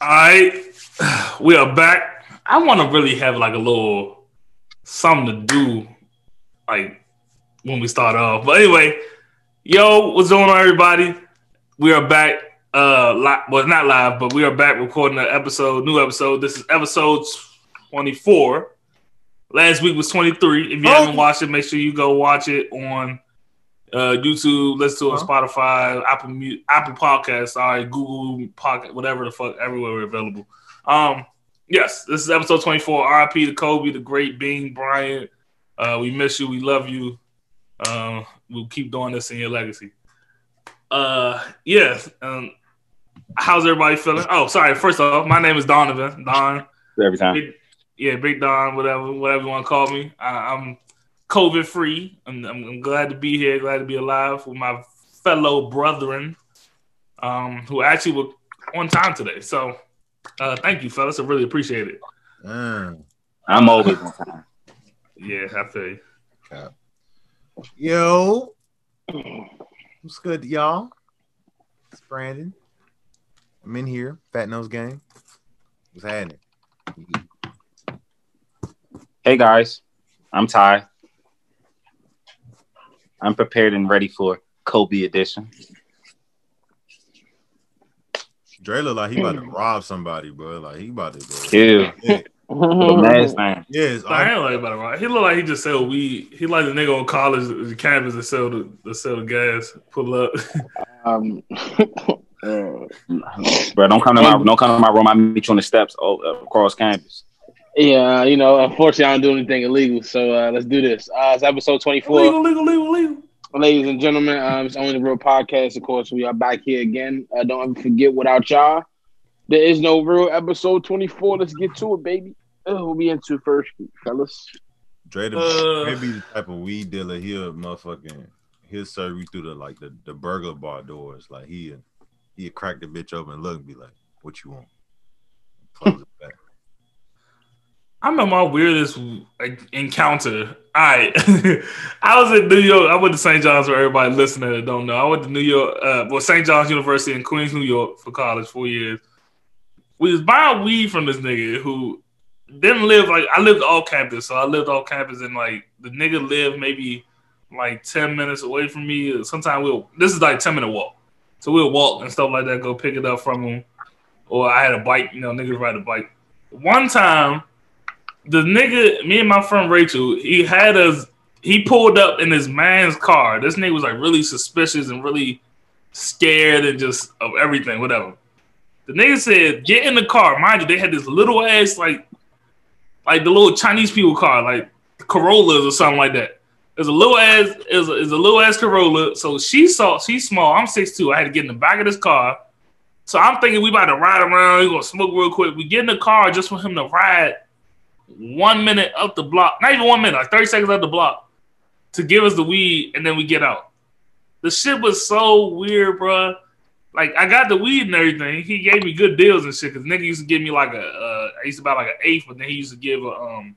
All right, we are back. I want to really have like a little something to do, like when we start off. But anyway, yo, what's going on, everybody? We are back. Uh, li- well, not live, but we are back recording an episode, new episode. This is episode twenty-four. Last week was twenty-three. If you Oh. haven't watched it, make sure you go watch it on uh, YouTube, listen to it on Huh? Spotify, Apple Mu- Apple Podcasts, sorry, Google Pocket, whatever the fuck, everywhere we're available. Um, yes, this is episode 24. RIP to Kobe, the great Bean Bryant. Uh, we miss you, we love you. Um, we'll keep doing this in your legacy. Uh, yes. Um, how's everybody feeling? Oh, sorry. First off, my name is Donovan. Don. every time. Big, yeah, Big Don, whatever, whatever you want to call me. I, I'm COVID free. I'm, I'm, I'm glad to be here, glad to be alive with my fellow brethren, um, who actually were on time today. So, uh, thank you, fellas. I really appreciate it. Mm. I'm always on time. Yeah, I feel you. Yo, what's good, y'all? It's Brandon. I'm in here, Fat Nose Gang. What's happening? Hey guys, I'm Ty. I'm prepared and ready for Kobe edition. Dre look like he about to rob somebody, bro. Like he about to go. Kill. Yeah, The man's man. yeah it's I ain't like about it, right? He look like he just sell weed. He like the nigga on college the campus that sell the that sell the gas. Pull up. Um, uh, Bro, don't come to my don't come to my room. I meet you on the steps across campus. Yeah, you know, unfortunately, I don't do anything illegal. So uh, let's do this. Uh, it's episode 24. legal, legal, legal, legal. Ladies and gentlemen, um, it's only the real podcast. Of course, we are back here again. Uh, don't ever forget, without y'all, there is no real episode 24. Let's get to it, baby. Uh, we'll be into first, fellas. Dre the Uh. Dre be the type of weed dealer. He'll motherfucking he'll serve you through the like the, the burglar bar doors. Like he he'll crack the bitch open and look and be like, "What you want?" Close it back. I remember my weirdest like, encounter. Right, I was in New York. I went to St. John's for everybody listening that don't know. I went to New York, uh, well, St. John's University in Queens, New York, for college, four years. We was buying weed from this nigga who didn't live like I lived off campus, so I lived off campus, and like the nigga lived maybe like ten minutes away from me. Sometimes we'll this is like ten minute walk, so we'll walk and stuff like that, go pick it up from him, or I had a bike. You know, niggas ride a bike. One time the nigga, me and my friend Rachel, he had us. He pulled up in his man's car. This nigga was like really suspicious and really scared and just of everything, whatever. The nigga said, "Get in the car." Mind you, they had this little ass like, like the little Chinese people car, like Corollas or something like that. It's a little ass, a, is a little ass Corolla. So she saw, she's small. I'm six 6'2". I had to get in the back of this car. So I'm thinking we about to ride around. We gonna smoke real quick. We get in the car just for him to ride one minute up the block, not even one minute, like 30 seconds up the block to give us the weed and then we get out. The shit was so weird, bro. Like I got the weed and everything. He gave me good deals and shit. Cause nigga used to give me like a, uh, I used to buy like an eighth, but then he used to give a um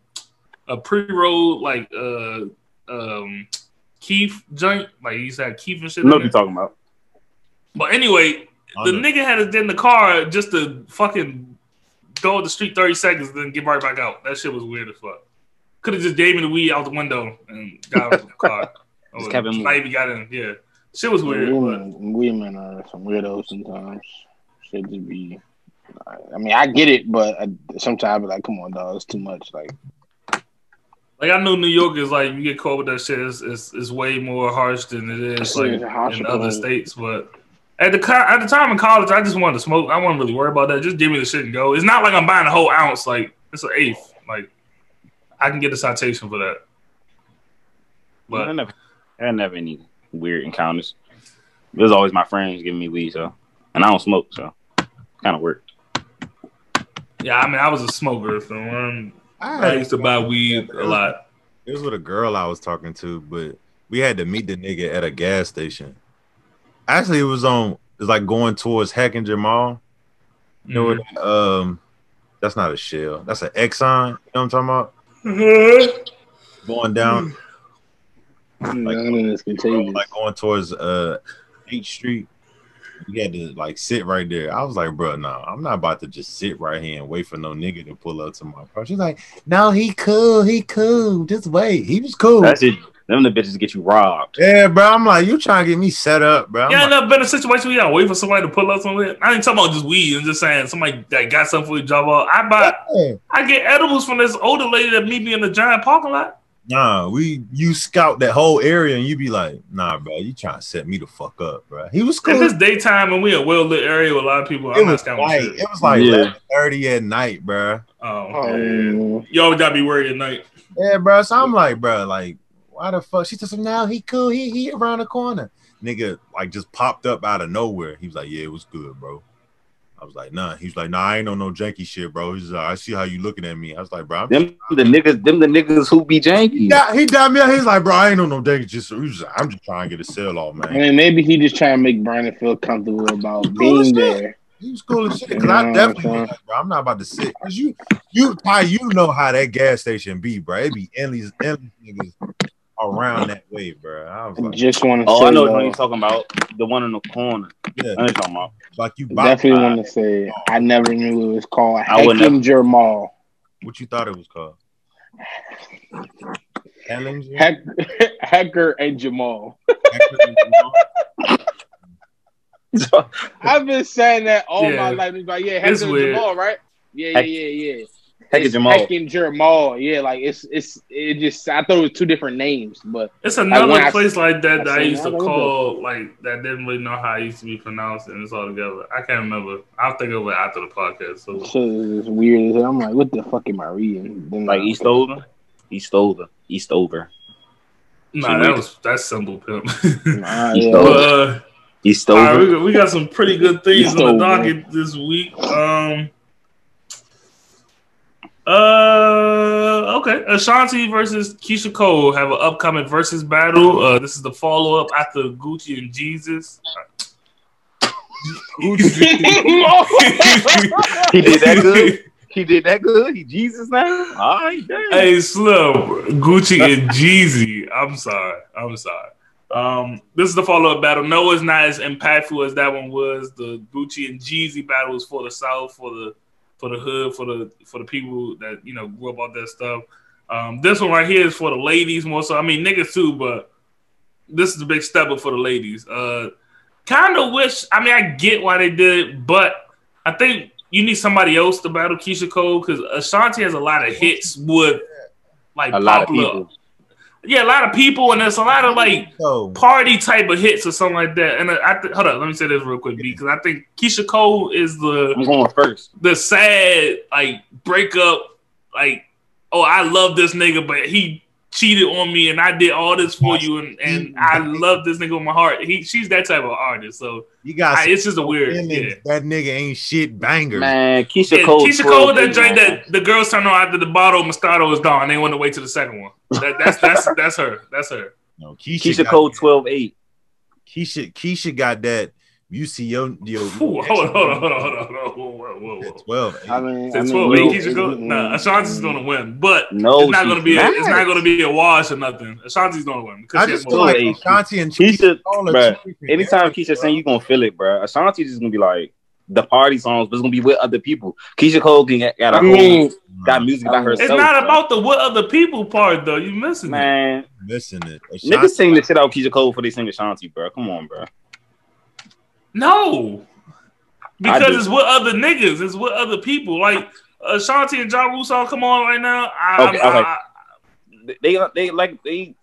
a pre roll like uh um kief joint. Like he used to have kief and shit. You know what you're talking about. But anyway, the nigga had us in the car just to fucking go up the street 30 seconds, then get right back out. That shit was weird as fuck. Could have just gave me the weed out the window and got out of the car. Just kept it moving. not even got in. Yeah. Shit was weird. But Women, women are some weirdos sometimes. Should just be. I mean, I get it, but I, sometimes like, come on, dog, it's too much. Like, like I know New York is like you get caught with that shit, it's, it's, it's way more harsh than it is like in other states. But at the co- at the time in college, I just wanted to smoke. I wasn't really worried about that. Just give me the shit and go. It's not like I'm buying a whole ounce. Like it's an eighth. Like I can get a citation for that. But I But never, I had never any weird encounters. It was always my friends giving me weed, so and I don't smoke, so kind of worked. yeah, I mean, I was a smoker, so um, I, I used to buy weed a lot. It was with a girl I was talking to, but we had to meet the nigga at a gas station. Actually, it was on. It's like going towards Hechinger Mall. You know Mhm. what? Um, that's not a shell. That's an Exxon. You know what I'm talking about? Mm-hmm. Going down, none of this contagious. like going towards uh H Street. You had to like sit right there. I was like, bro, no, I'm not about to just sit right here and wait for no nigga to pull up to my car. She's like, no, he cool, he cool. Just wait. He was cool. That's it. Them the bitches get you robbed. Yeah, bro. I'm like, you trying to get me set up, bro. I'm You ain't like, never been in a situation where you gotta wait for somebody to pull up somewhere. I ain't talking about just weed. I'm just saying somebody that got something for you job. off. I buy, yeah. I get edibles from this older lady that meet me in the giant parking lot. Nah, we you scout that whole area and you be like, nah, bro, you trying to set me the fuck up, bro. He was cool. If it's daytime and we a well lit area with a lot of people, it I'm was scouting like it was like Yeah. 30 at night, bro. Oh, Oh, you always gotta be worried at night. Yeah, bro. So I'm like, bro, like, why the fuck? She said, now he cool. He he around the corner. Nigga, like, just popped up out of nowhere. He was like, yeah, it was good, bro. I was like, nah. He was like, nah, I ain't on no janky shit, bro. He's like, I see how you looking at me. I was like, bro, I'm Them the niggas. Them the niggas who be janky. yeah, he dialed me. He's like, bro, I ain't on no janky Just, So like, I'm just trying to get a sale off, I man. mean, maybe he just trying to make Brandon feel comfortable about Cool being there. He was cool as shit. Cause Yeah, I definitely okay. was like, bro, I'm not about to sit. Cause you, you, Ty, you know how that gas station be, bro. It be endless, endless niggas around that way, bro. I was like, just want to Oh, say, I know though, what you're talking about. The one in the corner. yeah, I know what you're talking about. like you. definitely want to say, I never knew it was called I would Jamal. What you thought it was called? Hellinger? Heck, Hecker and Jamal. I've been saying that all Yeah. my life. It's like, yeah, It's Hecker and. Jamal, right? Yeah, yeah, yeah, yeah. Heck It's Jamal. Heck and Jamal. Yeah, like it's it's it just I thought it was two different names, but It's another when I- place like that I that I used to that, what call like that didn't really know how it used to be pronounced and it's all together. I can't remember. I'll think of it after the podcast. So shit is weird. I'm like, what the fuck am I reading? Then Like I- Eastover. Eastover. Eastover. nah, that was that's simple pimp. Nah, East yeah. but, uh, all right, Eastover. we, got, we got some pretty good things East on the over. docket this week. Um, uh, okay, Ashanti versus Keyshia Cole have an upcoming versus battle. Uh, this is the follow up after Gucci and Jesus. He did that good. He did that good. He Jesus now. All right, damn. Hey, Slim, Gucci and Jeezy. I'm sorry. I'm sorry. Um, this is the follow up battle. No, it's not as impactful as that one was. The Gucci and Jeezy battle was for the South, for the for the hood, for the for the people that you know grew up on that stuff. Um, this one right here is for the ladies more so. I mean niggas too, but this is a big step up for the ladies. Uh, kind of wish. I mean, I get why they did it, but I think you need somebody else to battle Keyshia Cole because Ashanti has a lot of hits with like a popular-. Yeah, a lot of people, and there's a lot of like So, party type of hits or something like that. And uh, I th- hold up, let me say this real quick, because I think Keyshia Cole is the I'm going first. the sad like breakup, like oh I love this nigga, but he cheated on me, and I did all this for you, and, and I love this nigga with my heart. He she's that type of artist, so you got I, it's just a weird. Yeah. that nigga ain't shit bangers. Man, Keyshia Yeah, Cole. Keyshia Cole, 12 that joint man. that the girls turn on after the bottle of Moscato is gone. They want to wait till the second one. That, that's that's that's her. That's her. No, Keyshia, Keyshia Cole 12 8. Keyshia, Keyshia got that. You see your, your Ooh, hold on, hold on, hold on, hold on, hold on. Whoa, whoa, whoa, whoa. Twelve. I mean, I Since mean, 12, you eight, know, Keyshia Nah, Ashanti's gonna win, but No, it's not gonna be. A, it's not. not gonna be a wash or nothing. Ashanti's gonna win because I just more feel like. Ashanti and Keyshia, Cole are bruh, Anytime areas, Keyshia bro. sing, you gonna feel it, bro. Ashanti just gonna be like the party songs, but it's gonna be with other people. Keyshia Cole can get got a I whole mean, got music by herself. It's not bro. about the what other people part though. You missing it. man. missing it. Niggas Ashanti, sing the shit out of Keyshia Cole before they sing Ashanti, bro. Come on, bro. No, because it's with other niggas. It's with other people. Like Ashanti and Ja Rule song come on right now. I, Okay, I'm- okay. I- They they like they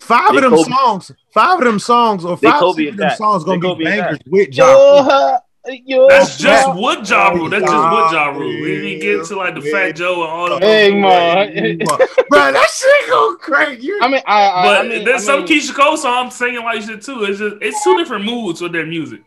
five They of them Kobe- songs, five of them songs, or five of them attack. songs gonna They be bangers attack. with Ja. yo, yo, that's just Yeah. what Ja Rule. That's just what Ja Rule. We didn't get to like the Fat Joe and all the. Hey, man. bro, that shit go crazy. I mean, I, I, But I mean, there's I some mean, Keyshia Cole songs singing like shit too. It's just it's two different moods with their music.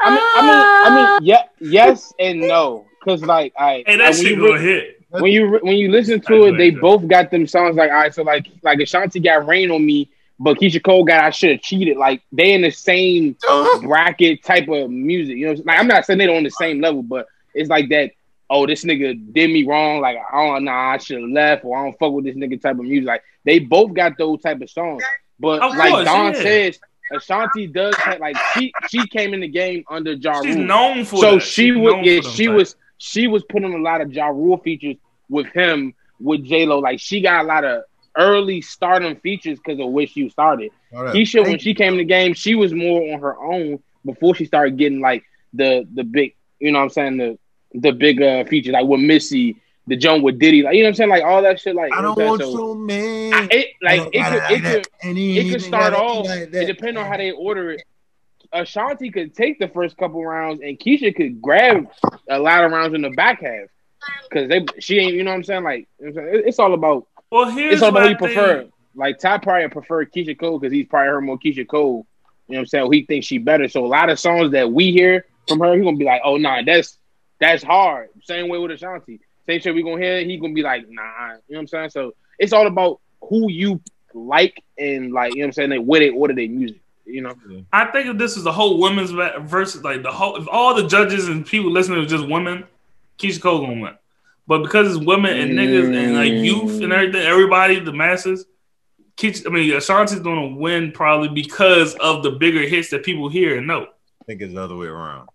I mean, I mean, I mean, ah. yeah, yes and no, because like, I, Hey, like, that when shit you gonna re- hit. when you re- when you listen I to it, they that. both got them songs like, all right, so like, like Ashanti got "Rain on Me," but Keyshia Cole got "I Should Have Cheated." Like they in the same bracket type of music. You know, like I'm not saying they're on the same level, but it's like that. Oh, this nigga did me wrong. Like I don't know, I should have left, or I don't fuck with this nigga type of music. Like they both got those type of songs. But Of like course, Don yeah. says, Ashanti does have, like she she came in the game under Ja She's Rule. known for so that. she She's would yeah she type. was she was putting a lot of Ja Rule features with him with J Lo. Like she got a lot of early stardom features because of where she started. All Keyshia, when she came in the game, she was more on her own before she started getting like the the big, you know what I'm saying, the the big uh features like with Missy, the joint with Diddy, like you know what I'm saying, like all that shit. Like I you don't want I'm? So, you, man. I- it like it could it could And it could start off. like It that. depends on how they order it. Ashanti could take the first couple rounds, and Keyshia could grab a lot of rounds in the back half because they she ain't. You know what I'm saying? Like you know I'm saying? It's all about Well, here's it's all about what who you I think- prefer. Like Ty probably prefer Keyshia Cole because he's probably heard more Keyshia Cole. You know what I'm saying? He thinks she better. So a lot of songs that we hear from her, he gonna be like, "Oh nah, that's that's hard." Same way with Ashanti. Same shit we gonna hear. He gonna be like, "Nah," you know what I'm saying? So it's all about who you like and like you know what I'm saying. Like where they order their music. You know, I think if this is the whole women's va- versus like the whole, if all the judges and people listening was just women, Keyshia Cole gonna win. But because it's women and niggas and like youth and everything, everybody, the masses, Keyshia, I mean, Ashanti's gonna win probably because of the bigger hits that people hear and know. I think it's the other way around.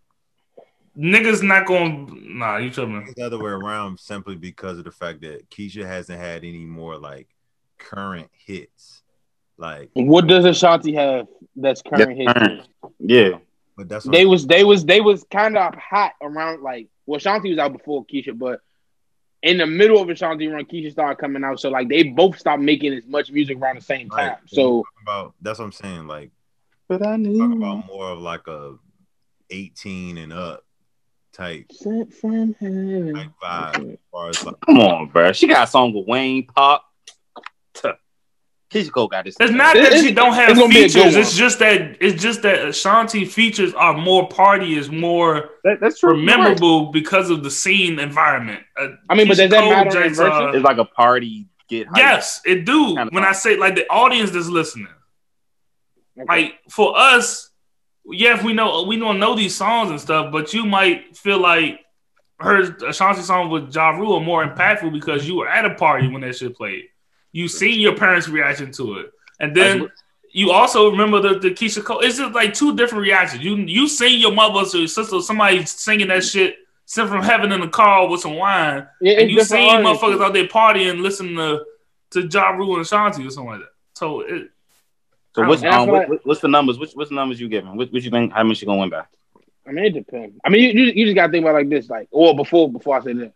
Niggas not gonna, nah, you tripping. It's the other way around simply because of the fact that Keyshia hasn't had any more like current hits. Like, what does Ashanti have that's current hits? current. Yeah. but that's what They was they was they was kind of hot around like well Shanti was out before Keyshia, but in the middle of Ashanti run, Keyshia started coming out. So like they both stopped making as much music around the same time. Right. So about that's what I'm saying. Like, But I talk knew. about more of like a 18 and up type Sent from heaven. like vibe as far as like Come on, bro. She got a song with Wayne Pop. Tuh. Keyshia Cole got this. It's not that it's- she don't have it's gonna be a good features. It's just that it's just that Ashanti features are more party, is more That- that's true. memorable because of the scene environment. Uh, I mean, but does that matter in joints verses? are- It's like a party get hyped. Yes, it do. Kind of when I say like the audience that's listening, Okay. like for us, yeah, if we know we don't know these songs and stuff, but you might feel like her Ashanti song with Ja Rule are more impactful because you were at a party when that shit played. You seen your parents' reaction to it, and then you also remember the, the Keyshia Cole. It's just like two different reactions. You you seen your mother or your sister, somebody singing that shit sent from heaven in the car with some wine, yeah, and you seen artists. motherfuckers out there partying, listening to to Ja Rule and Ashanti or something like that. So it, So what's um, what, what- what's the numbers? What's what's the numbers you giving? What, what you think? How much you gonna win by? I mean, it depends. I mean, you, you, you just gotta think about it like this, like, or before before I say that,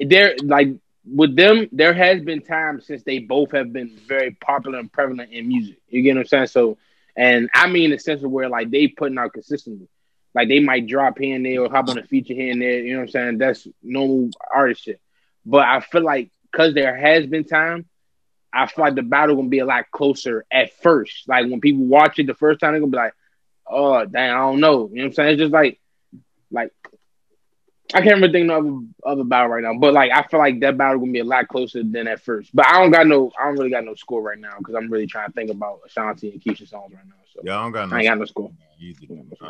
there like with them, there has been times since they both have been very popular and prevalent in music. You get what I'm saying? So, and I mean, in the sense of where like they putting out consistently, like they might drop here and there or hop on a feature here and there. You know what I'm saying? That's normal artist shit. But I feel like because there has been time. I feel like the battle gonna be a lot closer at first. Like when people watch it the first time, they're gonna be like, oh damn, I don't know. You know what I'm saying? It's just like like I can't really think of of a battle right now. But like I feel like that battle gonna be a lot closer than at first. But I don't got no I don't really got no score right now because I'm really trying to think about Ashanti and Keyshia songs right now. So yeah, I don't got no I ain't got no score. either, to be honest with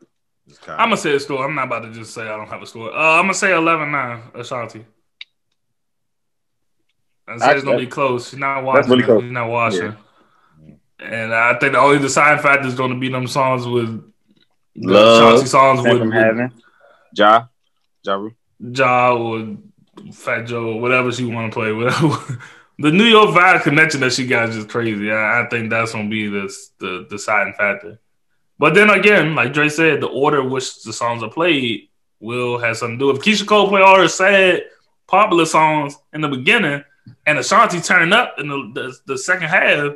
you. Just kinda- I'm gonna say a score. I'm not about to just say I don't have a score. Uh, I'm gonna say 11-9 Ashanti. I say it's gonna be close. She's not watching. really close. She's not watching. And I think the only deciding factor is gonna be them songs with the Love, Ashanti songs Sent with, from with heaven. Ja, Ja Ja or Fat Joe or whatever she want to play. Whatever. the New York vibe connection that she got is just crazy. I, I think that's gonna be the the deciding factor. But then again, like Dre said, the order in which the songs are played will have something to do. If Keyshia Cole play all her sad, popular songs in the beginning, and Ashanti turn up in the, the the second half,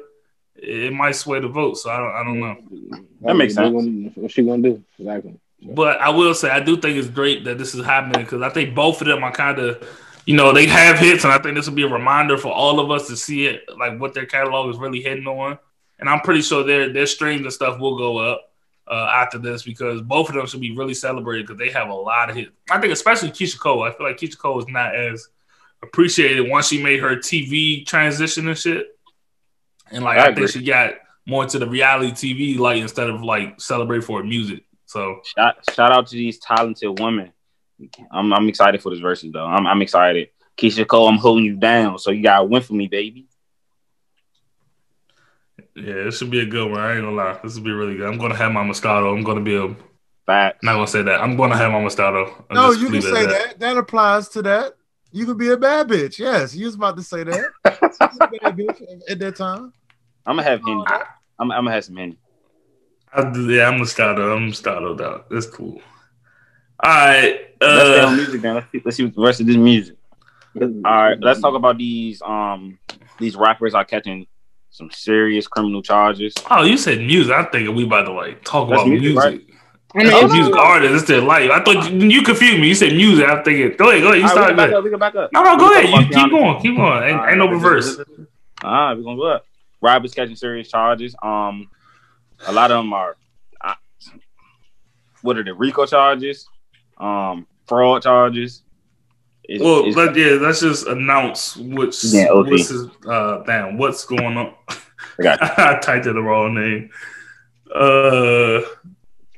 it might sway the vote. So I don't I don't know. That makes sense. gonna- What she gonna do? Exactly. But I will say I do think it's great that this is happening because I think both of them are kind of, you know, they have hits, and I think this will be a reminder for all of us to see it, like what their catalog is really hitting on. And I'm pretty sure their their streams and stuff will go up uh, after this because both of them should be really celebrated because they have a lot of hits. I think especially Keyshia Cole. I feel like Keyshia Cole is not as appreciated once she made her TV transition and shit. And like I I, think agree. she got more into the reality TV like instead of like celebrate for music. So Shout, shout out to these talented women. I'm I'm excited for this versus though. I'm I'm excited. Keyshia Cole, I'm holding you down. So you gotta win for me, baby. Yeah, it should be a good one. I ain't gonna lie. This will be really good. I'm gonna have my Moscato. I'm gonna be a. Facts. Not gonna say that. I'm gonna have my Moscato. I'll No, just you can say at that. that. applies to that. You could be a bad bitch. Yes, you was about to say that. A bad bitch at that time. I'm gonna have Henny. I'm, I'm gonna have some Henny. I'll yeah, I'm Moscato. I'm Moscato out. That's cool. All right. let's stay on Uh, music then. Let's see, let's see what the rest of this music. All right, let's talk about these um these rappers are catching some serious criminal charges. oh, you said music. I'm thinking we about to like talk That's about music, music. right? I mean, it's- music. It's their life. I thought you, you confused me. You said music. I'm thinking. Go ahead. Go ahead. You All right, we start. can back up. We can back up. No, no, go ahead. You keep going. Keep going. Ain't, right, ain't no reverse. listen, listen. All right, we're gonna go up. Rappers catching serious charges. Um, a lot of them are, uh, what are the RICO charges? Um, fraud charges. It's- Well, it's- let, yeah, let's just announce what's Yeah, OT. what's his, uh damn what's going on. I got I typed in the wrong name. Uh,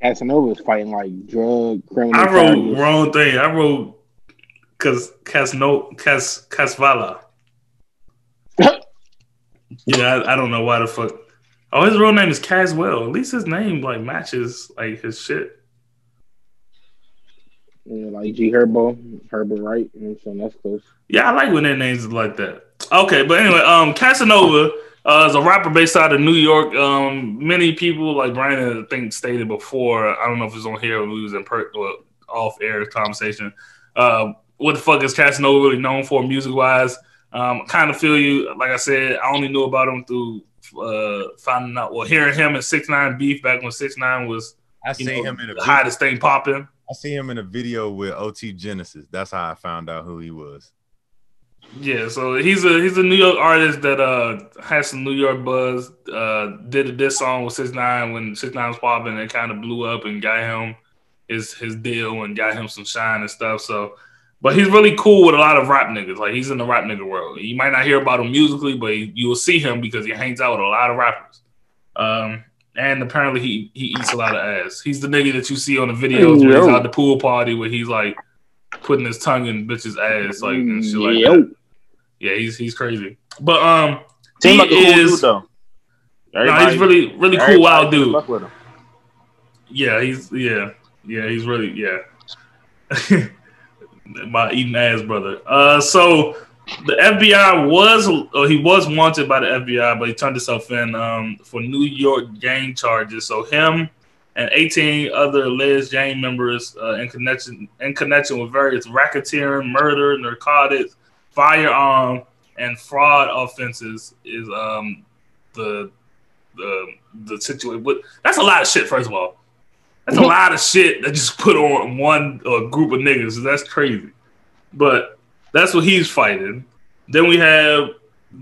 Casanova is fighting like drug criminal. I wrote charges. wrong thing. I wrote because Casno Cas Casvala. yeah, I, I don't know why the fuck. Oh, his real name is Caswell. At least his name like matches like his shit. Yeah, like G Herbo, Herbo Wright. What I'm? That's close. Yeah, I like when their names is like that. Okay, but anyway, um, Casanova uh, a rapper based out of New York. Um, many people, like Brandon, I think stated before. I don't know if it's on here or we was in per- off air conversation. Uh, what the fuck is Casanova really known for music wise? Um, kind of feel you. Like I said, I only knew about him through uh, finding out, well, hearing him and Six Nine beef back when Six Nine was I know, him in a the video. hottest thing popping. I see him in a video with OT Genesis. That's how I found out who he was. Yeah, so he's a he's a New York artist that uh has some New York buzz. Uh, did a this song with Six Nine when Six Nine was popping, and kind of blew up and got him his his deal and got him some shine and stuff. So, but he's really cool with a lot of rap niggas. Like he's in the rap nigga world. You might not hear about him musically, but you will see him because he hangs out with a lot of rappers. Um, and apparently he he eats a lot of ass. He's the nigga that you see on the videos when he's out the pool party where he's like putting his tongue in bitches' ass, like and shit like Yo. that. Yeah, he's he's crazy. But um, seems he like a cool is dude though. no, he's really really cool, wild dude. Yeah, he's yeah yeah he's really yeah. My eating ass brother. Uh, so the FBI was or he was wanted by the FBI, but he turned himself in um for New York gang charges. So him and 18 other alleged gang members uh, in connection in connection with various racketeering, murder, narcotics, firearm, and fraud offenses is um the the the situation. But that's a lot of shit. First of all, that's a lot of shit that just put on one uh, group of niggas. That's crazy. But that's what he's fighting. Then we have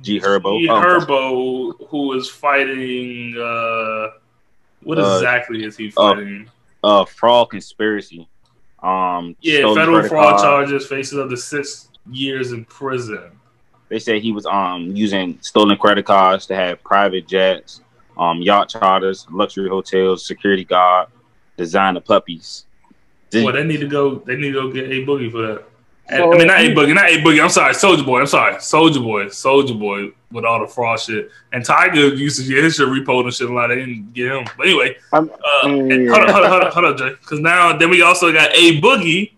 G Herbo. G Oh, Herbo, who is fighting. Uh, what Uh, exactly is he uh, fighting? uh, fraud conspiracy. Um, yeah, federal fraud card. charges, faces of the six years in prison. They said he was um using stolen credit cards to have private jets, um yacht charters, luxury hotels, security guard, designer puppies. Did- Well, they need to go. They need to go get a boogie for that. So- I mean, not a boogie, not a boogie. I'm sorry, Soldier Boy. I'm sorry, Soldier Boy, Soldier Boy with all the fraud shit. And Tyga used to get his shit repoed and shit. A lot. They didn't get him. But anyway, uh, and- hold on, hold on, hold on, hold on, Jay. Because now then we also got a boogie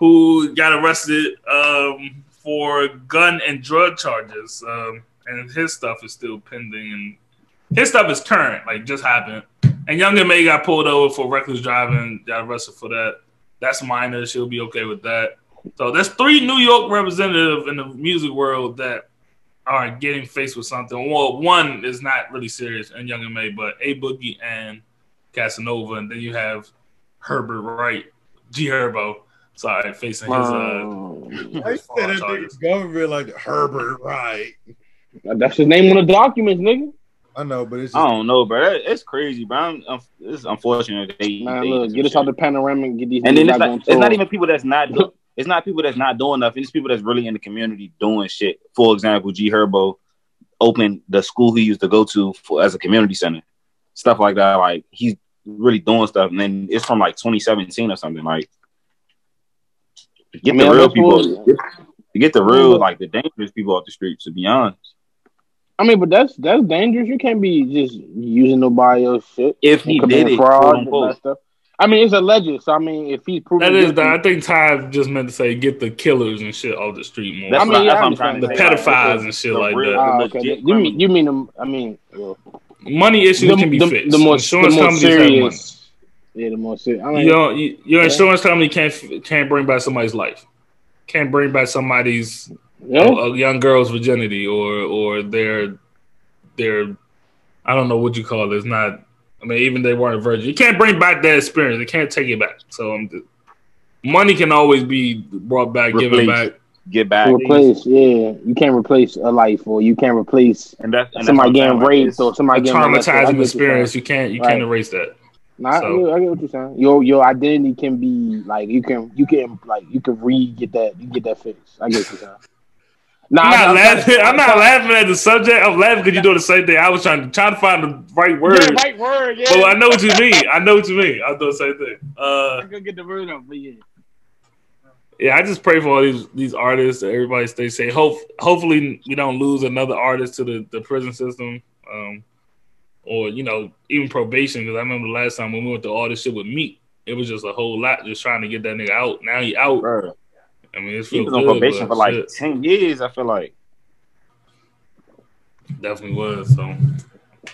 who got arrested um, for gun and drug charges, um, and his stuff is still pending. And his stuff is current, like just happened. And Young M.A got pulled over for reckless driving, got arrested for that. That's minor. She'll be okay with that. So there's three New York representatives in the music world that are getting faced with something. Well, one is not really serious and Young M.A, but A Boogie and Casanova, and then you have Herbert Wright, G Herbo, sorry, facing his uh I said that nigga's government like Herbert, right? That's his name on the documents, nigga. I know, but it's I don't know, bro. It's crazy, bro. I'm, I'm, it's unfortunate. They, Man, they look, get us shit. out the panorama and get these. And then it's back not, it's not even people that's not do, it's not people that's not doing nothing. It's people that's really in the community doing shit. For example, G Herbo opened the school he used to go to for as a community center, stuff like that. Like he's really doing stuff, and then it's from like 2017 or something. Like get I mean, the real people, supposed- get, get the real like the dangerous people off the streets. To be honest, I mean, but that's that's dangerous. You can't be just using nobody else shit. If he committing did it, fraud and that stuff. I mean, it's alleged. So I mean, if he's proven That is, guilty- the, I think Ty just meant to say get the killers and shit off the street more. That's, I mean, what, yeah, that's I what I'm trying to the say. Pedophiles the- and shit like real- that. Ah, okay. legit You mean you mean them? I mean, well, Money issues the, can be the, fixed. the more insurance the more companies have money. serious. Yeah, the more serious. I mean, You don't, you, your Yeah. insurance company can't can't bring back somebody's life, can't bring back somebody's yeah. a young girl's virginity or or their their I don't know what you call it. It's not. I mean, even they weren't a virgin. You can't bring back that experience. You can't take it back. So um, the- money can always be brought back, given back. Get back. replace. Yeah, you can't replace a life, or you can't replace And that's, and that's somebody what I'm getting saying, like, raped it's- or A somebody getting molested. I get what traumatizing experience. You can't you Right. can't erase that. Nah, I, So- get, I get what you're saying. Your your identity can be like you can you can like you can re get that you get that fixed. I get what you're saying. Nah, I'm not I'm- laughing. I'm not laughing at the subject. I'm laughing because you're doing the same thing. I was trying to trying to find the right word. Yeah, right word. Yeah, But I know what you mean. I know what you mean. I'm doing the same thing. Uh, I'm gonna get the word up, but yeah. yeah, I just pray for all these these artists. That everybody stay safe. Hope hopefully we don't lose another artist to the, the prison system, um, or you know even probation. Because I remember the last time when we went through all this shit with Meek, it was just a whole lot just trying to get that nigga out. Now he out. Bro, I mean, it's he was on probation for like ten years. I feel like definitely was. So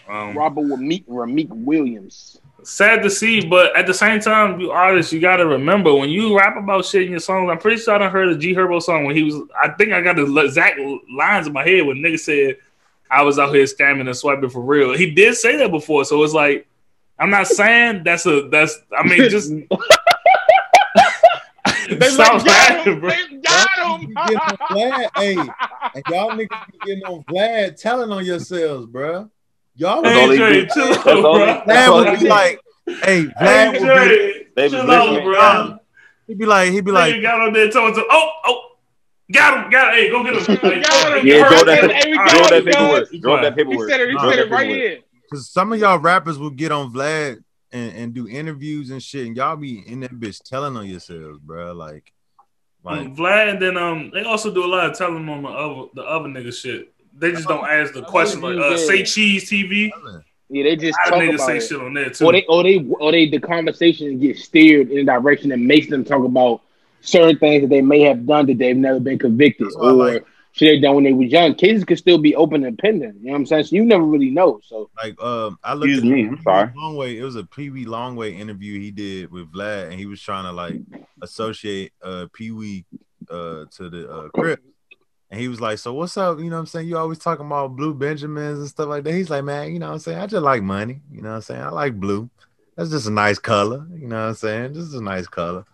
um, Robert with Meek Rihmeek Williams. sad to see, but at the same time, you artists, you got to remember when you rap about shit in your songs. I'm pretty sure I done heard a G Herbo song when he was. I think I got the exact lines in my head when nigga said I was out here scamming and swiping for real. He did say that before, so it's like I'm not saying that's a that's. I mean, just They stop like, got laughing, him. bro. They got him. getting on Vlad, hey, and y'all niggas be getting on Vlad telling on yourselves, bruh. Y'all That's all would, they Hey, Dre, do. chill That's out, bro. they- that's Vlad would be like, hey, Vlad Hey, would be, Dre, They chill out, bro. he'd be like, he'd be Nigga like, got on there telling to, oh, oh, got him, got him. Hey, go get him. Hey, Got him. Yeah, heard draw that? that, Hey, draw that paperwork. Draw that He said it. He said it right here. because some of y'all rappers will get on Vlad and, and do interviews and shit, and y'all be in that bitch telling on yourselves, bruh. Like, like, Um, Vlad, and then um, they also do a lot of telling on the other the other nigga shit. They just don't ask the question like, uh, say cheese TV. Yeah, they just I talk about say it. shit on there too. Or they, or they, or they, the conversation gets steered in a direction that makes them talk about certain things that they may have done that they've never been convicted, That's what or like. shit they done when they was young. Cases could still be open and pending. You know what I'm saying? So you never really know. So like, um, I looked Excuse at me, I'm sorry. Wee Longway. It was a Pee Wee Longway interview he did with Vlad, and he was trying to like associate uh Pee Wee uh to the uh Crip. And he was like, So what's up? You know what I'm saying? You always talking about blue Benjamins and stuff like that. He's like, Man, you know what I'm saying? I just like money. You know what I'm saying? I like blue. That's just a nice color. You know what I'm saying? Just a nice color.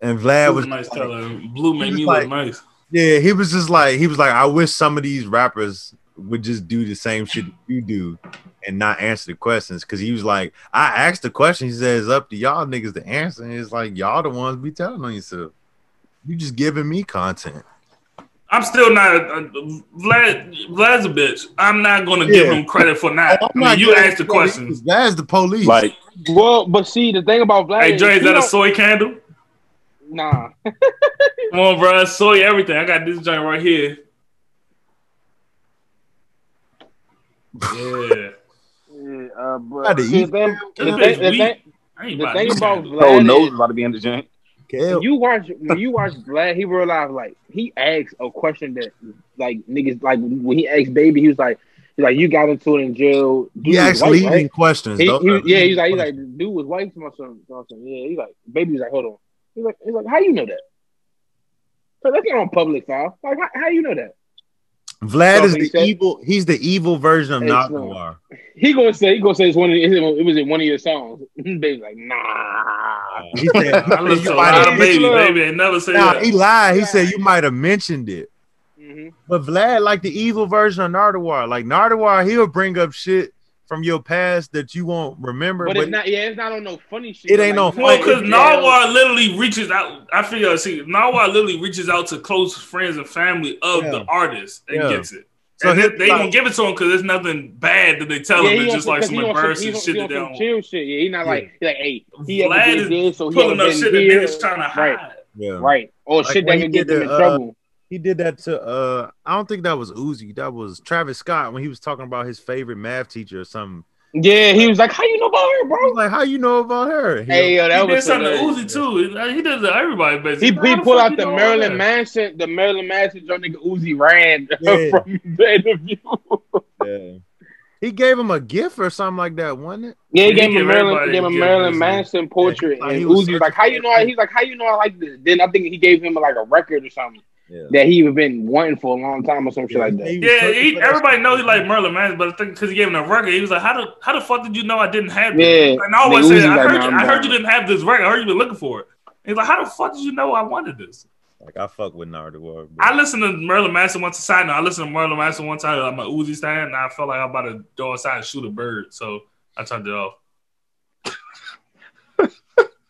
And Vlad That was was a nice like, color. Blue made me like- look nice. yeah, he was just like he was like, I wish some of these rappers would just do the same shit you do and not answer the questions. Cause he was like, I asked the question. He says it's up to y'all niggas to answer. And it's like y'all the ones be telling on yourself. You just giving me content. I'm still not uh, Vlad. Vlad's a bitch. I'm not gonna give him credit for not. I'm mean, you giving asked the questions. That's the police. Like well, but see, the thing about Vlad, Hey, Dre, is he that a soy candle? Nah, Come on, bro. Soy everything. I got this joint right here. Yeah. Yeah, uh, but Gotta see, the thing, the thing, the thing, I ain't the about thing about Vlad nose is, is about to be in the joint. Kel, when you watch when you watch Vlad, he realized like he asked a question that like niggas like when he asked Baby, he was like, he's like, you got into it in jail. Dude he asked leading right? questions. He, he, yeah, he's like, he's like, dude was white to my son. my son. Yeah, he's like, Baby was like, hold on. He's like, he's like, how you know that? So that's not on public file. Like, how, how you know that? Vlad So is the said- evil. He's the evil version of It's not. Noir. He gonna say, he gonna say it's one of it was in one of your songs. Baby's like, nah. He said, I said listen you to a might lot have of baby. Look. Baby ain't never say Nah, that. he lied. He Yeah. said you might have mentioned it. hmm But Vlad, like the evil version of Nardwuar, like Nardwuar, he'll bring up shit from your past that you won't remember. But, But, it's not. Yeah, it's not on no funny shit. It ain't no it's not Well, because in jail. Nardwuar literally reaches out. I figure, see, Nardwuar literally reaches out to close friends and family of Yeah. the artist and Yeah. gets it. So and he- they, they like- don't give it to him because there's nothing bad that they tell Yeah, him. It's just like some he on embarrassing he on- shit he that they some don't. chill shit. Yeah, he's not like he like, hey, he Vlad ever is did this, so he Pulling ever up been shit that here. niggas trying to hide. Right. yeah. Right. Or Like shit when that he can get them in uh, trouble. He did that to uh I don't think that was Uzi. That was Travis Scott when he was talking about his favorite math teacher or something. Yeah, he was like, "How you know about her, bro?" like, how you know about her? He Hey, yo, that he did was something to. Uzi too. He did it to everybody, He, basically. he How the pulled out the know all Marilyn? Manson, the Marilyn Manson joint nigga Uzi ran Yeah. from the interview. Yeah. He gave him a gift or something like that, wasn't it? Yeah, he He gave him a Marilyn, gave him a a Marilyn. Manson portrait, Yeah, he and was Uzi like, "How you know?" it. He's like, "How you know I like this?" Then I think he gave him like a record or something Yeah. that he had been wanting for a long time or some shit like that. Yeah, he, everybody shit. knows he like Marilyn Manson, but I think because he gave him a record, he was like, "How the how the fuck did you know I didn't have this?" Yeah. and I always said, "I heard, "Nah, you, I'm heard you didn't have this record. I heard you been looking for it." He's like, "How the fuck did you know I wanted this?" Like I fuck with Nardwuar. I listened to Marilyn Manson once. A side note, I listened to Marilyn Manson one time. I'm a Uzi stand, and I felt like I'm about to go outside and shoot a bird, so I turned it off.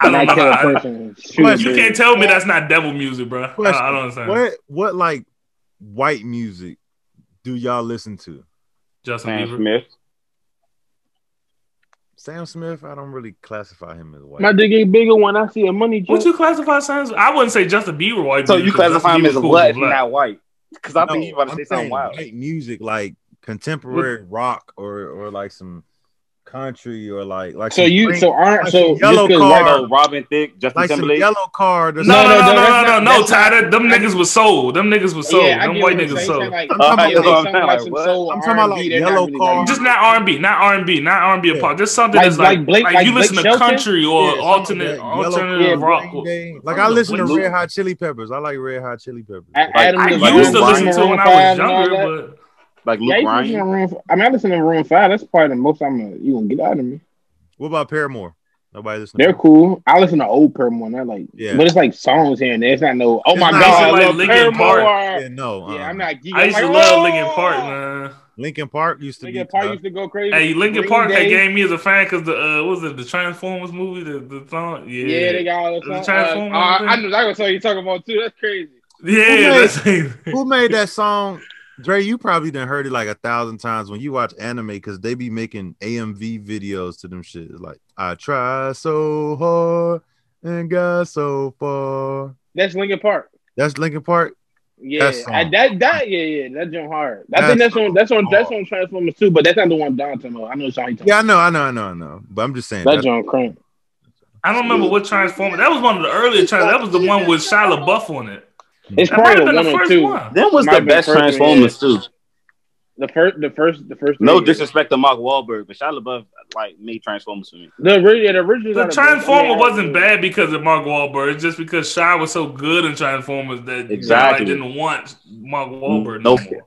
I don't know. kill a how- person. shoot you can't tell me that's not devil music, bro. Question. I don't understand. What what like white music do y'all listen to? Justin Sam Bieber. Smith. Sam Smith, I don't really classify him as white. My dick get bigger when I see a money What jet. you classify Sam? I wouldn't say Justin Bieber white. So music, you 'cause classify Justin him as cool what if black. not white? Because I No, think he's about to I'm say something wild. White music like contemporary rock or or like some country or like like So you Green- so aren't like so yellow card. white- So Robin Thicke, Justin like some Timberlake. yellow card or No, something. no, no, no, no, that's no, no, not- no, that's Ty. not- that- Them I- niggas was sold. Them niggas was sold. Yeah, I them get white what you're niggas saying. sold. Saying, Like, I'm talking I about get like- something like like some what? soul I'm talking about R&B, like they're not yellow really car. like- Just not R and B, not R and B, not R and B Yeah. apart. Just something Like- that's like, like Blake- like, like you listen Blake to Shelton? country or Yeah, something alternate like that. Yellow alternative Car, rock. Green Day. Like What I the listen to fuck? Red Hot Chili Peppers. I like Red Hot Chili Peppers. A- Adam I Levine, used to Like listen to Maroon it when I five was and all younger, that. but like Yeah, Luke I used to listen to Ryan. Maroon. I mean, I listen to Maroon Five. That's probably the most I'm gonna you gonna get out of me. What about Paramore? Nobody listen. They're to cool. I listen to old Paramore. Not like, Yeah. but it's like songs here and there. It's not no. Oh It's my god, It's I love Linkin Paramore. Park. Yeah, no. Yeah, uh, I'm not. geeky. I used I'm to like, love! Linkin Park, man. Linkin Park used to Linkin be. Park tough. used to go crazy. Hey, Linkin Green Park had Day. gained me as a fan because the uh, what was it the Transformers movie, the the song, yeah, Yeah, they got all the The. Transformers Uh, uh, thing? I know that's what you talking about too. That's crazy. yeah. made- That's Who made that song? Dre, you probably done heard it like a thousand times when you watch anime because they be making AMV videos to them shit. It's like I try so hard and got so far. That's Linkin Park. That's Linkin Park. Yeah, That. I, that that yeah yeah that jump hard. I That think that's on that's on song that's on Transformers too, but that's not the one Don talking about. I know it's on. He talking Yeah, I know, I know, I know, I know. But I'm just saying. about. That that's- jump crank. I don't remember what Transformer. That was one of the earlier Trans. That was the one with Shia LaBeouf on it. It's That might probably have been one or two. one. That was the best Transformers too. The first the first the first. No three. disrespect to Mark Wahlberg, but Shia LaBeouf like made Transformers for me. The original the original. The Transformer wasn't bad because of Mark Wahlberg. It's just because Shia was so good in Transformers that Exactly. you know, I didn't want Mark Wahlberg No. no more.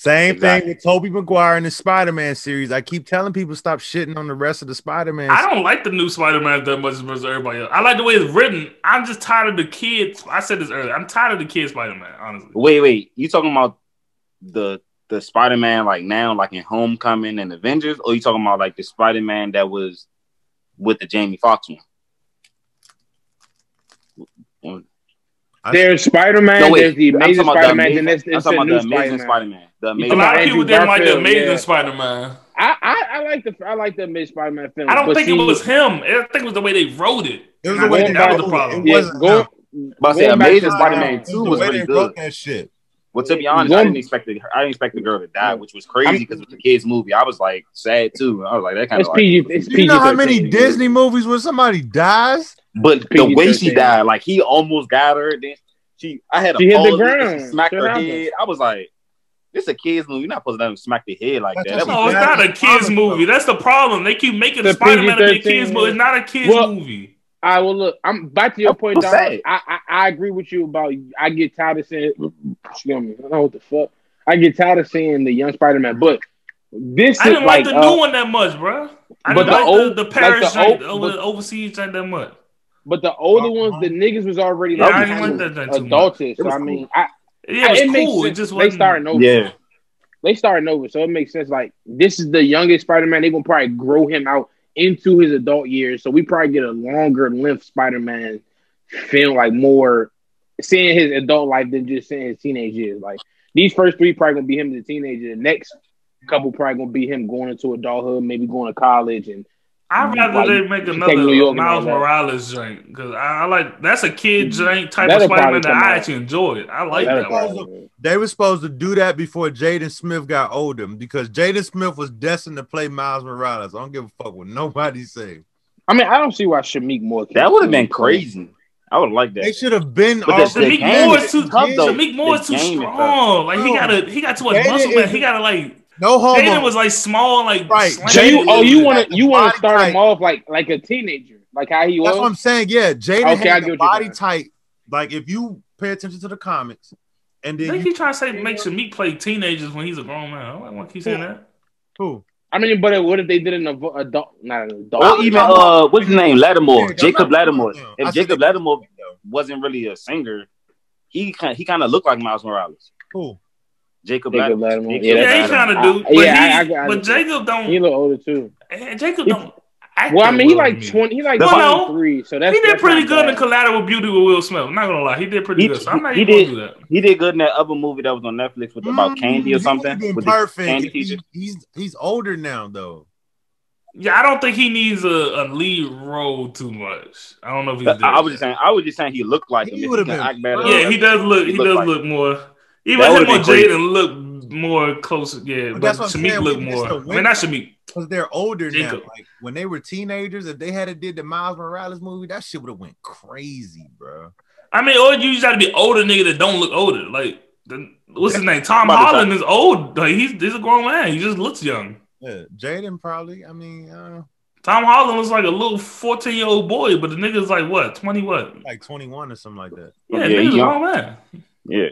Same Exactly. thing with Tobey Maguire in the Spider-Man series. I keep telling people stop shitting on the rest of the Spider-Man. I don't like the new Spider-Man that much as much as everybody else. I like the way it's written. I'm just tired of the kids. I said this earlier. I'm tired of the kid Spider-Man, honestly. Wait, wait, you talking about the the Spider Man like now, like in Homecoming and Avengers, or you talking about like the Spider Man that was with the Jamie Foxx one? There's Spider Man. No, there's the Amazing talking about the Spider Man. Then amazing- there's I'm the new Amazing Spider Spider Man. Man. The A lot of people didn't like the Amazing yeah. Spider-Man. I, I I like the I like the Amazing Spider Man film. I don't think see, it was him. I think it was the way they wrote it. It was the way I think they that was the problem. It Yeah, wasn't go. But I say Amazing Spider Man Two was really good. that shit. Well, to be honest, I didn't expect the I didn't expect the girl to die, which was crazy because it was a kids movie. I was like sad too. I was like that kind of like, PG. You know how many Disney movies where somebody dies? But the way she died, like he almost got her. Then she, I had a She hit the ground. She smacked her happens. head. I was like, "This a kids movie. You're not supposed to let him smack the head like that." That No, it's not a kids movie. That's the problem. They keep making The Spider-Man a kids movie. It's not a kids Well, movie. I will look. I'm back to your I'm point, Don. I, I I agree with you about. I get tired of saying. Excuse me. I don't know what the fuck. I get tired of saying the young Spider Man, but this I didn't like, like. the uh, new one that much, bro. I didn't the like old- the, the like Paris the old- over but- overseas joint that much. But the older Uh-huh. ones, the niggas was already Yeah, like I didn't like that joint too much. adultish. It So was I mean, I, Yeah, it was it makes cool. It just they wasn't. starting over. Yeah, They starting over, so it makes sense. Like this is the youngest Spider Man. They gonna probably grow him out into his adult years, so we probably get a longer length Spider Man film, like more seeing his adult life than just seeing his teenage years. Like these first three probably gonna be him as a teenager. The next couple probably gonna be him going into adulthood, maybe going to college and I'd rather Like, they make another New York Miles. Morales drink because I, I like that's a kid mm-hmm. drink type That'll of Spider Man that I actually enjoy. It. I like That'll that. One. probably- They were supposed to do that before Jaden Smith got older because Jaden Smith was destined to play Miles Morales. I don't give a fuck what nobody say. I mean, I don't see why Shameik Moore. can't That would have been crazy. I would like that. They should have been. But the- off Shameik Moore is is too tough. Shameik Moore is too game is tough. strong. Like he got a he got too much muscle man. He gotta like no homo. Jaden was like small, like Right. slanted So you, oh, you want to you want to start type. him off like like a teenager, like how he was. That's what I'm saying. Yeah, Jaden Okay, I had the body type. Like if you pay attention to the comics, and I then think you he trying to say make Shameik play teenagers when he's a grown man. I don't want to keep saying that. who? I mean, but what if they did an avo- adult, not an adult? Or even uh, what's his name? Latimore, Yeah, Jacob Latimore. If said Jacob Latimore wasn't really a singer, he kind he kind of looked like Miles Morales. Who? Jacob, Jacob Latimore. Latimore. Yeah, Yeah, he that's- kind of I- do. But, yeah, he, I- I- I but. Jacob don't. he a little older too. Jacob don't. act Well, I mean, he like me. twenty. He like Well, no. twenty three. So that's He did that's pretty not good in bad. Collateral Beauty with Will Smith. I'm not gonna lie, he did pretty He- good. So I'm not he even did- gonna do that. He did good in that other movie that was on Netflix with about Mm, Candy or would've something. Been With perfect. Candy he- he's he's older now though. Yeah, I don't think he needs a, a lead role too much. I don't know if he's. I, I was just saying. I was just saying he looked like him. He would've been act better. Yeah, he does look. He, looked does like- look more. Even That him would've or been crazy. Jaden look more close. Yeah, But but that's Shameik saying, look more. the I mean, window. not Shameik. Because they're older Jacob. now. Like when they were teenagers, if they had did the Miles Morales movie, that shit would have went crazy, bro. I mean, or you just got to be older nigga that don't look older. Like, the, what's his name? Tom Holland is old. Like he's, he's a grown man. He just looks young. Yeah, Jaden probably. I mean, uh, Tom Holland looks like a little 14 year old boy, but the nigga's like what, 20 what? like 21 or something like that. Yeah, Yeah, nigga's he a grown man. Yeah.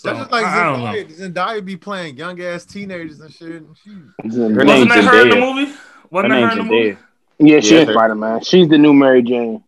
So, That's just like I, I don't know. Zendaya. Zendaya be playing young ass teenagers and shit. And Her Wasn't name's that her in the movie? Wasn't that her in the movie? Yeah, she Yeah, is. Spider Man. She's the new Mary Jane.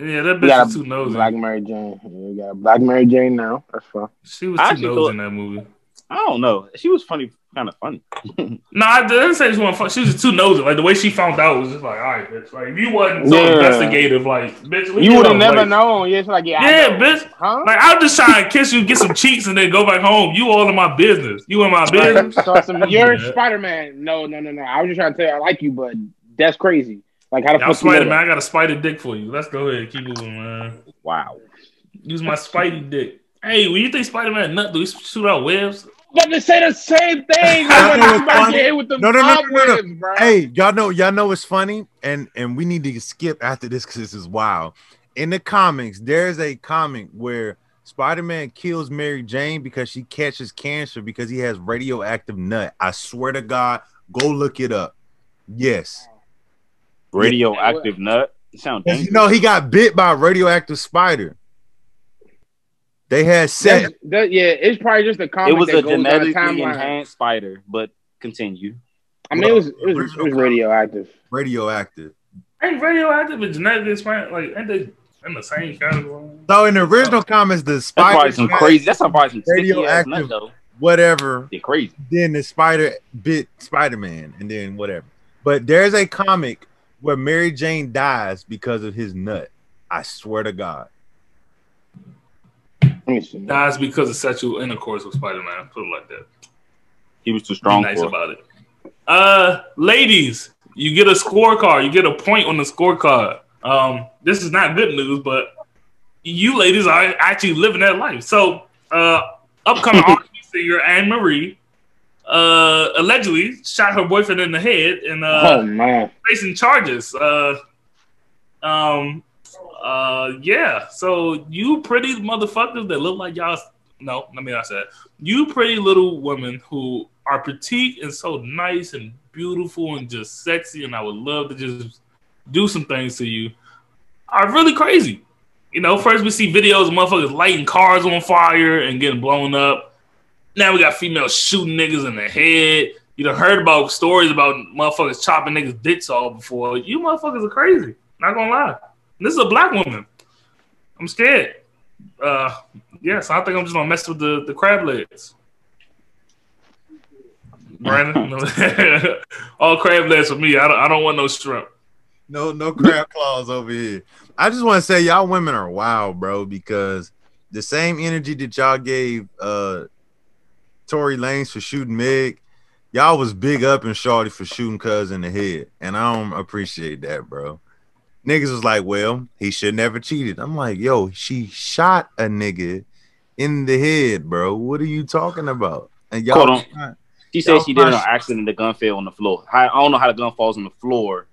Yeah, that bitch got was too nosy. black Mary Jane. Yeah, we got black Mary Jane now. That's fine. She was I too nosy thought- in that movie. I don't know. She was funny, kind of funny. No, I didn't say she wasn't fun. She was just too nosy. Like the way she found out was just like, all right, bitch. Like if you wasn't so Yeah. investigative, like bitch, You would have never Like, known. Yeah, it's like yeah, Yeah, bitch. Huh? Like I'm just trying to kiss you, get some cheeks, and then go back home. You all in my business. You in my business. So some, you're Yeah. Spider Man. No, no, no, no. I was just trying to tell you I like you, but that's crazy. Like how the I'm fuck you know Spider that? Man. I got a spider dick for you. Let's go ahead, keep moving, man. Wow. Use my Spidey dick. Hey, when you think Spider Man nut, do he shoot out webs? But they say the same thing. I when know it's funny. get hit with the No, no, no, no, no, no. hey, y'all know, y'all know it's funny, and and we need to skip after this because this is wild. In the comics, there's a comic where Spider-Man kills Mary Jane because she catches cancer because he has radioactive nut. I swear to God, go look it up. Yes, Radioactive nut. You sound 'Cause, dangerous. you know he got bit by a radioactive spider. They had set. That- yeah, it's probably just a comic it was that a goes on a genetically enhanced spider, but continue. I mean, it was it was, it was radioactive. radioactive. Ain't radioactive and genetically explained? Like, ain't they in the same category? So in the original comics, the spider probably some crazy. That's probably some sticky radioactive- nut whatever. They're crazy. then the spider bit Spider-Man, and then whatever. But there's a comic where Mary Jane dies because of his nut. I swear to God. Let me see. Nah, it's because of sexual intercourse with Spider Man. Put it like that. He was too Be strong nice for. it. about it. Uh, ladies, you get a scorecard. You get a point on the scorecard. Um, this is not good news, but you ladies are actually living that life. So, uh, upcoming R&B singer Ann Marie, uh, allegedly shot her boyfriend in the head and uh, oh facing charges. Uh, um, uh, yeah. So you pretty motherfuckers that look like y'all. No, let me not say that. You pretty little women who are petite and so nice and beautiful and just sexy, and I would love to just do some things to you. Are really crazy. You know, first we see videos of motherfuckers lighting cars on fire and getting blown up. Now we got females shooting niggas in the head. You done heard about stories about motherfuckers chopping niggas' dicks off before. You motherfuckers are crazy. Not gonna lie. This is a black woman. I'm scared. Uh, yes, I think I'm just gonna mess with the, the crab legs. Brandon, all crab legs for me. I don't, I don't want no shrimp. No, no crab claws over here. I just want to say y'all women are wild, bro, because the same energy that y'all gave uh Tory Lanez for shooting Meg, y'all was big up and shorty for shooting cuz in the head, and I don't appreciate that, bro. Niggas was like, well, he should never cheated. I'm like, yo, she shot a nigga in the head, bro. What are you talking about? And y'all, Hold on. trying- She said she did it on accident. The gun fell on the floor. I, I don't know how the gun falls on the floor.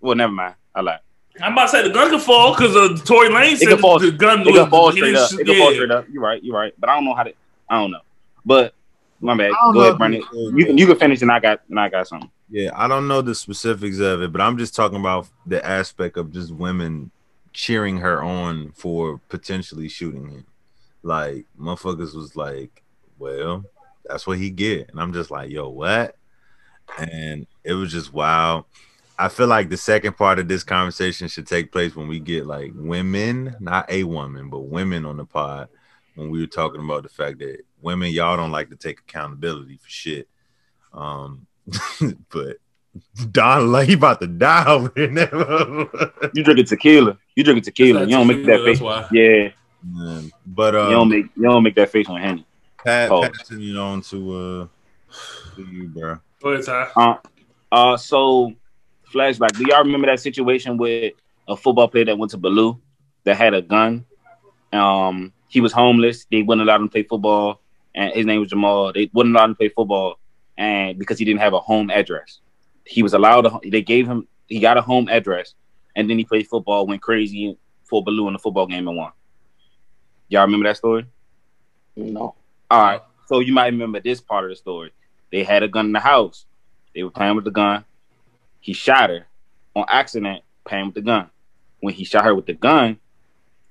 Well, never mind. I lied. I'm about to say the gun could fall because uh, Tory Lane said could fall- the gun It was could fall he straight didn't up. shoot- It could fall straight up. You're right. You're right. But I don't know how to. I don't know. But my bad. Go ahead, if Brandon. you You can you can finish, and I got and I got something. Yeah, I don't know the specifics of it, but I'm just talking about the aspect of just women cheering her on for potentially shooting him. Like motherfuckers was like, "Well, that's what he get," and I'm just like, "Yo, what?" And it was just wow. I feel like the second part of this conversation should take place when we get like women, not a woman, but women on the pod. When we were talking about the fact that women, y'all don't like to take accountability for shit. Um, but Don like he about to die over there. You drinking tequila. You drinking tequila. You don't make that face. why. Yeah. Man, but You don't um, make you don't make that face on Henny. Pat, Oh. passing it on to uh to you, bro. Go ahead, Ty. Uh, uh, so flashback. Do y'all remember that situation with a football player that went to Ballou that had a gun? Um, he was homeless. They wouldn't allow him to play football, and his name was Jamal. They wouldn't allow him to play football, and because he didn't have a home address, he was allowed. To, they gave him. He got a home address, and then he played football. Went crazy for Ballou in the football game and won. Y'all remember that story? No. All right. So you might remember this part of the story. They had a gun in the house. They were playing with the gun. He shot her on accident, playing with the gun. When he shot her with the gun,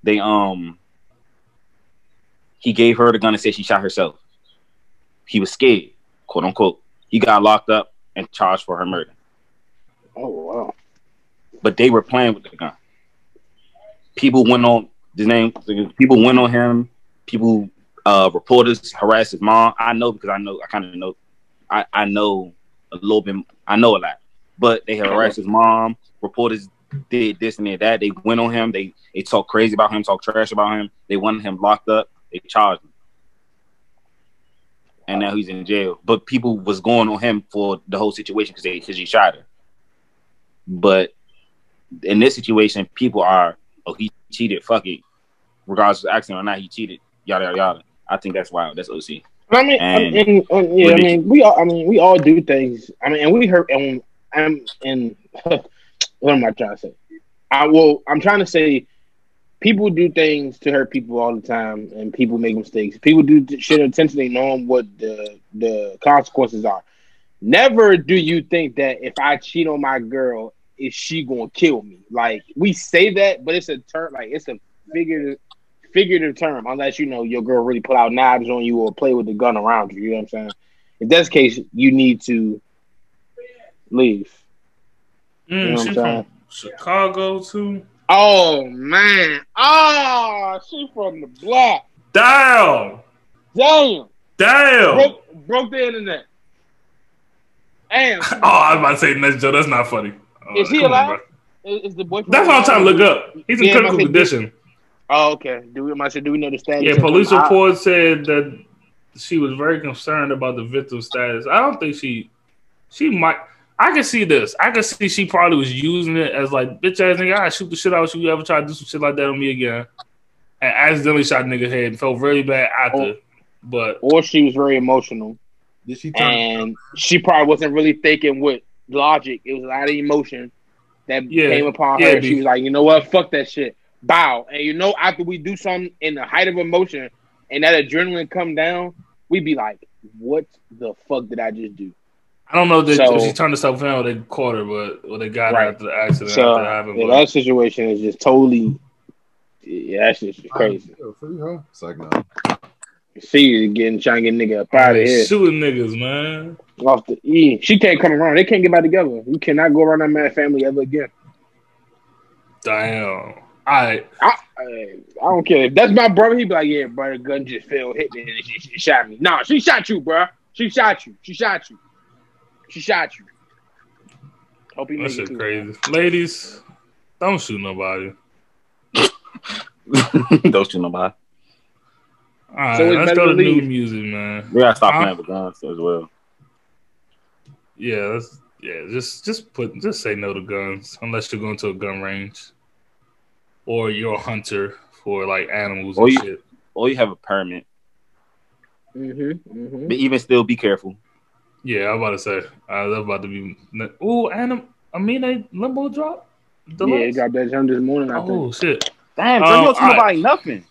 they um he gave her the gun and said she shot herself. He was scared, quote unquote. He got locked up and charged for her murder. Oh wow. But they were playing with the gun. People went on his name. People went on him. People, uh, reporters harassed his mom. I know because I know. I kind of know. I I know a little bit. I know a lot. But they harassed his mom. Reporters did this and did that. They went on him. They they talked crazy about him. Talked trash about him. They wanted him locked up. They charged him. And now he's in jail. But people was going on him for the whole situation because they because he shot her. But in this situation, people are, oh, he cheated, fuck it. Regardless of accident or not, he cheated, yada yada yada. I think that's wild. That's OC. I mean, I And- mean, uh, yeah, I mean, we all, I mean, we all do things. I mean, and we hurt, and I'm, and what am I trying to say? I will. I'm trying to say, people do things to hurt people all the time, and people make mistakes. People do shit intentionally, knowing what the the consequences are. Never do you think that if I cheat on my girl, is she gonna kill me? Like we say that, but it's a term, like it's a figurative figurative term, unless you know your girl really put out knives on you or play with the gun around you. You know what I'm saying? In that's the case, you need to leave. Mm, know what she I'm from saying? Chicago too. Oh man! Oh, she from the block. Damn, Damn! damn. Broke, broke the internet. Damn! Oh, I was about to say next Joe. That's not funny. Oh, Is he come on, alive? Is, is the boyfriend? That's what I'm trying to look up. He's in Yeah, critical condition. Oh, okay. Do we? Said, do we know the status? Yeah, police report said that she was very concerned about the victim's status. I don't think she, she might. I can see this. I can see she probably was using it as like, bitch ass nigga, I shoot the shit out you. You ever try to do some shit like that on me again? And accidentally shot a nigga head and felt very bad after. Oh. But or she was very emotional, Did she turn? and she probably wasn't really thinking with logic. It was a lot of emotion that Yeah. came upon Yeah, her. B. She was like, you know what? Fuck that shit. Bow. And you know, after we do something in the height of emotion and that adrenaline come down, we be like, what the fuck did I just do? I don't know that So- if she turned herself in or they caught her, but or they got Right. her after the accident So after it happened. yeah, that situation is just totally, yeah, that's just crazy. Free her. It's like no. See, getting trying to get nigga up out of here Shooting niggas, man. off the E. She can't come around. They can't get back together. You cannot go around that man family ever again. Damn. All right. I, I, I don't care if that's my brother. He'd be like, "Yeah, brother, gun just fell, hit me, and she, she shot me." Nah, she shot you, bro. She shot you. She shot you. She shot you. Hope he That makes shit crazy. Ladies, don't shoot nobody. don't shoot nobody. All right, So it's let's go to to new music, man. We gotta stop Huh? playing with guns as well. yeah, that's, yeah. Just just put just say no to guns unless you're going to a gun range, or you're a hunter for like animals Or and you- shit. Or you have a permit. Mm-hmm, mm-hmm. But even still, be careful. Yeah, I'm about to say. I was about to be. Oh, and I mean, a limbo drop. Yeah, it got that jump this morning. I think. oh shit! Damn, Um, bro, you don't tell alright. nobody nothing.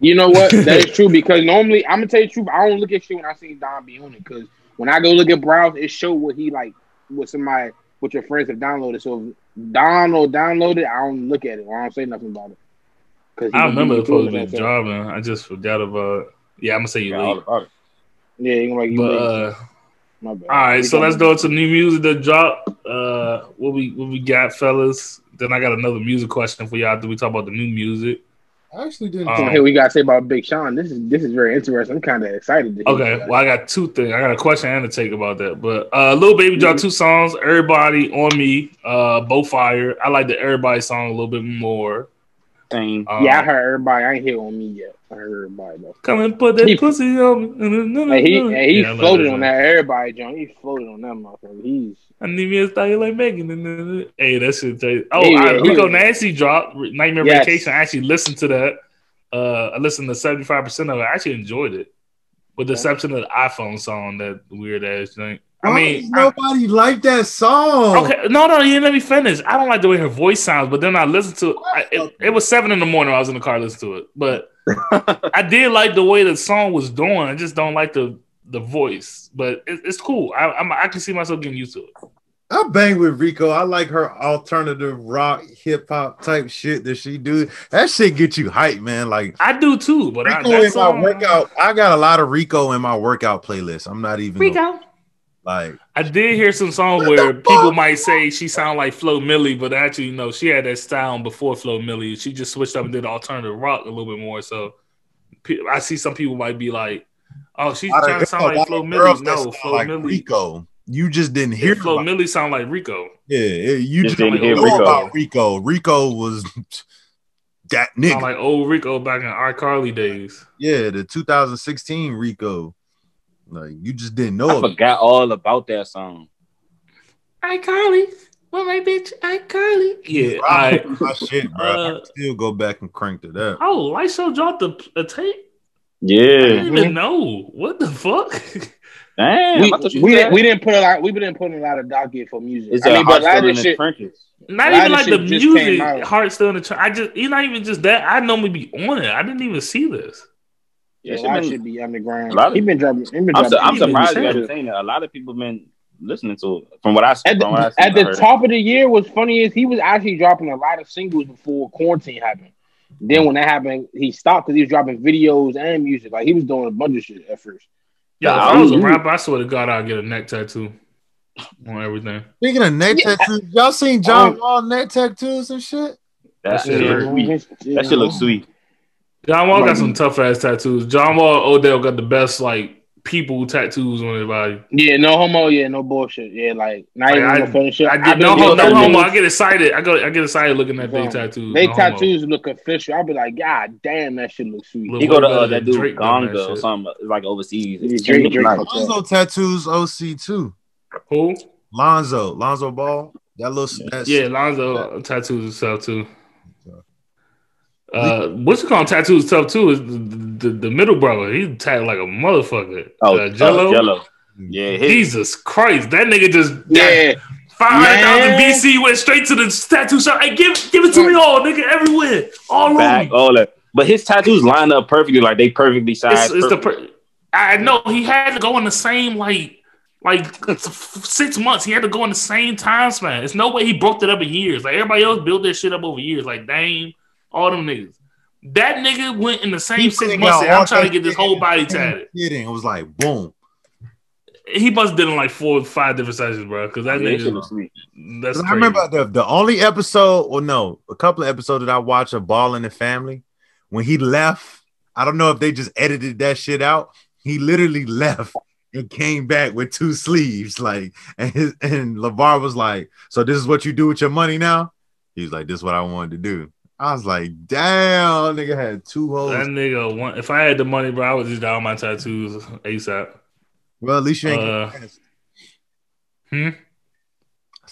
You know what? That is true because normally I'm gonna tell you the truth. I don't look at shit when I see Don be on it because when I go look at browse, it show what he like, what somebody, what your friends have downloaded. So if Don or downloaded, I don't look at it or I don't say nothing about it. Cause I remember be it supposed to be cool with that dropping. I just forgot about. Yeah, I'm gonna say you Yeah, all late. about it. stuff. Yeah, he gonna like you. But uh, My bad. all right, We so let's go to new music that dropped. Uh, what we what we got, fellas? Then I got another music question for y'all. Do we talk about the new music? I actually didn't. Um, So here we gotta say about Big Sean. This is this is very interesting. I'm kind of excited. To hear Okay, that. well, I got two things. I got a question and a take about that. But uh, Lil Baby dropped two songs. Everybody on me, uh, both fire. I like the Everybody song a little bit more. Same. Um, yeah, I heard everybody. I ain't hear on me yet. I heard everybody though. Come and put that He- pussy on me. Hey, he hey, he Yeah, floated that on that everybody joint. He floated on that motherfucker. He's I need me a style like Megan. Hey, that shit. Crazy. Oh, Yeah, I, yeah, Rico yeah. Nasty dropped Nightmare Yes. Vacation. I actually listened to that. Uh, I listened to seventy five percent of it. I actually enjoyed it, with the exception of the iPhone song, that weird ass thing. I mean, does I- nobody like that song. okay, no, no, you didn't let me finish. I don't like the way her voice sounds, but then I listened to it. I, it, it was seven in the morning. I was in the car listening to it, but I did like the way the song was doing. I just don't like the the voice, but it, it's cool. I, I'm, I can see myself getting used to it. I bang with Rico. I like her alternative rock, hip hop type shit that she do. That shit get you hype, man. Like I do too, but I, Rico that in song, my workout. I got a lot of Rico in my workout playlist. I'm not even Rico. Like I did hear some songs where people might say she sound like Flo Milli, but actually, no, she had that style before Flo Milli. She just switched up and did alternative rock a little bit more. So I see some people might be like, "Oh, she's a lot trying to sound like Flo of Milli." No, Flo like Milli. Rico. You just didn't Yeah, hear Flo about- Milli sound like Rico. Yeah, yeah, you Just just didn't didn't hear Rico. about Rico. Rico was that nigga. Sound like old Rico back in R. Carly days. yeah, the 2016 Rico. Like you just didn't know. I about- forgot all about that song. iCarly, what my bitch, iCarly. Yeah, I, I. my shit, bro. Uh, can still go back and crank to that. Oh, Lightshow dropped a, a tape. Yeah, I didn't even know. What the fuck? Damn. we, I thought you we, didn't, we didn't put a lot. We didn't put a lot of docket for music. It's I a mean, but a lot still of in the shit. trenches. Not even like the music, heart still in the. Tr- I just, it's not even just that. I normally be on it. I didn't even see this. Yeah, It a lot should've should been- be underground. A lot of- he been dropping. He been I'm, dropping. su- I'm surprised you saying haven't seen it. A lot of people been listening to it. From what I At from I the, seen, at the heard. top of the year, what's funny is he was actually dropping a lot of singles before quarantine happened. Then when that happened, he stopped because he was dropping videos and music. Like he was doing a bunch of shit at first. Yeah, if I was a I'm- rapper, I swear to God, I'd get a neck tattoo on everything. Speaking of neck Yeah. tattoos, y'all seen John Oh. Wall neck tattoos and shit? That, That shit shit hurt. sweet. That shit look sweet. John Wall Like- got some tough ass tattoos. John Wall, Odell got the best like people tattoos on their body. Yeah, no homo. Yeah, no bullshit. Yeah, like not even Like, no funny shit. I I've get been no, doing homo, no homo. I get excited. I go, I get excited looking at their Yeah. tattoos. They no homo. tattoos look official. I'll be like, God damn, that shit looks sweet. Look He go to way uh, that dude Drake doing Gonga or something like overseas. Yeah, It Drake- Drake nice. Lonzo tattoos OC too. Who? Lonzo, Lonzo Ball. That little that's Yeah, Lonzo tattoos himself too. Uh, what's it called? Tattoos tough too. Is the, the, the middle brother? He tattooed like a motherfucker. Oh, uh, Gelo. uh, Gelo. Yeah, his, Jesus Christ, that nigga just Yeah, five hundred thousand Man. BC went straight to the tattoo shop. Hey, give give it to me all, nigga, everywhere, all back, me. all that. But his tattoos line up perfectly, like they perfectly It's, sized. it's the perfect. per- I know he had to go in the same like like six months. He had to go in the same time span. It's no way he broke it up in years. Like everybody else built their shit up over years. Like Dame, all them niggas. That nigga went in the same six months. I'm trying to get this whole body the same tatted. Kidding. It was like boom. He must did in like four, or five different sessions, bro. Because that Yeah, nigga, look sweet. that's 'Cause crazy. I remember the, the only episode, or no, a couple of episodes that I watched of Ball in the Family. When he left, I don't know if they just edited that shit out. He literally left and came back with two sleeves. Like, and his, and LaVar was like, So this is what you do with your money now? He was like, This is what I wanted to do. I was like, damn, nigga had two holes. That nigga, want, if I had the money, bro, I would just down my tattoos ASAP. Well, at least you ain't. Uh, getting finessed. Hmm.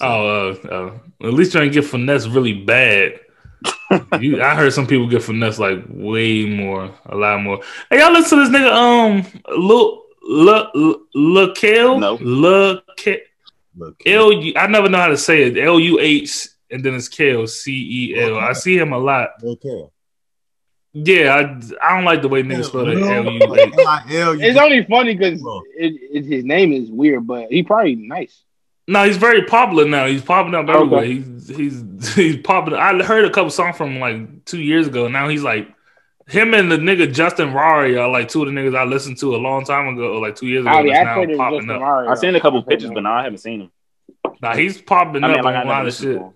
Oh, uh, uh, at least you ain't get finesse really bad. you, I heard some people get finesse like way more, a lot more. Hey, y'all listen to this nigga, um, Lil, Lil, Lil, Kel? No. Lil, Kel, Look, L U. I never know how to say it. L U H and then it's Kel, C E L. I see him a lot. okay. Yeah, I, I don't like the way niggas spell it. L U Like, H. L, you It's only funny because it, it, his name is weird, but he probably nice. No, he's very popular now. He's popping up everywhere. Okay. He's he's he's popping. I heard a couple songs from him like two years ago. Now he's like him and the nigga Justin Rari are like two of the niggas I listened to a long time ago, like two years ago. I, that's I now played it popping Justin up. Mario. I've seen a couple pictures, but now I haven't seen him. Nah, he's popping I mean, up like on a lot of shit. to him.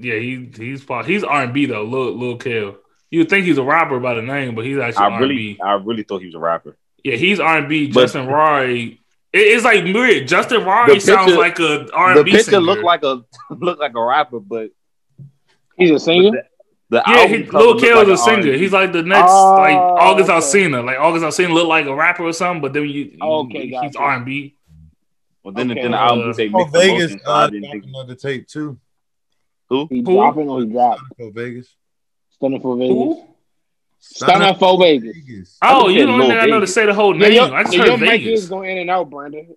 Yeah, he he's pop. He's R and B though. Lil Lil Kel. You think he's a rapper by the name, but he's actually I R and B. really, I really thought he was a rapper. Yeah, he's R and B. Justin Rari. It, it's like weird. Justin Rari The sounds picture- like a R and B picture singer. looked like a looked like a rapper, but He's a singer. the Yeah, album he, Lil looked Kel like is a singer. R&B. He's like the next Oh, like August okay. Alsina. Like August Alsina look like a rapper or something, but then you Okay, he's gotcha. R and B. Well, then, Okay, then the uh, album say Oh, mixed Vegas emotions. so I uh, didn't think another tape too. He Who? dropping or he dropped? Oh, Vegas. Stunna 4 Vegas. Who? Stunna 4 Vegas. Vegas. Oh, you don't Lil think I know to say the whole Yeah, name. your, I just yeah, heard your mic is Vegas. going in and out, Brandon.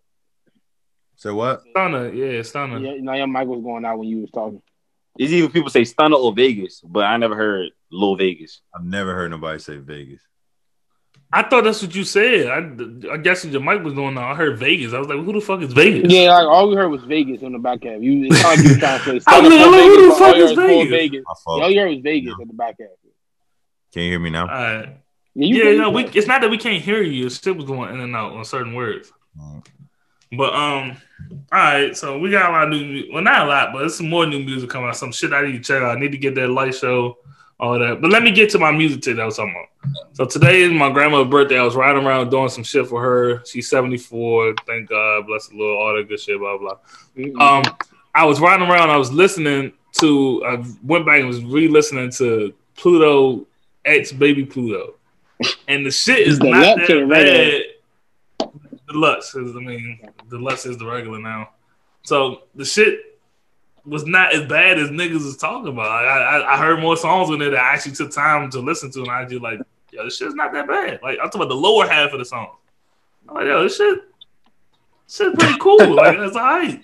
So what? Stunner, yeah, Stunner. Yeah, now your mic was going out when you was talking. It's even people say Stunner or Vegas, but I never heard Lil Vegas. I've never heard nobody say Vegas. I thought that's what you said. I, I guess your mic was going on. I heard Vegas. I was like, who the fuck is Vegas? Yeah, like all we heard was Vegas on the back half. You, it sounded like you trying to say I was Stunner like, for who the Vegas, but fuck you is heard was Vegas? Vegas. All you heard was Vegas at the back half. Can you hear me now? All right. Yeah, you yeah, no, we, it's not that we can't hear you. It's still was going in and out on certain words. Mm. But um, all right. So we got a lot of new. Well, not a lot, but there's some more new music coming out. Some shit I need to check out. I need to get that light show, all that. But let me get to my music today. That I was talking about. So today is my grandmother's birthday. I was riding around doing some shit for her. She's 74. Thank God, bless the Lord, all that good shit. Blah blah. Mhm. Um, I was riding around. I was listening to. I went back and was re-listening to Pluto X Baby Pluto, and the shit is The not Lux or the that bad. Deluxe is, I mean, deluxe is the regular now. So the shit was not as bad as niggas is talking about. I, I, I heard more songs in there that I actually took time to listen to, and I just like, yo, this shit's not that bad. Like I'm talking about the lower half of the song. I'm like, yo, this shit, shit's pretty cool. like it's alright.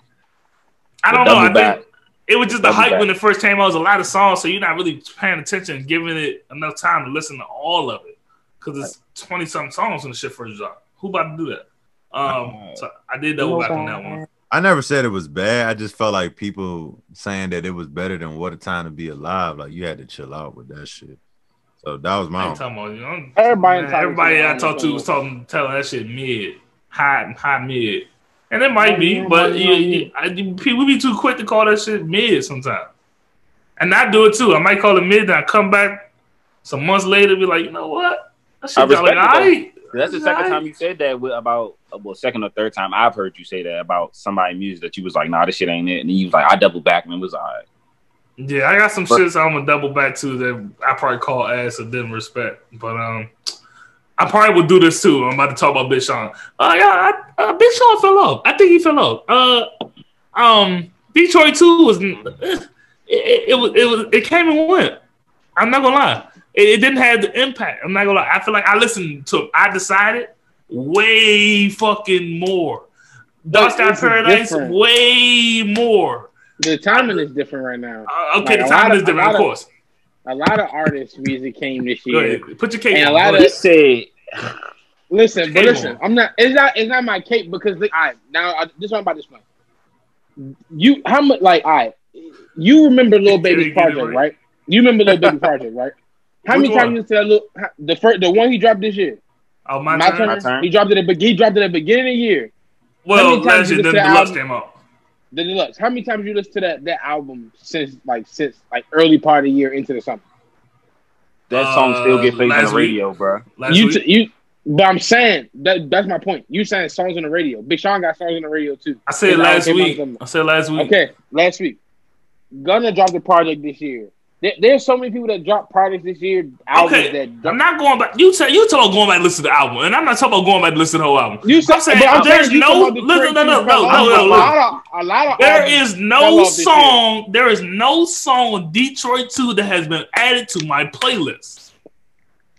I don't know. I back. think it was just the hype back. when it first came out. It was a lot of songs, so you're not really paying attention and giving it enough time to listen to all of it because it's twenty something songs when the shit first dropped. Who about to do that? Um, so I did double back on that one. I never said it was bad. I just felt like people saying that it was better than What a Time to Be Alive. Like you had to chill out with that shit. So that was I my. ain't talking about you know. Everybody man, everybody I talked to was talking, telling that shit mid, high, high mid, and it might be, but you, you, I, you- people be too quick to call that shit mid sometimes, and I do it too. I might call it mid, then I come back some months later, be like, you know what? That I got like, respect it, alright. That's the second time you said that with about well, second or third time I've heard you say that about somebody music that you was like, nah, this shit ain't it. And you was like, I double back and it was all right. Yeah, I got some But- shit I'm gonna double back to that I probably call ass or didn't respect. But um I probably would do this too. I'm about to talk about Big Sean. Uh yeah, I, uh, Big Sean fell off. I think he fell off. Uh um Detroit 2 was it, it, it was it was it came and went. I'm not gonna lie. It, it didn't have the impact. I'm not gonna lie. I feel like I listened to I decided way fucking more. Dark Sky this Paradise different. way more. The timing is different right now. Uh, okay, Like, the a lot time is a different, of of- course. A lot of artists' music came this Go year. ahead. Put your cape And a lot of- ahead. Just said Listen, but listen, on. I'm not. It's not. It's not my cape because like, I now I, this is what I'm about to explain. You how much like I you remember Little Get Baby's project, right. right? You remember Little Baby project, right? How Which many times one? you said that little the first the one he dropped this year? Oh, my, My turn. turn. My turn. He dropped it at the he dropped it at the beginning of the year. How Well, many times last you year, listen the to deluxe album? came out. The deluxe. How many times you listen to that that album since like since like early part of the year into the summer? that song still get uh, played on last the week. radio, bro. Last you week. t- you. But I'm saying that that's my point. You saying songs on the radio. Big Sean got songs on the radio too. I said last came week. I said last week. Okay, last week. Gunna dropped a project this year. There, there's so many people that dropped products this year. Albums Okay, that I'm don't- going back. You say you talking about going back to listen to the album, and I'm not talking about going back to listen to the whole album. You said, I'm saying but I'm there's no- talking about the listen, no, no, no, no, no, A no. lot of, a lot of There is no off this year. song. There is no song on Detroit 2 that has been added to my playlist.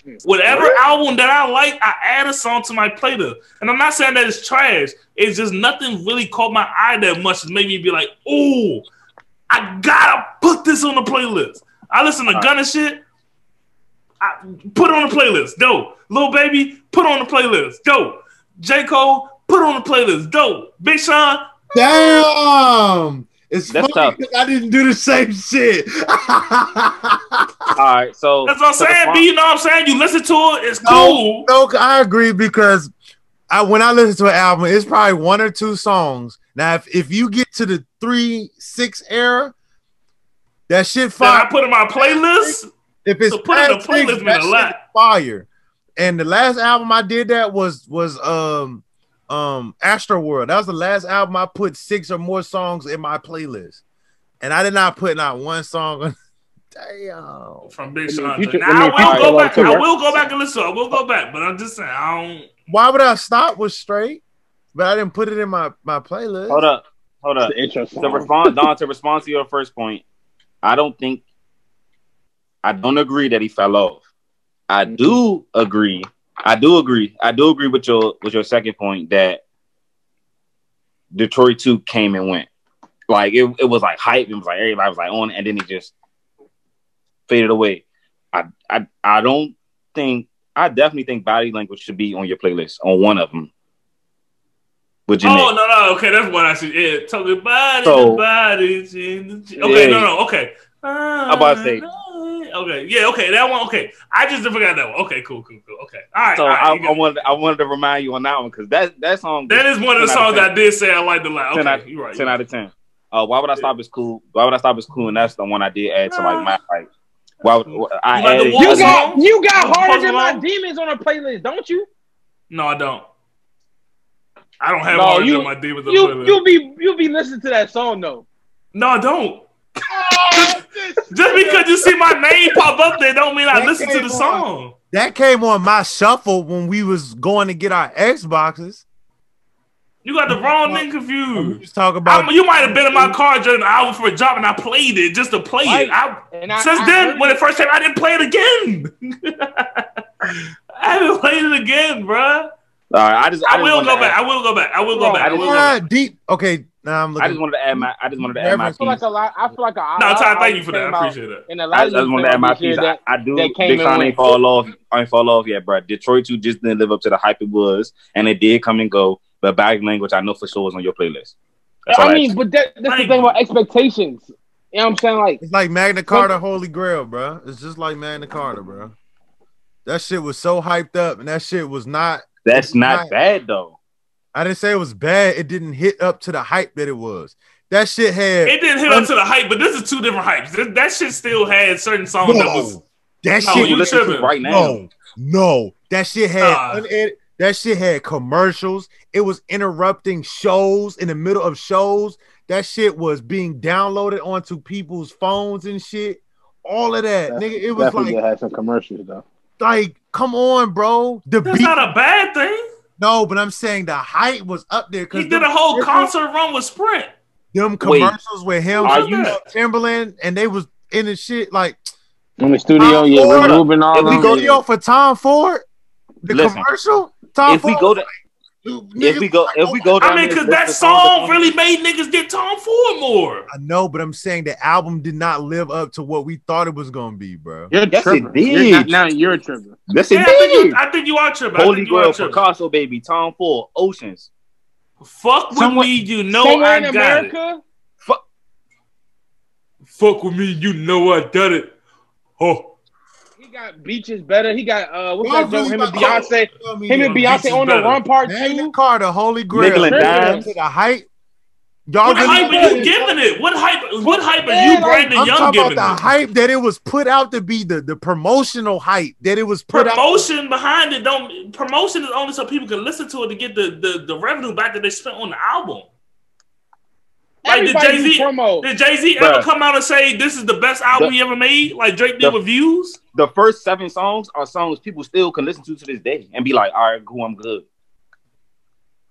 Hmm. Whatever album that I like, I add a song to my playlist. And I'm not saying that it's trash. It's just nothing really caught my eye that much to make me be like, oh, I gotta put this on the playlist. I listen to Gunna shit. I put it on the playlist. Dope. Little baby, put on the playlist. Dope. J. Cole, put on the playlist. Dope. Big Sean, Damn. It's That's funny tough. 'cause I didn't do the same shit. All right, so That's what I'm so saying. fun- B, you know what I'm saying? You listen to it, it's No, cool. no, I agree because I when I listen to an album, it's probably one or two songs. Now, if, if you get to the three six era, that shit That I put in my playlist. If it's to put in the past six, playlist mean that a shit lot. is fire. And the last album I did that was was um um Astroworld. That was the last album I put six or more songs in my playlist, and I did not put not one song. on Damn. From Big I mean, Sean. Now, I will Future go back. too, I right? will go back and listen. I will go back, but I'm just saying I don't. Why would I stop? with straight, but I didn't put it in my my playlist. hold up, hold up. the intro To song. respond, Don, to respond to your first point, I don't think I don't agree that he fell off. I mm-hmm. do agree. I do agree. I do agree with your with your second point that Detroit 2 came and went. Like it, it was like hype. It was like everybody was like on and then it just faded away. I I I don't think I definitely think body language should be on your playlist on one of them. With Jhené. Oh no, no, okay, that's what I should. Yeah, talking about So- the bodies in the. Okay, Yeah. no, no, okay. I'm about to say- Okay, yeah, okay, that one. Okay, I just forgot that one. Okay, cool, cool, cool. Okay, all right. So all right, I, I wanted I wanted to remind you on that one because that that song that is one of the songs 10. I did say I liked a lot. 10 out, you're right. 10 out of 10. Uh, why would I stop is cool. Why would I stop is cool, and that's the one I did add to like my like. Why would I You added? You got you got harder than my demons on a playlist, don't you? No, I don't. I don't have No, all you- of my demons on You playlist. you be you be listening to that song though. No, I don't. Oh, just because you see my name pop up there, don't mean I That listen to the on. song. That came on my shuffle when we was going to get our Xboxes. You got the wrong thing We confused. was talking about I'm- you might have been in my car during the hour for a job, and I played it just to play Right. it. I, And I, since I then, heard when it first came, I didn't play it again. I haven't played it again, bruh. All right, I just I, I just will go back. add- I will go back. I will go back. I I will just- go back. deep. Okay, now I'm I just wanted to add my I just wanted to add my I feel like a lot. I feel like a No, lot- Ty, lot thank you for that. I appreciate that. And a lot I of just wanted to add my out this year piece. I, that- I do. Big Sean ain't fall off. I ain't fall off yet, bro. Detroit 2 just didn't live up to the hype it was, and it did come and go. But bag language, I know for sure is on your playlist. That's all I I mean, but that, that's the thing about expectations. You know what I'm saying? Like, It's like Magna Carta, Holy Grail, bro. It's just like Magna Carta, bro. That shit was so hyped up, and that shit was not. That's not Right. bad though. I didn't say it was bad. It didn't hit up to the hype that it was. That shit had. It didn't hit up to the hype, but this is two different hypes. That, that shit still had certain songs that was. that No, shit. you you listen to right now? No, no, that shit had Nah. uned- that shit had commercials. It was interrupting shows in the middle of shows. That shit was being downloaded onto people's phones and shit. All of that, That's- nigga. It was definitely like, had some commercials though. like, come on, bro. The That's beat, not a bad thing. no, but I'm saying the hype was up there He did a whole concert run with Sprint. them Wait, commercials with him, are you- Timberland, and they was in the shit like In the studio, Tom yeah, Ford, removing all if we them. go- video for Tom Ford. The Listen, commercial, Tom If we go to if we oh go if we go down I mean, because that song on- really made niggas get Tom Ford more. I know, but I'm saying the album did not live up to what we thought it was gonna be, bro. You're Yes, it tripping. You're not- now you're tripping. Yes, Yeah, it I think, you, I think you are tripping. I Holy think you are Grail, tripping. Picasso, baby, Tom Ford, Oceans. Fuck with Somewhere- me, you know Somewhere I in got it. America, Fuck with me, you know I done it. Oh, he got beaches better. He got uh, what's that joke? really Him and Beyonce. Him and Beyonce on the better. run part Magna two. Carta, Holy Grail. Nickel and Tripping Dime. to the hype. Y'all what really hype are you giving it? What hype? What hype are you, Yeah, like, Brandon I'm Young, talking giving about the it? hype that it was put out to be the, the promotional hype that it was put out. Promotion behind it don't. Promotion is only so people can listen to it to get the the, the revenue back that they spent on the album. Like, did Jay-Z- Did Jay Z ever come out and say this is the best album The- he ever made? Like Drake did the- with Views. The first seven songs are songs people still can listen to to this day and be like, all right, cool, I'm good.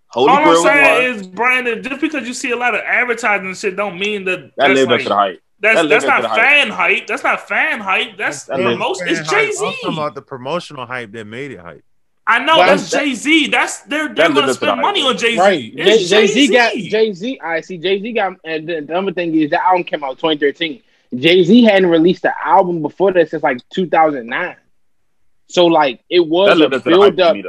Holy All I'm saying one. is, Brandon, just because you see a lot of advertising shit, don't mean that That that's, lived up to the hype. that's, that that's not the hype. fan hype. That's not fan hype. That's That lived- promotion. It's. Jay Z. I'm talking about the promotional hype that made it hype. I know But that's Jay Z. That's they're they're gonna lived up to spend money on Jay Z. Right. Jay Z got Jay-Z. Jay Z. I see Jay Z got, and the, the other thing is that album came out 2013. Jay Z hadn't released an album before that since like 2009. So like it was lived a up to the hype build to up, me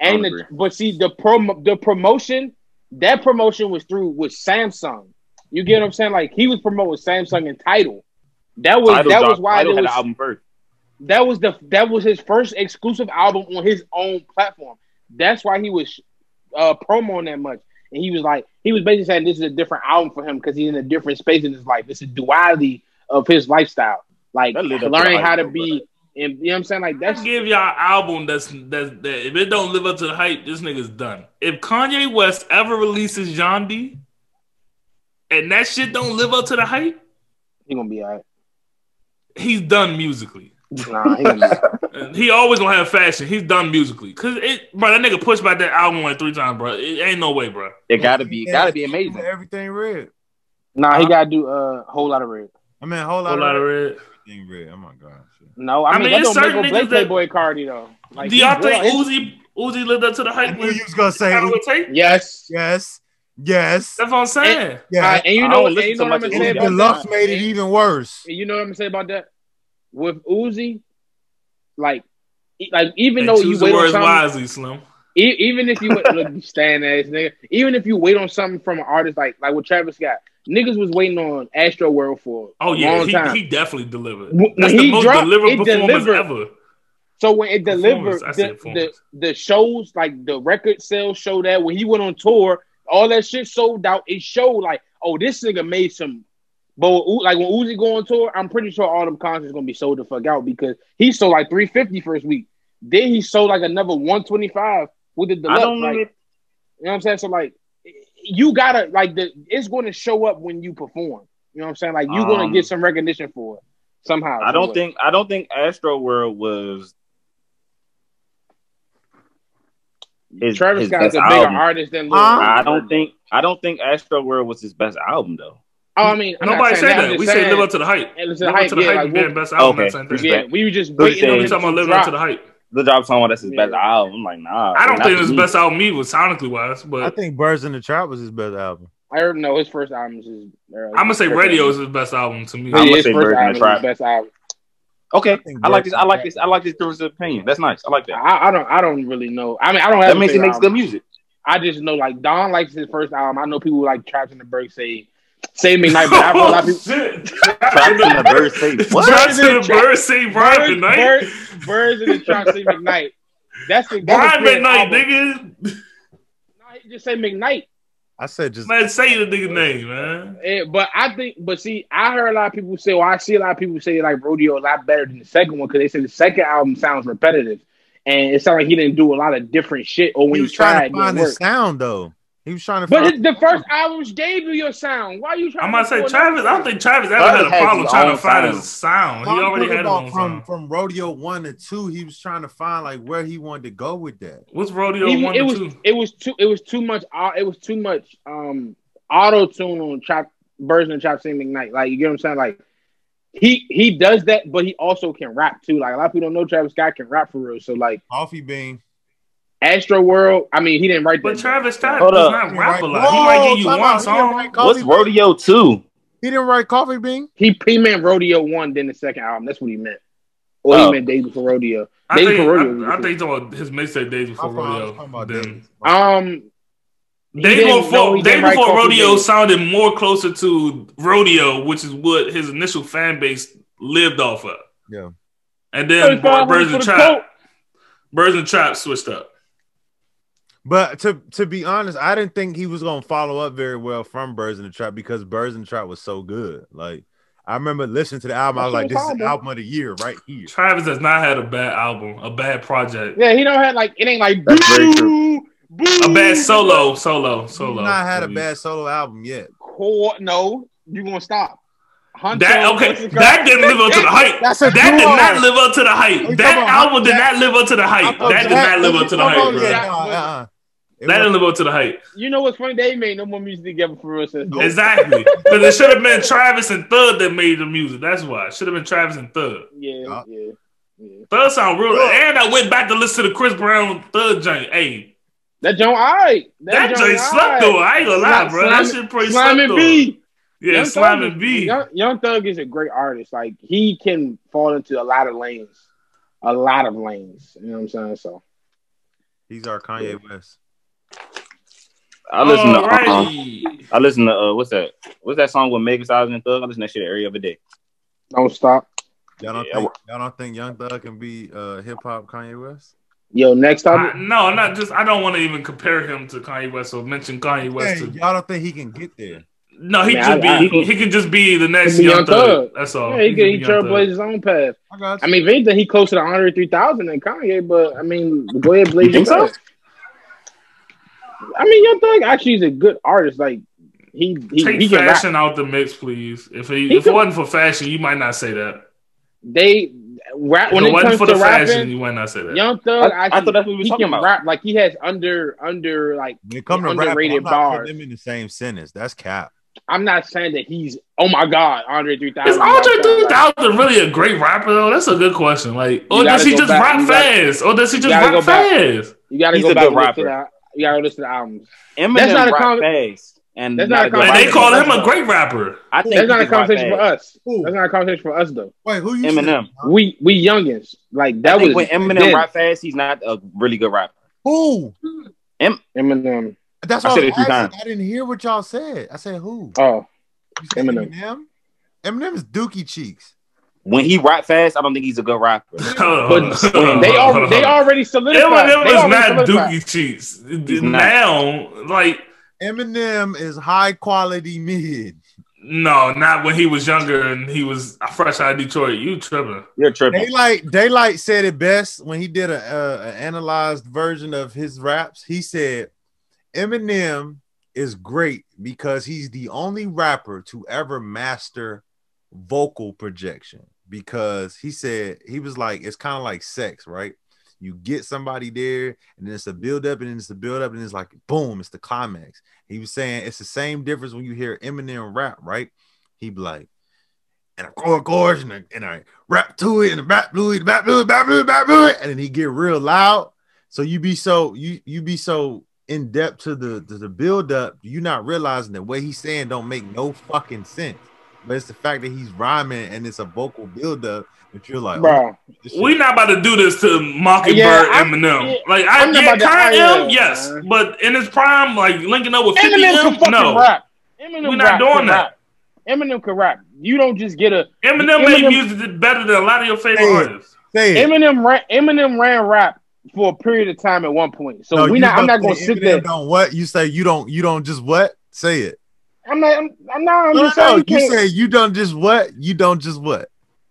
and the, but see the promo the promotion that promotion was through with Samsung. You get what I'm saying? Like he was promoting Samsung and Tidal. That was Tidal that was why Tidal there had was, album first. That was the that was his first exclusive album on his own platform. That's why he was uh promoting that much. And he was like, he was basically saying this is a different album for him because he's in a different space in his life. It's a duality of his lifestyle. Like That lived up to learning how to though, be and you know what I'm saying? Like I that's give y'all album that's that's that if it don't live up to the hype, this nigga's done. If Kanye West ever releases Donda, and that shit don't live up to the hype, he gonna be all right. he's done musically. Nah, he gonna be all right. And he always gonna have fashion. He's done musically. Cause it, bro, that nigga pushed back that album like three times, bro. It ain't no way, bro. It gotta be, it gotta be amazing. Everything red. Nah, he Huh? gotta do a uh, whole lot of red. I mean, a whole lot, Whole lot of of red. everything red. Oh my god. No, I, I mean, mean, that it's don't make certain or break niggas that- Playboi Carti though. Like, Do y'all think his- Uzi Uzi lived up to the I hype? knew you was gonna say How it would take? Yes. yes, yes. That's what I'm saying. Yeah, and you I know, don't and listen you know what I'm much gonna say about Deluxe that? made it even worse. And you know what I'm gonna say about that? With Uzi, like, like even And though you wait on words something, wisely, Slim. e- even if you wait, look, stand ass nigga, even if you wait on something from an artist like like with Travis Scott, niggas was waiting on Astro World for Oh yeah, he, he definitely delivered. When- That's the he most dropped, delivered performance delivered. ever. So when it delivered the, the the shows, like the record sales show that when he went on tour, all that shit sold out. It showed like, oh, this nigga made some. But when like when Uzi go on tour, I'm pretty sure all them concerts gonna be sold the fuck out because he sold like 350 first week. Then he sold like another 125 with the I deluxe. don't like, even, you know what I'm saying? So like, you gotta like the it's going to show up when you perform. You know what I'm saying? Like you're gonna Um, get some recognition for it somehow. I don't think, I don't think Astro World was. His, Travis Scott's a bigger album. artist than Lil I don't think, I don't think Astro World was his best album though. Oh, I mean, I'm Nobody saying said I'm that. We saying- said live up to the hype. It Live up hype, to the yeah, hype like, and being what- best album. Okay. That's the same thing. Yeah, we were just But waiting they- on We it talking about to living up to the hype. The job talking about that's his Yeah. best album. I'm like, nah. I don't think to it's the me. best album either, sonically wise, but I but think Birds in the Trap was his best album. I heard no, his first album is his. Uh, I'm gonna say Rodeo is his best album to me. I'm gonna his say first Birds in the album Trap. best album. Okay, think I like this. I like this. I like this difference of opinion. That's nice. I like that. I, I don't. I don't really know. I mean, I don't have. That a means he makes good music. I just know like Don likes his first album. I know people like Traps in the Berg say Save Me Night, but I've heard a lot of people. Traps in the Birds say what? Traps in the Traps- Birds say Brian Birds, McKnight. Birds, Birds in the Trap say McKnight. That's the that's Brian McKnight, album. nigga. No, he just say McKnight. I said just Man, say the nigga name, man. Eh, but I think, but see, I heard a lot of people say, well, I see a lot of people say like Rodeo a lot better than the second one because they say the second album sounds repetitive, and it sounds like he didn't do a lot of different shit. Or when he he, was trying to find his sound though. He was trying to But find the first albums gave you your sound. Why are you trying? I'm gonna to say Travis. another I don't think Travis ever Travis had a problem trying to find sound. his sound. He I'm already had his about from sound. from rodeo one to two. He was trying to find like where he wanted to go with that. What's Rodeo Even- one it to was two? it was too it was too much au- it was too much um auto tune on chop version of Chop Sing McKnight. Like you get what I'm saying? Like he he does that, but he also can rap too. Like a lot of people don't know Travis Scott can rap for real. So like Coffee Bean. Astro World, I mean he didn't write that. But that. Travis Scott Hold does up. not He rap a lot. write- He might give you one time out. He didn't song. What's Bean? Rodeo Two? He didn't write Coffee Bean. He he meant Rodeo one, then the second album. That's what he meant. Or Oh. he meant Days Before Rodeo. I Days think, Before Rodeo. I, I think he's talking about his mixtape days before I thought I was rodeo. talking about Then Davis. um he Day no, before, he day before rodeo Bean. sounded more closer to rodeo, which is what his initial fan base lived off of. Yeah. And then Birds and the Trap. Birds and Trap switched up. But to to be honest, I didn't think he was gonna follow up very well from Birds in the Trap because Birds in the Trap was so good. Like I remember listening to the album, I was like, "This is hard, the album of the year right here." Travis has not had a bad album, a bad project, Yeah, he don't have like it ain't like boo, boo. a bad solo, solo, solo. He's solo. not had a bad solo album yet. core. No, you gonna stop. Hunter, That okay? That didn't live up to the hype. That's a that did not live up to the hype. you That talking about? album did That- not live up to the hype. That did not live up to the hype, bro. yeah, That no, It didn't live up to the hype. You know what's funny? They made no more music together for real since. then. Exactly. Because it should have been Travis and Thug that made the music. That's why. It should have been Travis and Thug. Yeah, yeah, yeah. Thug sound real. Look. And I went back to listen to the Chris Brown Thug joint. Hey, That joint, alright. that, joint joint slept though. I ain't gonna lie, Slime- bro. That Slime- shit pretty Slime slept and though. B. Yeah, Young Slime Thug and is- B. Young, Young Thug is a great artist. Like he can fall into a lot of lanes, a lot of lanes. You know what I'm saying? So He's our Kanye West. I listen to. Uh, I listen to. Uh, what's that? What's that song with Megan Stallion and Thug? I listen to that shit every other day. don't stop. Y'all don't Yeah, think y'all don't think Young Thug can be uh, hip hop Kanye West? Yo, next I, topic. no, not just. I don't want to even compare him to Kanye West or mention Kanye West. Hey, to, y'all don't think he can get there? no, he Man, just be. I- I- he, he can just be the next He be Young Young Thug. Thug. That's all. yeah, he, can can be he Young Thug. trailblaze his own path. I got I mean, if anything, he closer to Andre 3000 than Kanye. But I mean, go ahead, blaze You think your so? Path. I mean, Young Thug actually is a good artist. Like he he, Take he can rap. fashion out the mix, please. If he, He if can- it wasn't for fashion, you might not say that. They rap If when it it wasn't comes for to the fashion, rapping. you might not say that. Young Thug, I- I thought that's what we was he talking about. rap like he has under under like. when it comes to rap, I'm underrated not bars. putting them in the same sentence. That's cap. I'm not saying that he's oh my god Andre 3000. Is Andre Like, 3000 really a great rapper though? That's a good question. Like, or does he just back- rap you gotta- fast? Or does he just rap go back. fast? You gotta He's go a back good and listen to rapper. The, you gotta listen to the albums. Eminem That's not a rap con- fast, and That's not a good they call him a great rapper. I think That's not a conversation for us. Who? That's not a conversation for us though. Wait, who you Eminem. said? We we youngins like I that think was when Eminem then. rap fast, he's not a really good rapper. Who? Eminem. That's I what I, said was it two asking. times. I didn't hear what y'all said. I said who? Oh, You said Eminem. Eminem. Eminem is Dookie Cheeks. When he rap fast, I don't think he's a good rapper. but they already they already solidified. Eminem They is not solidified. Dookie Cheeks. He's not. Now, like, Eminem is high quality mid. no, not when he was younger and he was fresh out of Detroit. You tripping. You're tripping. Daylyt Daylyt said it best when he did a, uh, an analyzed version of his raps. He said Eminem is great because he's the only rapper to ever master vocal projection. Because he said he was like it's kind of like sex, right? You get somebody there, and then it's a build up, and then it's a build up, and it's like boom, it's the climax. He was saying it's the same difference when you hear Eminem rap, right? He be like, and chord chorus, and, a, and I rap to it, and a back blue, the back blue, back blue, back blue, and then he get real loud. So you be so you you be so in depth to the to the build up, you not realizing that what he's saying don't make no fucking sense. But it's the fact that he's rhyming and it's a vocal build up that you're like, Bro, oh, We not about to do this to Mockingbird Yeah, Eminem. yeah, like I I'm not yeah, about to- current I, M, yes, man. but in his prime, like linking up with 50 Eminem can M, fucking no. rap. Eminem We're not doing that. rap. Eminem can rap. You don't just get a Eminem, made Eminem- music that better than a lot of your favorite Say it. artists. say it. Eminem ran Eminem ran rap for a period of time at one point. So No, we you not I'm not gonna sit there. Don't what you say? You don't. You don't just what? Say it. I'm not I'm, I'm not I'm No, just no, saying no. you, You can't, say you don't just what? You don't just what?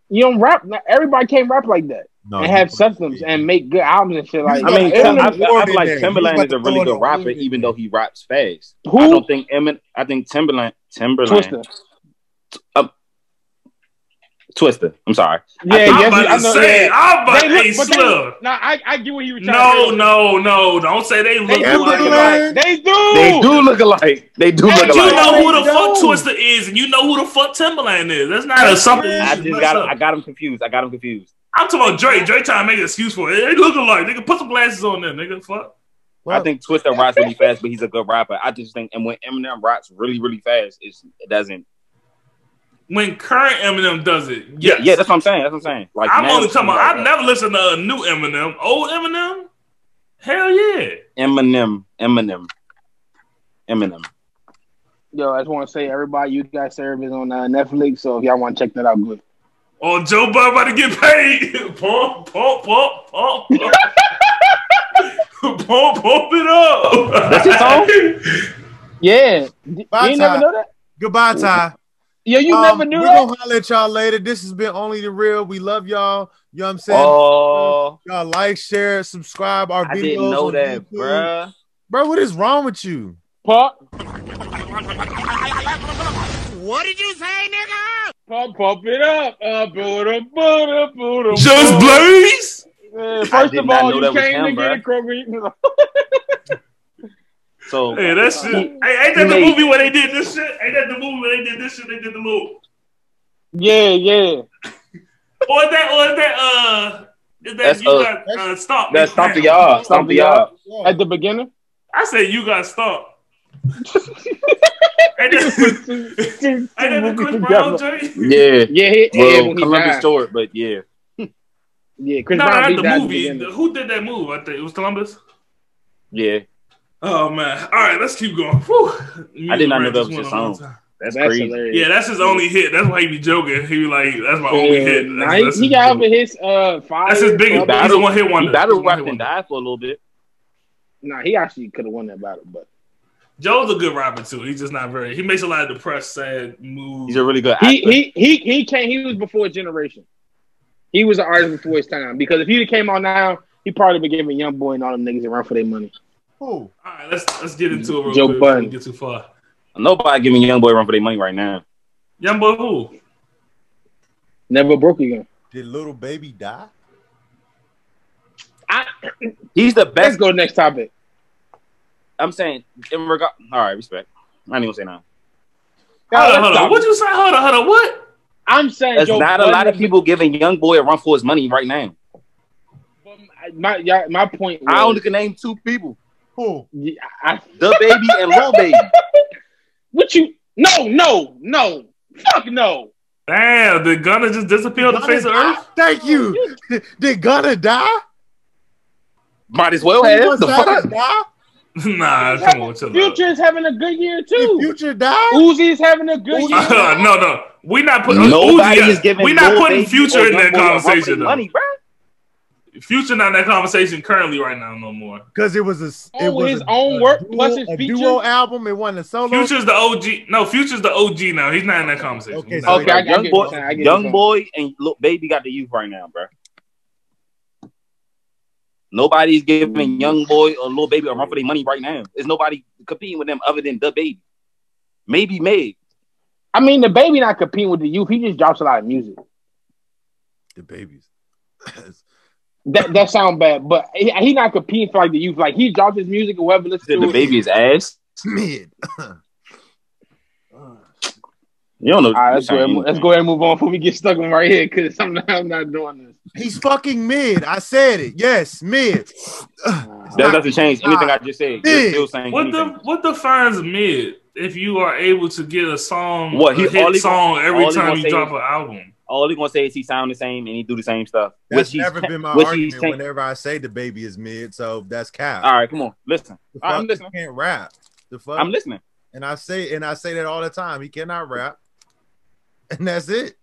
you don't rap. Everybody can't rap like that No, and have substance and make good albums and shit like I mean, Yeah, Tim, I, I feel like. Timbaland is a really good rapper, word even though he raps fast. Who? I don't think Emin. I think Timbaland. Timbaland. Twista. Um, Twista. I'm sorry. Yeah, I'm yes, about I to know. say, yeah. I'm about They to look- hey, but they- Slug. Nah, I, I get what he was trying No, to say. no, no. Don't say they look They do look alike. alike. They do. They do look alike. They do Hey, look You Like, alike. know who the fuck. Twista is, and you know who the fuck Timbaland is. That's not a something. I just got. up. I got him confused. I got them confused. I'm talking about Drake. Drake trying to make an excuse for it. They look alike. Nigga, put some glasses on there, nigga. Fuck. I think Twista raps really fast, but he's a good rapper. I just think, and when Eminem raps really, really fast, it's, it doesn't. When current Eminem does it, Yeah, yes. yeah, that's what I'm saying. That's what I'm saying. Like I'm now only it's talking about. I've never listened to a new Eminem. Old Eminem. Hell yeah. Eminem, Eminem, Eminem. Yo, I just want to say, everybody, you guys service on uh, Netflix. So if y'all want to check that out, good. Oh, Joe Bud about to get paid. pump, pump, pump, pump. pump, pump it up. That's his song? Yeah, Bye, you ain't never know that. Goodbye, Ty. Yo, you Um, never knew We're that. gonna holler at y'all later. This has been only the real. We love y'all. You know what I'm saying? Oh, Y'all like, share, subscribe our I videos. didn't know that, YouTube. bruh. Bro, what is wrong with you? Pop. What did you say, nigga? Pump, pump it up. Uh, boom, boom, boom, boom, Just boom. Blaze. Yeah, first of all, you came him, to get a Kroger. So Hey, that shit. Hey, ain't that the made- movie where they did this shit? Ain't that the movie where they did this shit? They did the little. yeah, yeah. Or is that? Or is that? Uh, is that That's, you uh, got uh, stomp? that's stomp the Damn. yard. Stomp the yard. At the beginning. I said you got stomp. ain't that, ain't that the Chris Brown joint? Yeah. Yeah, he, yeah, Well, when Columbus died. short, but yeah. Yeah, Chris No, Brown not the movie. beginning. Who did that move? I think it was Columbus. Yeah. Oh man! All right, let's keep going. Whew. I did not know that was his went a long song. That's, That's crazy. hilarious. Yeah, that's his only hit. That's why he be joking. He be like, "That's my only hit." That's, he, that's he his got joke. over his uh fire. That's his biggest. trouble. He's a one hit He wonder. battled He's rap and wonder. died for a little bit. Nah, he actually could have won that battle, but Joe's a good rapper too. He's just not very. He makes a lot of depressed, sad moves. He's a really good actor. he he he he came. He was before generation. He was an artist before his time because if he came out now, he probably been giving young boy and all them niggas a run for their money. Who? All right, let's let's get into it real Joe quick Budden. get too far. Nobody giving young boy run for their money right now. Young boy, who? Never broke again. Did little baby die? I, He's the let's best. go next topic. I'm saying in regard. All right, respect. I ain't even say nothing. Now, Hold on, hold on. What you say? Hold on, hold on. What? I'm saying There's Joe not a lot of people giving young boy a run for his money right now. My yeah, my point. Was, I only can name two people: Who? Yeah, I, DaBaby and Lil Baby. what you? No, no, no. Fuck no. Damn, did Gunna just disappear on the face of Earth? Thank you. Did Gunna die? Might as well Did have. The fuck? die? nah, come on, chill out. Future is having a good year Did too. Future die? Uzi is having a good year. Uh, no, no, we not putting Nobody Uzi- is giving. We not putting Future in that Young Boy a run for their conversation. Though. Money, bro. Future not in that conversation currently right now no more. Because it was a. Oh, it Oh, was his a, own a work duo, plus his a features? duo album. It wasn't a solo. Future's the OG. No, Future's the OG now. He's not in that conversation. Okay, so. Okay, I- I young get boy, what you're saying. I young boy, and Lil Baby got the youth right now, bro. Nobody's giving young boy or Lil Baby a run for their money right now. There's nobody competing with them other than DaBaby. Maybe Meg. I mean, DaBaby not competing with the youth. He just drops a lot of music. The babies. That that sound bad, but he, he not competing for like the youth. Like he dropped his music or whoever listens Said the it. baby is ass. Mid. You don't know. All right, let's go, ahead, and- let's go ahead and move on before we get stuck on right here because I'm not, I'm not doing this. He's fucking mid. I said it. Yes, mid. That doesn't change anything I just said. You're still saying What the what defines mid? If you are able to get a song, What, he- a hit all he song every time you drop is- an album. All he gonna say is he sound the same and he do the same stuff. That's he's never been my which argument he's whenever I say DaBaby is mid. So that's cap. All right, come on, listen. The fuck, I'm listening. He can't rap. The fuck. I'm listening. and I say and I say that all the time. He cannot rap. And that's it.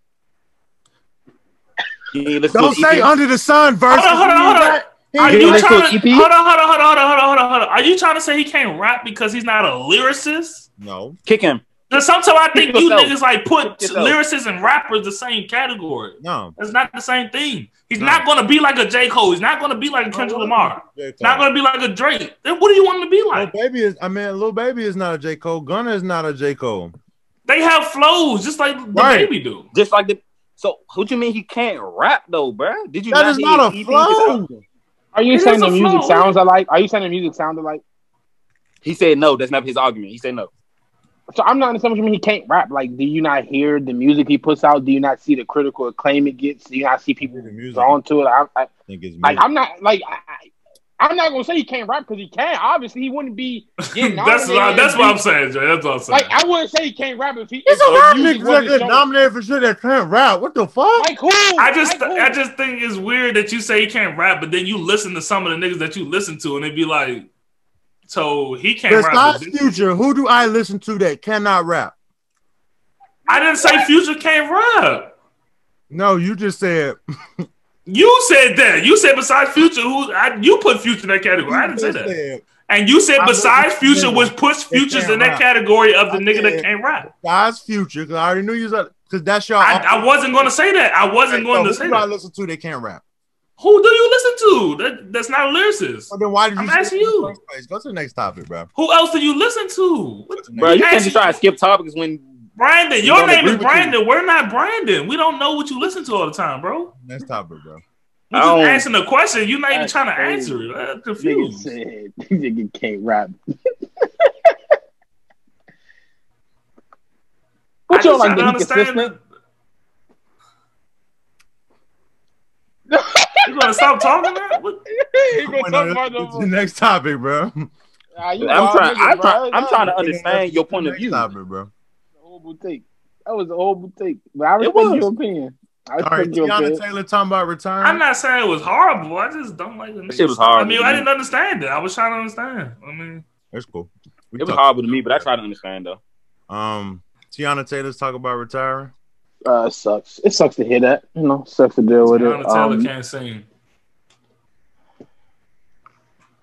You ain't Don't say EP? under the sun verse. Hold on, hold on, hold on. Are You you trying to to hold on, hold on, hold on, hold on, hold on, hold on, hold on? Are you trying to say he can't rap because he's not a lyricist? No. Kick him. Because sometimes I think you niggas like put lyricists and rappers the same category. No. That's not the same thing. He's No. not going to be like a J. Cole. He's not going to be like a Kendrick oh, Lamar. J. Not going to be like a Drake. Then what do you want him to be Lil like? baby is I mean Lil Baby is not a J. Cole. Gunna is not a J. Cole. They have flows just like the Right. baby do. Just like the. So what you mean he can't rap though, bro? Did you That not is not a his EP? flow. Are you It saying the music flow. sounds alike? Are you saying the music sounds alike? He said no. That's not his argument. He said no. So I'm not understanding what you mean he can't rap. Like, do you not hear the music he puts out? Do you not see the critical acclaim it gets? Do you not see people The music. drawn to it? I, I, I think it's like, I'm not like I, I, I'm not gonna say he can't rap because he can. Obviously, he wouldn't be. That's what, I, nominated that's and what I'm saying, Jay. That's what I'm saying. Like, I wouldn't say he can't rap if he. It's if a lot of the niggas that get nominated for shit that can't rap. What the fuck? Like who? I just Like who? I just think it's weird that you say he can't rap, but then you listen to some of the niggas that you listen to, and they be like, "So he can't rap." Besides Future, who do I listen to that cannot rap? I didn't say Future can't rap. No, you just said. You said that. You said besides Future, who I, you put Future in that category. I didn't say that. said, And you said besides Future, which puts Futures in that rap. category of the I nigga that can't rap. Besides Future, because I already knew you was because that's your. I, I wasn't going to say that. I wasn't Okay, going so to who say do I listen to they can't rap? Who do you listen to? That that's not a lyricist. Well, then why did you I'm say asking it in the you. Go to the next topic, bro. Who else do you listen to? What- Bro, you can't just try to skip topics when Brandon, your name is with you. Brandon. We're not Brandon. We don't know what you listen to all the time, bro. Next topic, bro. You I just asking a question. You're not even trying to crazy. answer it. I'm Nigga confused. said nigga can't rap. I What you just like trying to to understand. consistent? You gonna stop talking now? What- You gonna talk about no the next topic, bro. Ah, you I'm trying, I'm bro. trying, I'm trying to understand your point of view. topic, bro. was a horrible take. That was a horrible take. But I respect was. your opinion. I All respect right, your Teyana opinion. Taylor talking about retiring. I'm not saying it was horrible. I just don't like the That shit was horrible, I mean, I didn't understand it. I was trying to understand. I mean, That's cool. We It was talk- horrible to me, but I try to understand though. Um, Teyana Taylor's talking about retiring. Uh, it sucks. It sucks to hear that. You know, sucks to deal with Teyana it. Taylor Um, can't sing.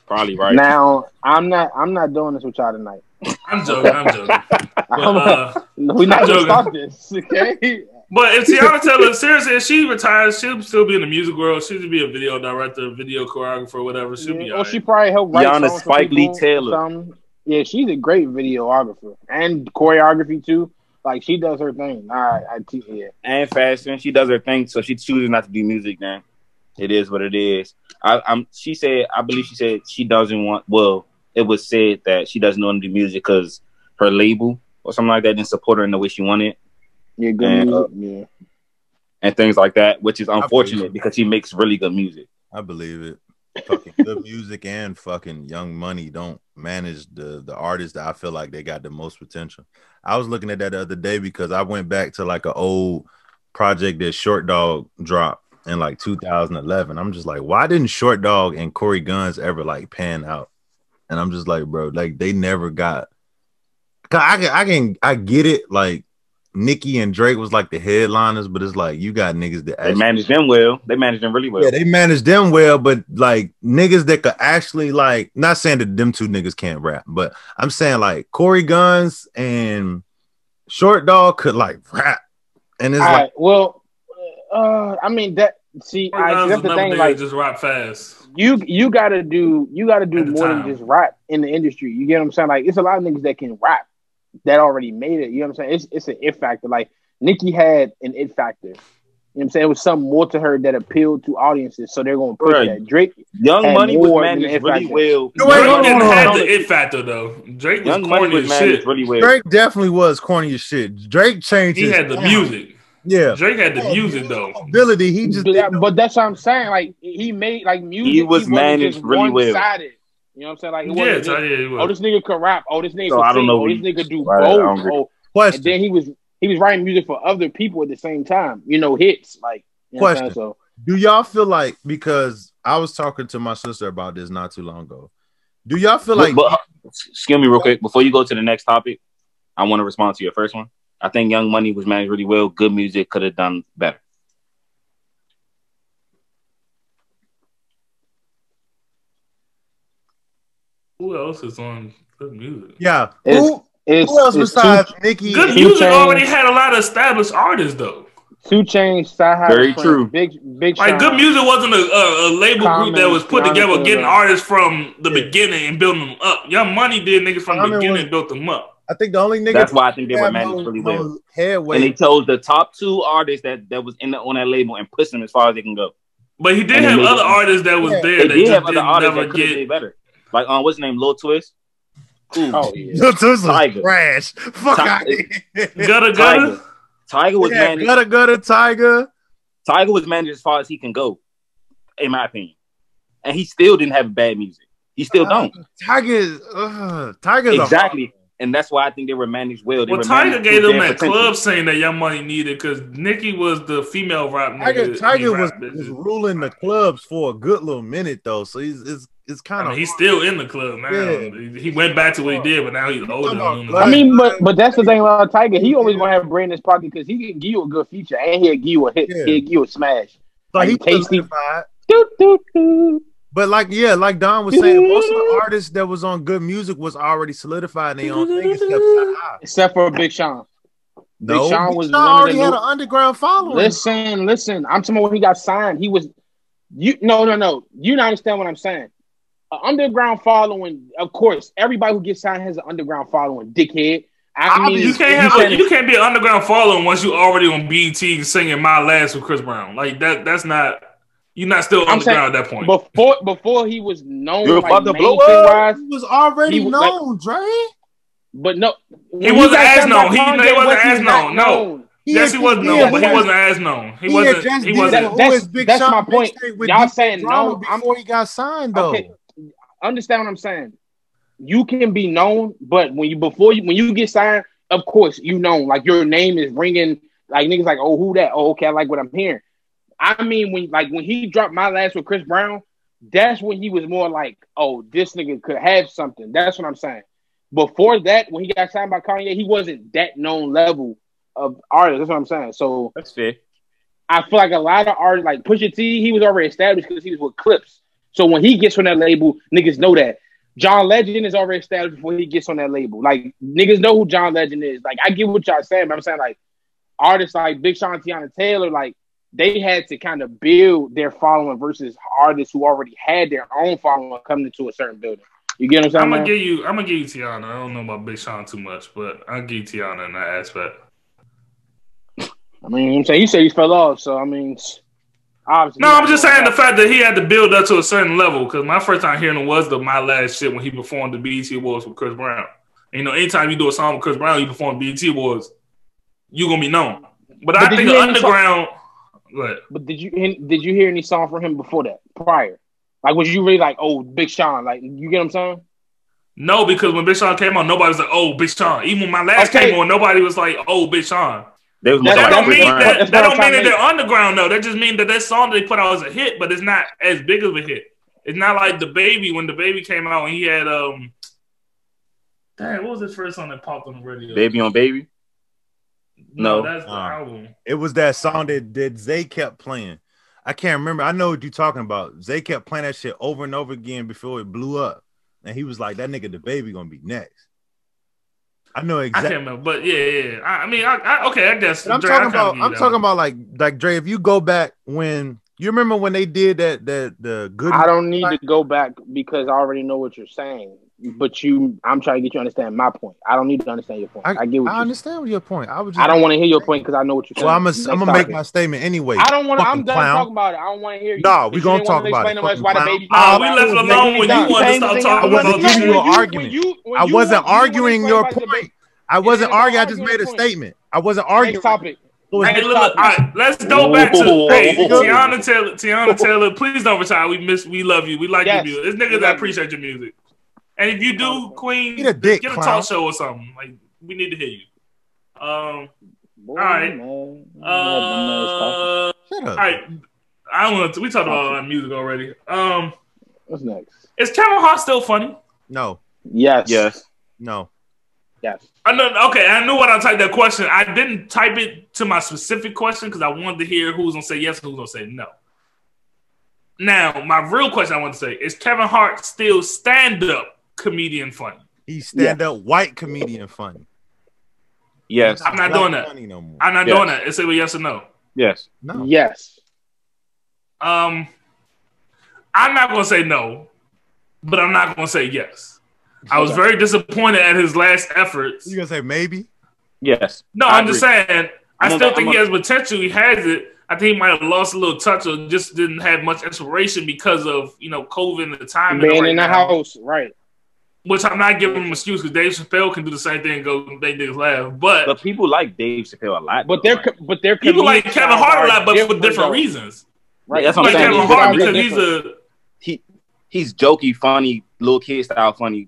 Probably right. Now, I'm not. I'm not doing this with y'all tonight. I'm joking. I'm joking. But, uh, We're not I'm gonna joking. start this, okay? but if Teyana Taylor, seriously, if she retires, she'll still be in the music world. She'll be a video director, video choreographer, whatever. She'll be Yeah, all or right. she probably helped write Yana songs for Spike Lee Taylor. something. Yeah, she's a great videographer and choreography too. Like she does her thing. I, I te- yeah. and fashion. She does her thing, so she chooses not to do music. Then it is what it is. I, I'm. She said, I believe she said she doesn't want. Well, it was said that she doesn't want to do music because her label or something like that didn't support her in the way she wanted, Yeah, good And, music. Uh, yeah. and things like that, which is unfortunate because she makes really good music. I believe it. Fucking good music and fucking Young Money don't manage the the artists that I feel like they got the most potential. I was looking at that the other day because I went back to like an old project that Short Dawg dropped in like 2011. I'm just like, why didn't Short Dawg and Corey Gunz ever like pan out? And I'm just like, bro, like they never got. I can, I can, I get it. Like Nicki and Drake was like the headliners, but it's like you got niggas that They actually manage them well. They manage them really well. yeah, they manage them well, but like niggas that could actually like not saying that them two niggas can't rap, but I'm saying like Corey Gunz and Short Dawg could like rap. And it's All like right. Well, uh, I mean that. See, all right, Guns that's the thing. Like just rap fast. you, you gotta do, you gotta do more time. than just rap in the industry. You get what I'm saying? Like it's a lot of niggas that can rap that already made it. You know what I'm saying? It's it's an it factor. Like Nicki had an it factor. You know what I'm saying? It was something more to her that appealed to audiences, so they're gonna push Right. that. Drake, Young Money was more than managed F really Factor. well. No, wait, Drake hold on, didn't hold have the it factor though. Drake was Young Money corny was as shit. really well. Drake definitely was corny as shit. Drake changed He his had the sound. music. Yeah. Drake had the music though. Ability. He just but, but that's what I'm saying. Like he made like music. He was wasn't managed really well. one-sided. You know what I'm saying? Like it wasn't so, just, yeah, he oh, this nigga could rap. Oh, this nigga So could I don't sing. know Oh, this he- nigga do Right, both. agree. Oh, and then he was he was writing music for other people at the same time. You know, hits like. You know what I'm? Question. So Do y'all feel like because I was talking to my sister about this not too long ago. Do y'all feel like But, but, excuse me real quick before you go to the next topic. I want to respond to your first one. I think Young Money was managed really well. Good music could have done better. Who else is on good music? yeah? It's- Who, it's, who else it's besides Nicki? Good music Chainz. already had a lot of established artists though. Two Chainz, Sci Very true. Big Big Like Sean. good music wasn't a, a, a label group that was put Teyana together Taylor. getting artists from the Yeah. beginning and building them up. Young Money did niggas from the beginning was- and built them up. I think the only nigga That's why I think they were managed no- really no well. Headway. And they chose the top two artists that, that was in the, on that label and pushed them as far as they can go. But he did And have other artists that was Yeah. there They that did just have other didn't artists never that could have get. better. Like um, what's his name? Lil Twist. Cool. Oh yeah. This was Tyga. trash. Fuck Ti- out of here. Gutter Tyga. Gutter. Tyga was Yeah, managed. gutter gutter Tyga. Tyga was managed as far as he can go, in my opinion. And he still didn't have bad music. He still don't. Tyga. Uh, Tyga's a- Exactly. And that's why I think they were managed well. They Well, were Tyga gave them their that potential. club scene that Young Money needed because Nicki was the female rap. Tyga, I Tyga was, was ruling the clubs for a good little minute though, so he's it's it's I mean, he's still in the club now. Yeah. He went back to what he did, but now he's older. about and- I mean, but but that's the thing about Tyga. He always gonna have Brand in his pocket because he can give you a good feature and he'll give you a hit. Yeah. He'll give you a smash. so he like tasty. solidified. Doo, doo, doo. But like yeah, like Don was saying, most of the artists that was on good music was already solidified in their own thing except Sahai. Except for Big Sean. No, Big Sean Big was Sean already had new- an underground following. Listen, listen. I'm talking about when he got signed. He was You no no no. You don't understand what I'm saying. An underground following, of course, everybody who gets signed has an underground following. Dickhead. I mean, You can't have a, you can't be an underground following once you already on BET singing "My Last" with Chris Brown. Like that. That's not. You're not still I'm saying underground at that point. before before he was known You're like about to blow up. wise, He was already He was like- known, Dre. but no, He wasn't as known. He- he wasn't as known. No. He yes, he was known, but he wasn't as known. He, He wasn't. He wasn't. that That's- Who is Big that's my point. with Y'all saying no, I'm- before he got signed though. Okay. Understand what I'm saying. You can be known, but when you before you when you get signed, of course you know like your name is ringing. Like niggas like, oh, who that? Oh, okay, I like what I'm hearing. I mean, when like when he dropped my last with Chris Brown, that's when he was more like, oh, this nigga could have something. That's what I'm saying. Before that, when he got signed by Kanye, he wasn't that known level of artist. That's what I'm saying. So That's fair. I feel like a lot of artists, like Pusha T, he was already established because he was with Clipse. So when he gets on that label, niggas know that. John Legend is already established before he gets on that label. Like niggas know who John Legend is. Like I get what y'all saying, but I'm saying like artists like Big Sean, Teyana Taylor, like they had to kind of build their following versus artists who already had their own following coming into a certain building. You get what I'm saying? I'm gonna man? give you. I'm gonna give you Teyana. I don't know about Big Sean too much, but I'll give you Teyana in that aspect. I mean, I'm saying you say he fell off, so I mean, obviously. No, I'm just saying the fact that he had to build up to a certain level. Because my first time hearing him was the my last shit when he performed the BET Awards with Chris Brown. And, you know, anytime you do a song with Chris Brown, you perform BET Awards, you're gonna be known. But, But I did think you hear any song- underground. What? But did you did you hear any song from him before that? Prior, like was you really like, oh, Big Sean? Like you get what I'm saying? No, because when Big Sean came on, nobody was like, "Oh, Big Sean." Even when my last Okay. came on, nobody was like, "Oh, Big Sean." They was That don't mean Brown. that. That's That don't mean that they're underground though. That just means that that song they put out was a hit, but it's not as big of a hit. It's not like DaBaby when DaBaby came out and he had um. Dang, what was his first song that popped on the radio? Baby on baby. No, No. that's the Uh. album. It was that song that, that Zay kept playing. I can't remember. I know what you're talking about. Zay kept playing that shit over and over again before it blew up. And he was like, that nigga, DaBaby, gonna be next. I know I exactly. can't remember, but yeah, yeah. yeah. I, I mean, I, I, okay, I guess. But I'm Dre, talking about I'm talking one. about like like Dre, if you go back when you remember when they did that that the good I don't need to go back because I already know what you're saying. But you, I'm trying to get you to understand my point. I don't need to understand your point. I, I, get what I you. understand your point. I was just I don't want to hear your point because I know what you're saying. well, I'm gonna I'm gonna make my statement anyway. I don't want to. I'm done clown. talking about it. I don't want to hear you. Nah, we If you gonna talk about it, explain to us fucking why DaBaby- Nah, we left it alone when you wanted to same start thing. talking I wasn't about giving you an argument. when you- when I wasn't want- you wanna arguing your point. I wasn't arguing. I just made a statement. I wasn't arguing. topic. So Hey, look, look, all topic. right, let's go back to hey, Teyana Taylor. Teyana Taylor, please don't retire. We miss, we love you. We like Yes, your music. There's we niggas love that you. appreciate your music. And if you do, Queen, Eat a dick, get a clown. talk show or something. Like we need to hear you. Um, Boy, right. man. uh, Shut up. right. I want to. We talked about uh, music already. Um, What's next? is Kevin Hart still funny? No, Yes. Yes. no. Yes. I know. Okay, I knew when I typed that question. I didn't type it to my specific question because I wanted to hear who's gonna say yes and who's gonna say no. Now, my real question I want to say is Kevin Hart still stand up comedian funny? He's stand up white comedian funny. Yes. I'm not Black doing that. no more. I'm not Yes. doing that. It's either yes or no. Yes. no. Yes. Um, I'm not gonna say no, but I'm not gonna say yes. I was very disappointed at his last efforts. You gonna say maybe? Yes. No, I I'm just saying. I I'm still a- think I'm he has potential. He has it. I think he might have lost a little touch or just didn't have much inspiration because of you know COVID and the time. Being right in the now. house, right? Which I'm not giving him an excuse because Dave Chappelle can do the same thing and go make niggas laugh. But, But people like Dave Chappelle a lot. But they're like- but they're people like Kevin Hart a lot, are but for different though. reasons. Right. That's I what I'm like saying. Kevin Hart because he's a he he's jokey, funny, little kid style funny.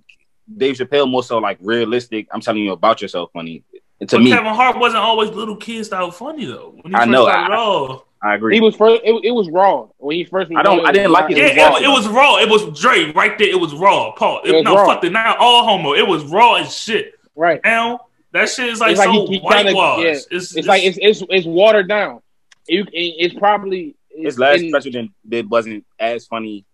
Dave Chappelle more so like realistic. I'm telling you about yourself funny. And to but me, Kevin Hart wasn't always little kid style funny though. When he I first know, started I- off. I agree. He was first. It, it was raw when he first. I don't- I didn't like it. Yeah, was it, it was raw. It was Dre right there. It was raw. Paul. It was no, raw. fuck it. Not all homo. It was raw as shit. right. Now that shit is like It's like so he- he kinda- yeah, it's, It's like it's it's, it's watered down. You, it, it's probably His last in- special did, did wasn't as funny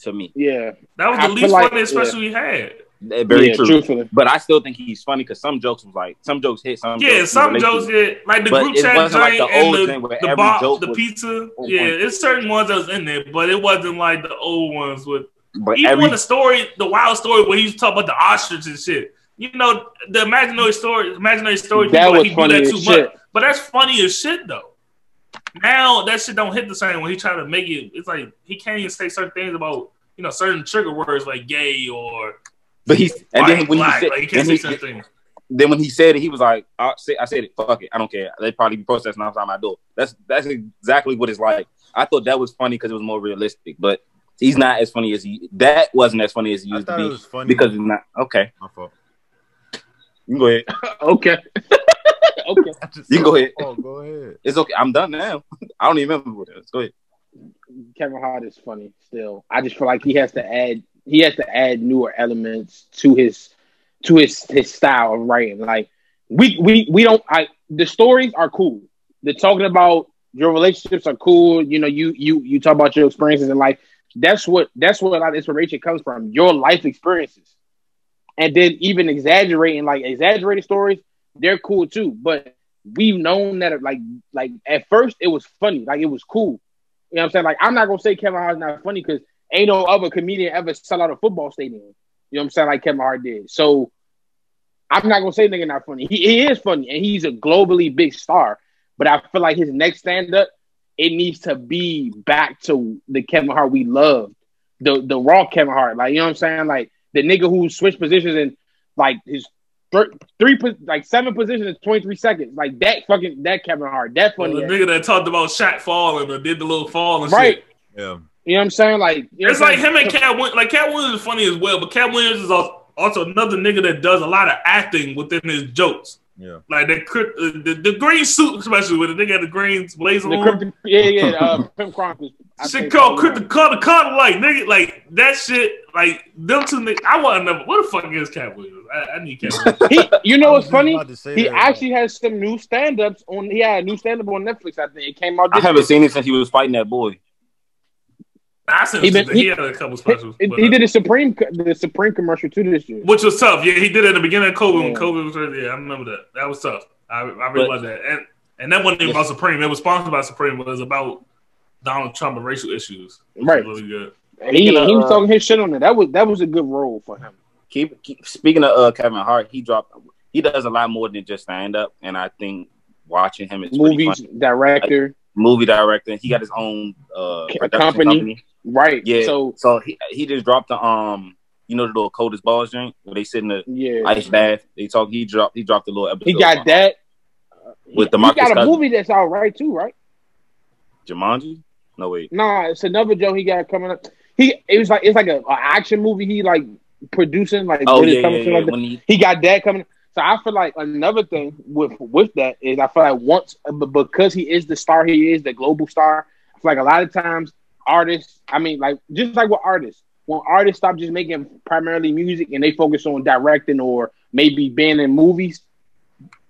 to me. Yeah, that was I the feel least like- funny special he had. Very yeah, true. truthfully. But I still think he's funny because some jokes was like some jokes hit, some Yeah, jokes some relate to jokes, it. yeah, like the But group chat wasn't like the old and thing the, where the, every box, the pizza. Yeah, point. it's certain ones that was in there, but it wasn't like the old ones with But even every when the story, the wild story where he was talking about the ostrich and shit. You know, the imaginary story, imaginary story. That was like, funny that too shit. much, but that's funny as shit though. Now that shit don't hit the same when he try to make it. It's like he can't even say certain things about you know certain trigger words like gay or but he's and then when he said like, then he, certain then when he said it, he was like, I said, I said it, fuck it, I don't care. They probably be processing outside my door. That's that's exactly what it's like. I thought that was funny because it was more realistic, but he's not as funny as he. That wasn't as funny as he I used to thought it be was funny because he's not. Okay, My fault. you can go ahead. Okay. okay. Just You can go ahead. my fault. Go ahead. It's okay. I'm done now. I don't even remember what it was. Go ahead. Kevin Hart is funny still. I just feel like he has to add he has to add newer elements to his to his his style of writing. Like we we we don't I the stories are cool. The talking about your relationships are cool. You know, you you you talk about your experiences in life. That's what that's where a lot of inspiration comes from. Your life experiences. And then even exaggerating like exaggerated stories, they're cool too. But we've known that like like at first it was funny, like it was cool. You know what I'm saying? Like, I'm not gonna say Kevin Hart's not funny because ain't no other comedian ever sell out a football stadium. You know what I'm saying? Like Kevin Hart did. So I'm not gonna say nigga not funny. He, he is funny and he's a globally big star. But I feel like his next stand up, it needs to be back to the Kevin Hart we loved. The the raw Kevin Hart. Like, you know what I'm saying? Like the nigga who switched positions and like his thir- three like seven positions in 23 seconds. Like that fucking that Kevin Hart. That Well, funny. the ass. nigga that talked about Shaq falling or did the little fall and right. shit. Yeah. You know what I'm saying? Like you know It's what I'm like him and Katt Williams. Like Katt Williams is funny as well, but Katt Williams is al- also another nigga that does a lot of acting within his jokes. Yeah. Like the uh, the, the green suit, especially with the nigga had the green blazer The on. crypto, yeah, yeah, uh, Pimp Chronicles. I Shit called so, crypto, called the color like nigga, like that shit. Like them two niggas. I want to know what the fuck is Katt Williams. I, I need Katt Williams. He, you know what's funny? about to say He that. actually has some new stand-ups on. He had a new stand-up on Netflix. I think it came out. I haven't year. seen it since he was fighting that boy. I seen He he, been- he, he- had a couple specials, He, but, he uh, did a Supreme the Supreme commercial too this year. which was tough. Yeah, he did it at the beginning of COVID when COVID was. Yeah, I remember that. That was tough. I, I really But- love that. And and that wasn't even about Supreme. It was sponsored by Supreme. But it was about Donald Trump and racial issues. It was Right. really good. And he, of, he was uh, talking his shit on it. That was that was a good role for him. Keep, keep speaking of uh, Kevin Hart, he dropped. He does a lot more than just stand up, and I think watching him is pretty Movies, fun. director, Movie director. He got his own uh, production company. company. right? Yeah. So So he he just dropped the um, you know the little Cold as Balls drink where they sit in the yeah, ice bath. They talk. He dropped. He dropped a little episode. he got that. With the he got a Cousins. movie that's out right too, right? Jumanji. No wait. Nah, it's another Joe he got coming up. He it was like it's like a, a action movie he like producing like Oh yeah, yeah, yeah. like. When he he got that coming. So I feel like another thing with with that is I feel like once because he is the star he is the global star. I feel like a lot of times artists, I mean, like just like with artists, when artists stop just making primarily music and they focus on directing or maybe being in movies,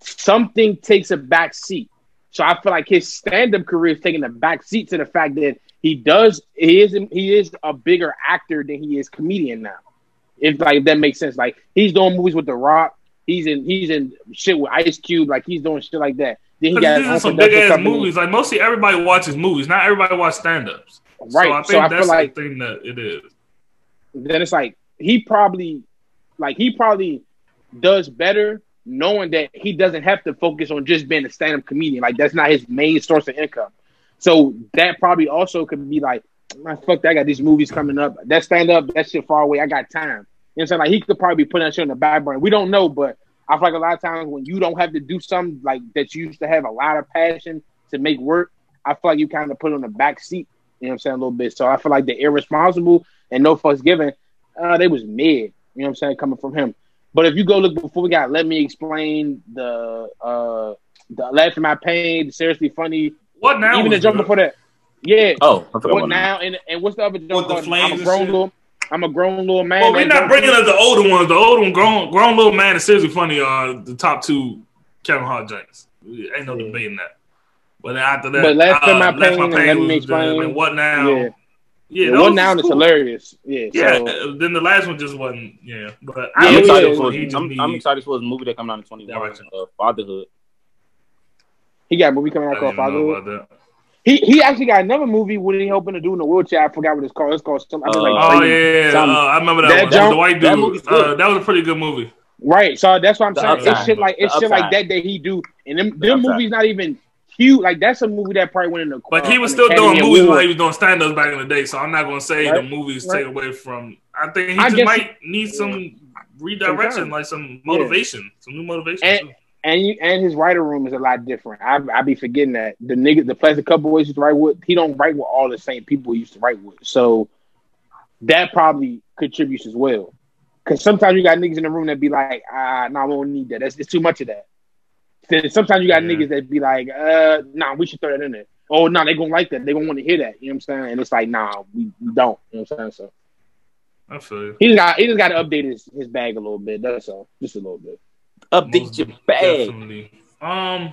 something takes a back seat. So I feel like his stand-up career is taking a back seat to the fact that he does he is he is a bigger actor than he is comedian now. If like that makes sense. Like he's doing movies with The Rock, he's in he's in shit with Ice Cube, like he's doing shit like that. Then he got These his are own some big ass company. movies. Like mostly everybody watches movies. Not everybody watches stand ups. Right. So I think So I that's feel like the thing that it is. then it's like he probably like he probably does better knowing that he doesn't have to focus on just being a stand-up comedian. Like that's not his main source of income. So that probably also could be like, man, fuck that, I got these movies coming up. That stand up, that shit far away. I got time. You know what I'm saying? Like he could probably be putting that shit on the back burner. We don't know, but I feel like a lot of times when you don't have to do something like that you used to have a lot of passion to make work, I feel like you kind of put it on the back seat. You know what I'm saying? A little bit. So I feel like the irresponsible and no fucks given, uh, they was mid. You know what I'm saying? Coming from him. But if you go look before we got, let me explain the uh the laughing my pain, the seriously funny, What now? even the jump good. before that. Yeah. Oh, I forgot What now? And and what's the other jump? With the flames I'm a and grown shit? little. I'm a grown little man. Well, we're not bringing up the older ones. The older one, grown, grown little man, and seriously funny are the top two Kevin Hart joints. Ain't no Yeah. debating that. But then after that, But Laughing uh, My Laughing Pain and Let Me Explain. good. And what now? Yeah. Yeah, the those one now is is cool. hilarious. Yeah, Yeah, so, uh, then the last one just wasn't. Yeah, but Yeah, I'm yeah, excited yeah. for. He I'm, need- I'm excited for his movie that coming out in 21. Direction. Uh, Fatherhood. he got a movie coming out didn't called even know Fatherhood. About that. He he actually got another movie what he hoping to do in a wheelchair. I forgot what it's called. It's called some. I Uh, like Oh Crazy yeah, something. uh, I remember that, That one. Was jump- the white dude. movie's good. Uh, that was a pretty good movie. Right. So that's what I'm The saying. It's shit like it's The shit like that that he do, and them, The them Upside. movies not even huge. Like that's a movie that probably went in the. But uh, he was still doing movies Award. while he was doing stand ups back in the day. So I'm not gonna say Right. the movies Right. take away from. I think he I just guess might need some redirection, time. like some motivation, some new motivation. And- too. And you, and his writer room is a lot different. I I be forgetting that the nigga, the Plastic Cup Boyz used to write with, he don't write with all the same people he used to write with. So that probably contributes as well. Because sometimes you got niggas in the room that be like, ah, no, nah, we don't need that. That's it's too much of that. Sometimes you got Yeah. niggas that be like, uh, nah, we should throw that in there. Oh, no, nah, they gonna like that. They gonna want to hear that. You know what I'm saying? And it's like, nah, we, we don't. You know what I'm saying? So I feel you. he just got he just got to update his, his bag a little bit. That's all, just a little bit. Update Most your bag. Definitely. Um,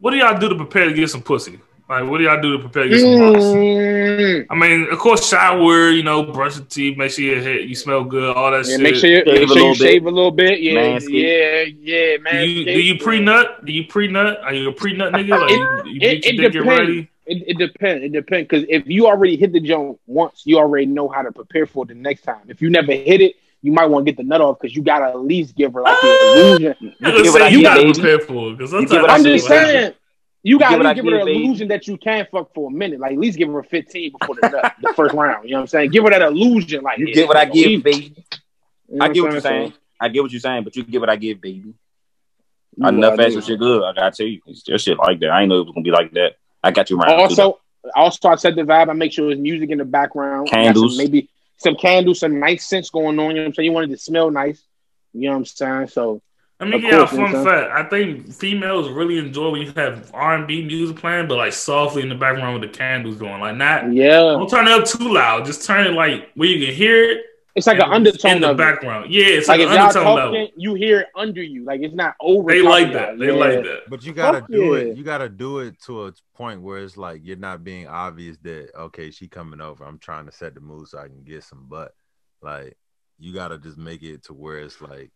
what do y'all do to prepare to get some pussy? Like, what do y'all do to prepare to get some pussy? Mm. I mean, of course, shower. You know, brush your teeth, make sure your head, you smell good, all that Yeah, shit. make sure, you, Shave a make sure little you bit. shave a little bit. Yeah, Manscaped. yeah, yeah, do man. you, do you pre nut? Do you pre nut? Are you a pre nut nigga? Like, you, you It, beat it your dick, get depends. ready. It, it depends. It depends because if you already hit the joint once, you already know how to prepare for it the next time. If you never hit it, you might want to get the nut off because you gotta at least give her like the illusion. You get say what I you gotta baby. prepare for it because sometimes what I I'm just baby. saying. You gotta get at least give her get, the illusion that you can fuck for a minute. Like at least give her 15 before the nut, the first round. You know what I'm saying? Give her that illusion. Like You yeah, get what I you give, baby. know I get what I'm you're saying. I get what you're saying, but you get what I give, baby. You I know are, fashion nigga. shit good. I gotta tell you, it's your shit like that. I ain't know it was gonna be like that. I got you right. Also, also I set the vibe. I make sure there's music in the background. Got Candles. maybe some candles, some nice scents going on. You know what I'm saying? You wanted to smell nice. You know what I'm saying? So Let me you a fun fact. I think females really enjoy when you have R and B music playing, but like softly in the background with the candles going. Like not yeah, don't turn it up too loud. Just turn it like where you can hear it. It's like an and it's undertone in the of it. background. Yeah, it's Like like, if an y'all talking, level. you hear it under you. Like it's not over. They like that. They Yeah. like that. But you gotta Fuck do yeah. it. You gotta do it to a point where it's like you're not being obvious that okay, she coming over. I'm trying to set the mood so I can get some butt. Like you gotta just make it to where it's like,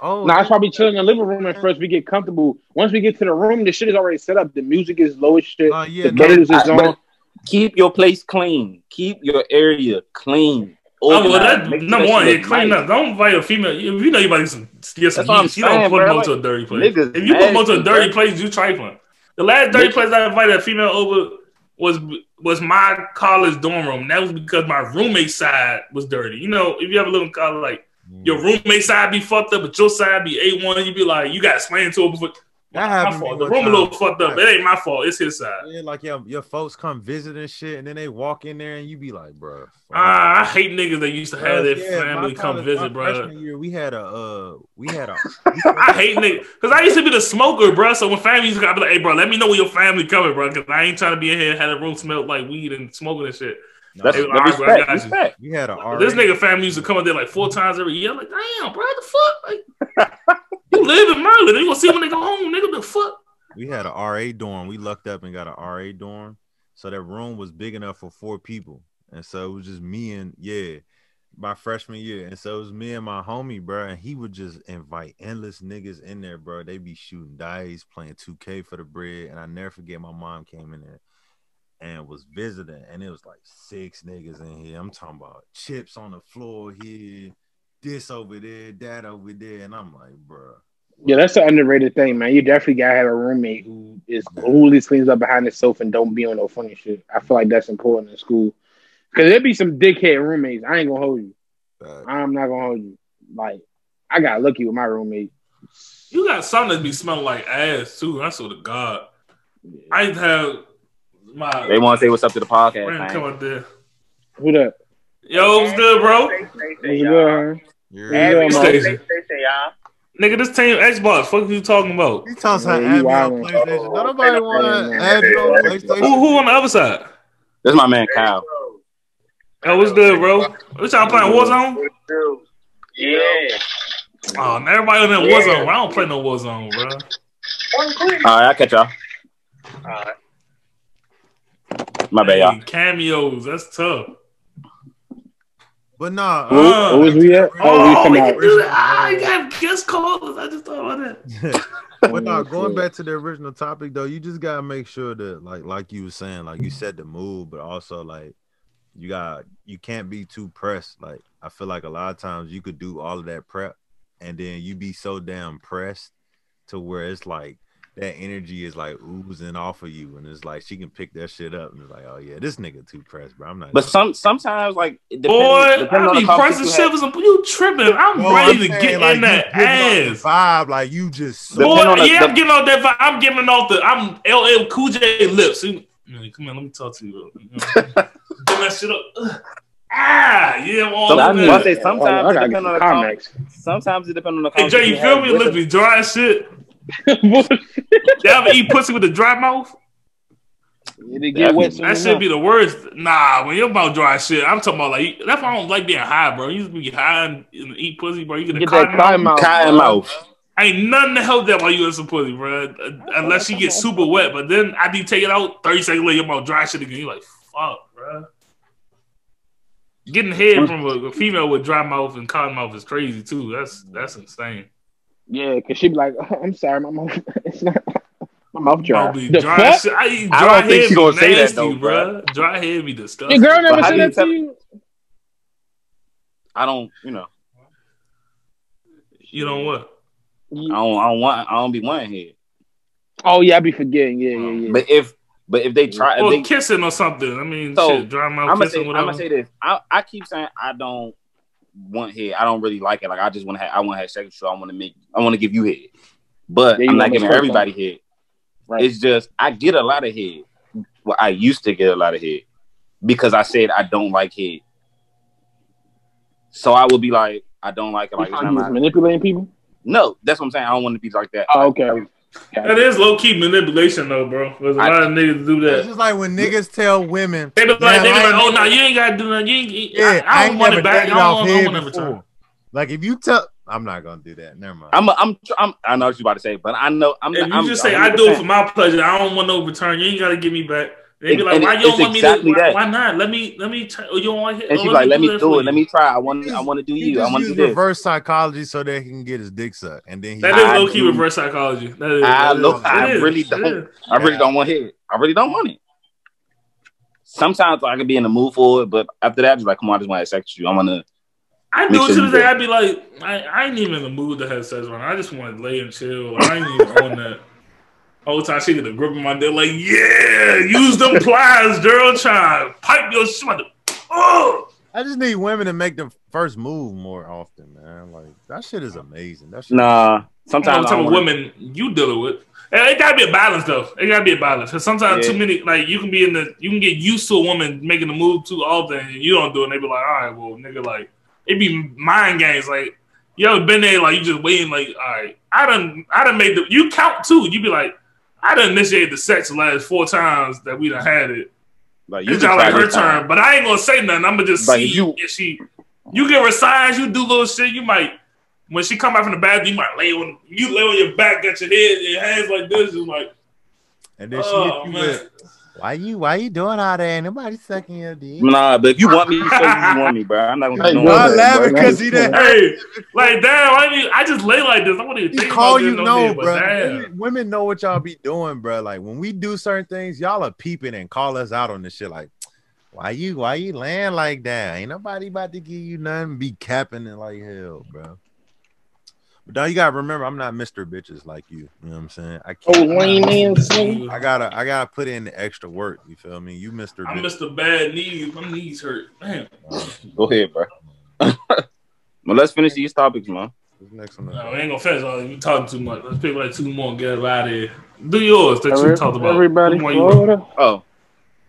oh, Nah, it's probably chilling in the living room at first. We get comfortable. Once we get to the room, the shit is already set up. The music is low as shit. Oh, yeah, the no, is I- on. but- Keep your place clean. Keep your area clean. Oh well, Organized. that Make number one, shit yeah, clean nice. up. Don't invite a female. If you know you about to get some, get some That's heat, you don't saying, put them bro. onto a dirty place. Niggas if you put them onto a dirty bro. place, you trifling. The last dirty Niggas- place I invited a female over was was my college dorm room. That was because my roommate side was dirty. You know, if you ever live in college, like Mm. your roommate side be fucked up, but your side be a one. You be like, you got to explain to her before. That My happened to fault. The one room a time. little fucked up. It ain't my fault. It's his side. Yeah, like your your folks come visit and shit, and then they walk in there and you be like, bro. Ah, I hate niggas that used to have their Yeah, family come college- visit, my bro. Year, we had a uh, we had a. I hate niggas because I used to be the smoker, bro. So when family used to I'd be like, "Hey, bro, let me know when your family coming, bro, because I ain't trying to be in here and have the room smell like weed and smoking and shit." That's Hey, the all right, bro, respect. got you. had a. This nigga family used to come up there like four times every year. I'm like, damn, bro, the fuck? Like, you live in Maryland. You gonna see when they go home, nigga? The fuck? we had a RA dorm. We lucked up and got a RA dorm. So that room was big enough for four people. And so it was just me and yeah, my freshman year. And so it was me and my homie, bro. And he would just invite endless niggas in there, bro. They be shooting dice, playing 2K for the bread. And I never forget my mom came in there and was visiting. And it was like six niggas in here. I'm talking about chips on the floor here, this over there, that over there. And I'm like, bro. Yeah, that's an underrated thing, man. You definitely gotta have a roommate who is who always cleans up behind the sofa and don't be on no funny shit. I feel like that's important in school. Cause there'd be some dickhead roommates. I ain't gonna hold you. Uh, I'm not gonna hold you. Like I got lucky with my roommate. You got something that be smelling like ass too. I swear to God. I have my They want to say what's up to the podcast, friend come man. up there. Who that? Yo, what's good, bro? What's good, huh? you're- Yeah, What man. Nigga, this team Xbox. Fuck you talking about? He talks about Yeah, you add on. PlayStation. Don't nobody want man. to add you on Who, PlayStation. who on the other side? That's my man Kyle. Oh, what's good, bro? What y'all playing Warzone? Yeah. Oh, everybody on that Warzone. I don't play no Warzone, bro. All right, I'll catch y'all. Alright. My bad, y'all. cameos. That's tough. But nah, Where, Uh, where was we at? Oh, we Oh, come we out. can do that. I got guest callers. I just thought about that. but nah, going back to the original topic though, you just gotta make sure that like like you were saying, like you set the mood, but also like you got you can't be too pressed. Like I feel like a lot of times you could do all of that prep and then you be so damn pressed to where it's like that energy is like oozing off of you, and it's like she can pick that shit up and it's like, oh yeah, this nigga too pressed, bro. I'm not. But some sometimes like it Boy, depending I on the be conversation pressing you shit have- You tripping? I'm Bro, ready I'm to saying, get like, in that ass. the vibe, like you just. Boy, on the- yeah, the- I'm getting off that. vibe. I'm giving off the. I'm LL Cool J lips. Come on, let me talk to you. Bro. You that shit up. Ah, yeah, all So that. I, I say sometimes Oh, I it depends on the con- comics. sometimes it depends on the Hey Jay, you feel me? with Lips the- dry as shit. Bullshit. You ever eat pussy with a dry mouth? It get wet That should enough. be the worst. Nah, when your mouth dry shit, I'm talking about like that's why I don't like being high, bro. You used to be high and, and eat pussy, bro. You get a Get that cotton cotton mouth. mouth. Cotton mouth. Ain't nothing to help that while you in some pussy, bro. Uh, unless you get super wet, but then I you take it out, 30 seconds later, your mouth dry shit again. You're like, fuck, bro. Getting head from a, a female with dry mouth and cotton mouth is crazy too. That's that's insane. Yeah, cause she'd be like, I'm sorry, my mouth, it's not, my mouth dry. Mouth The dry fuck? shit. I eat I don't think head she be gonna say that, though, bro. Dry head be disgusting. Your girl never said that to you? I don't, you know, You know what? I don't, I don't want, I don't be wanting head. Oh yeah, I be forgetting. Yeah, yeah, yeah. But if, but if they try, if Or they, kissing or something. I mean, So, shit, dry mouth I'm gonna kissing, say, I'm whatever. gonna say this. I, I keep saying I don't want head. I don't really like it. Like I just want to have, I want to have sex with you. I want to make, I want to give you head. But Yeah, I'm not giving everybody head. Right. It's just I get a lot of head. Well, I used to get a lot of head because I said I don't like head. So I would be like, I don't like it. Like, feel it's not you was manipulating people. no, that's what I'm saying. I don't want to be like that. Oh, okay. That is low key manipulation, though, bro. There's a I- lot of niggas do that. It's just like when niggas tell women, They be like, "Man, they be like, oh, never- no, you ain't got to do nothing. You ain't, yeah, I, I ain't don't want never it back. I don't, off want- I don't want to return. Like if you tell, I'm not gonna do that. Never mind. I'm, a, I'm, I'm, I know what you're about to say, but I know I'm. If you I'm, just say, I do it for my pleasure, I don't want no return. You ain't got to give me back. They be And- like, and why you don't it's want me exactly to? Why, that. why not? Let me, let me. Try, oh, you don't want to And oh, she's like, "Let me do it. Let me try. I want, I want to do He you. I want to use do this." reverse psychology so that he can get his dick sucked, and then he. That is I low key do. reverse psychology. That is. I that is- look- it I is, really don't. is. I really don't want to it. I really don't want it. Sometimes I can be in the mood for it, but after that, I'm just like, come on, I just want to sex you. I want to. I Make do it sure to the day. I'd be like, I, I ain't even in the mood to have sex with her. I just want to lay and chill. I ain't even on that. Whole time she get a grip on my dick, like, yeah, use them pliers, girl. Try to pipe your shit. Oh, I just need women to make the first move more often, man. Like that shit is amazing. That shit. Nah. I Sometimes what I type don't of women you dealing with. And it gotta be a balance though. It gotta be a balance. Cause sometimes Yeah. too many, like you can be in the, you can get used to a woman making the move too often, and you don't do it. And they be like, all right, well, nigga, like it be mind games. Like you ever been there, like you just waiting, like, all right, I done, I done made the, you count too. You be like, I done initiated the sex the last four times that we done had it. Like It's can not like her this time. turn, but I ain't gonna say nothing. I'm gonna just Like, see if you- if she. You give her signs. You do little shit. You might when she come out from the bathroom, you might lay on you lay on your back, got your head, your hands like this, and like, And then she oh hit you man. with, "Why you? Why you doing all that? Ain't nobody sucking your dick." Nah, but if you want me, you say you want me, bro. I'm not gonna Hey, do go no I'm laughing because he didn't. Hey, like damn, I mean, I just lay like this. I wouldn't even think call about you this no know, more, but bro. Women, women know what y'all be doing, bro. Like when we do certain things, y'all are peeping and call us out on this shit. Like, why you, why you laying like that? Ain't nobody about to give you nothing. Be capping it like hell, bro. But now you gotta remember, I'm not Mr. Bitches like you. You know what I'm saying? I Oh, can't. lame ass nigga. I gotta, I gotta put in the extra work. You feel me? You Mr. I Bitch. missed the bad knees. My knees hurt. Damn. Go ahead, bro. well, let's finish these topics, man. What's next on the- No, we ain't gonna finish all. You talking too much. Let's pick like two more and get out of here. Do yours that you Every- talked about. Everybody, you- Florida. Oh,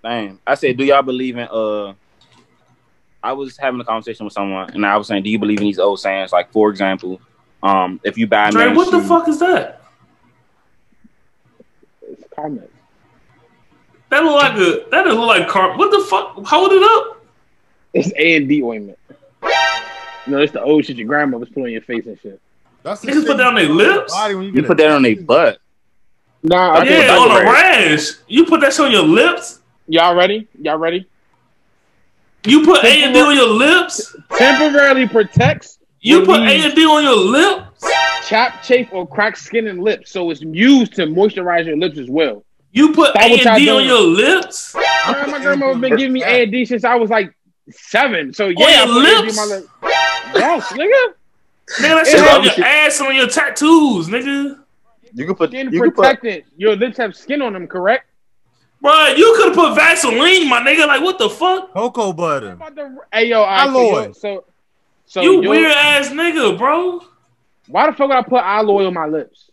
dang. I said, do y'all believe in uh? I was having a conversation with someone, and I was saying, do you believe in these old sayings? Like, for example, um, if you buy Dre, man's what the fuck is that? It's comments. That look like a that look like car. What the fuck? Hold it up. It's A and D ointment. You know, it's the old shit your grandma was putting on your face and shit. That's the Niggas put that on their lips? you, You put that on their butt. Nah, I I think think Yeah, that's on a a rash. You put that shit on your lips. Y'all ready? Y'all ready? You put A and D on your lips. Temporarily protects. You put A and D on your lips. chap, chafe, or cracked skin and lips. So it's used to moisturize your lips as well. You put That A and D on your lips. Man, my grandma's been giving me A and D since I was like seven. So yeah, I your put A&D on lips? my lips. Yes, nigga. Nigga, that shit Yeah. on your ass and on your tattoos, nigga. You can put Skin you can put protected. Your lips have skin on them, correct? Bro, you could have put Vaseline, my nigga. Like, what the fuck? Cocoa butter. About the- Hey yo, all right, so, so so you weird ass nigga, bro. Why the fuck would I put aloe on my lips?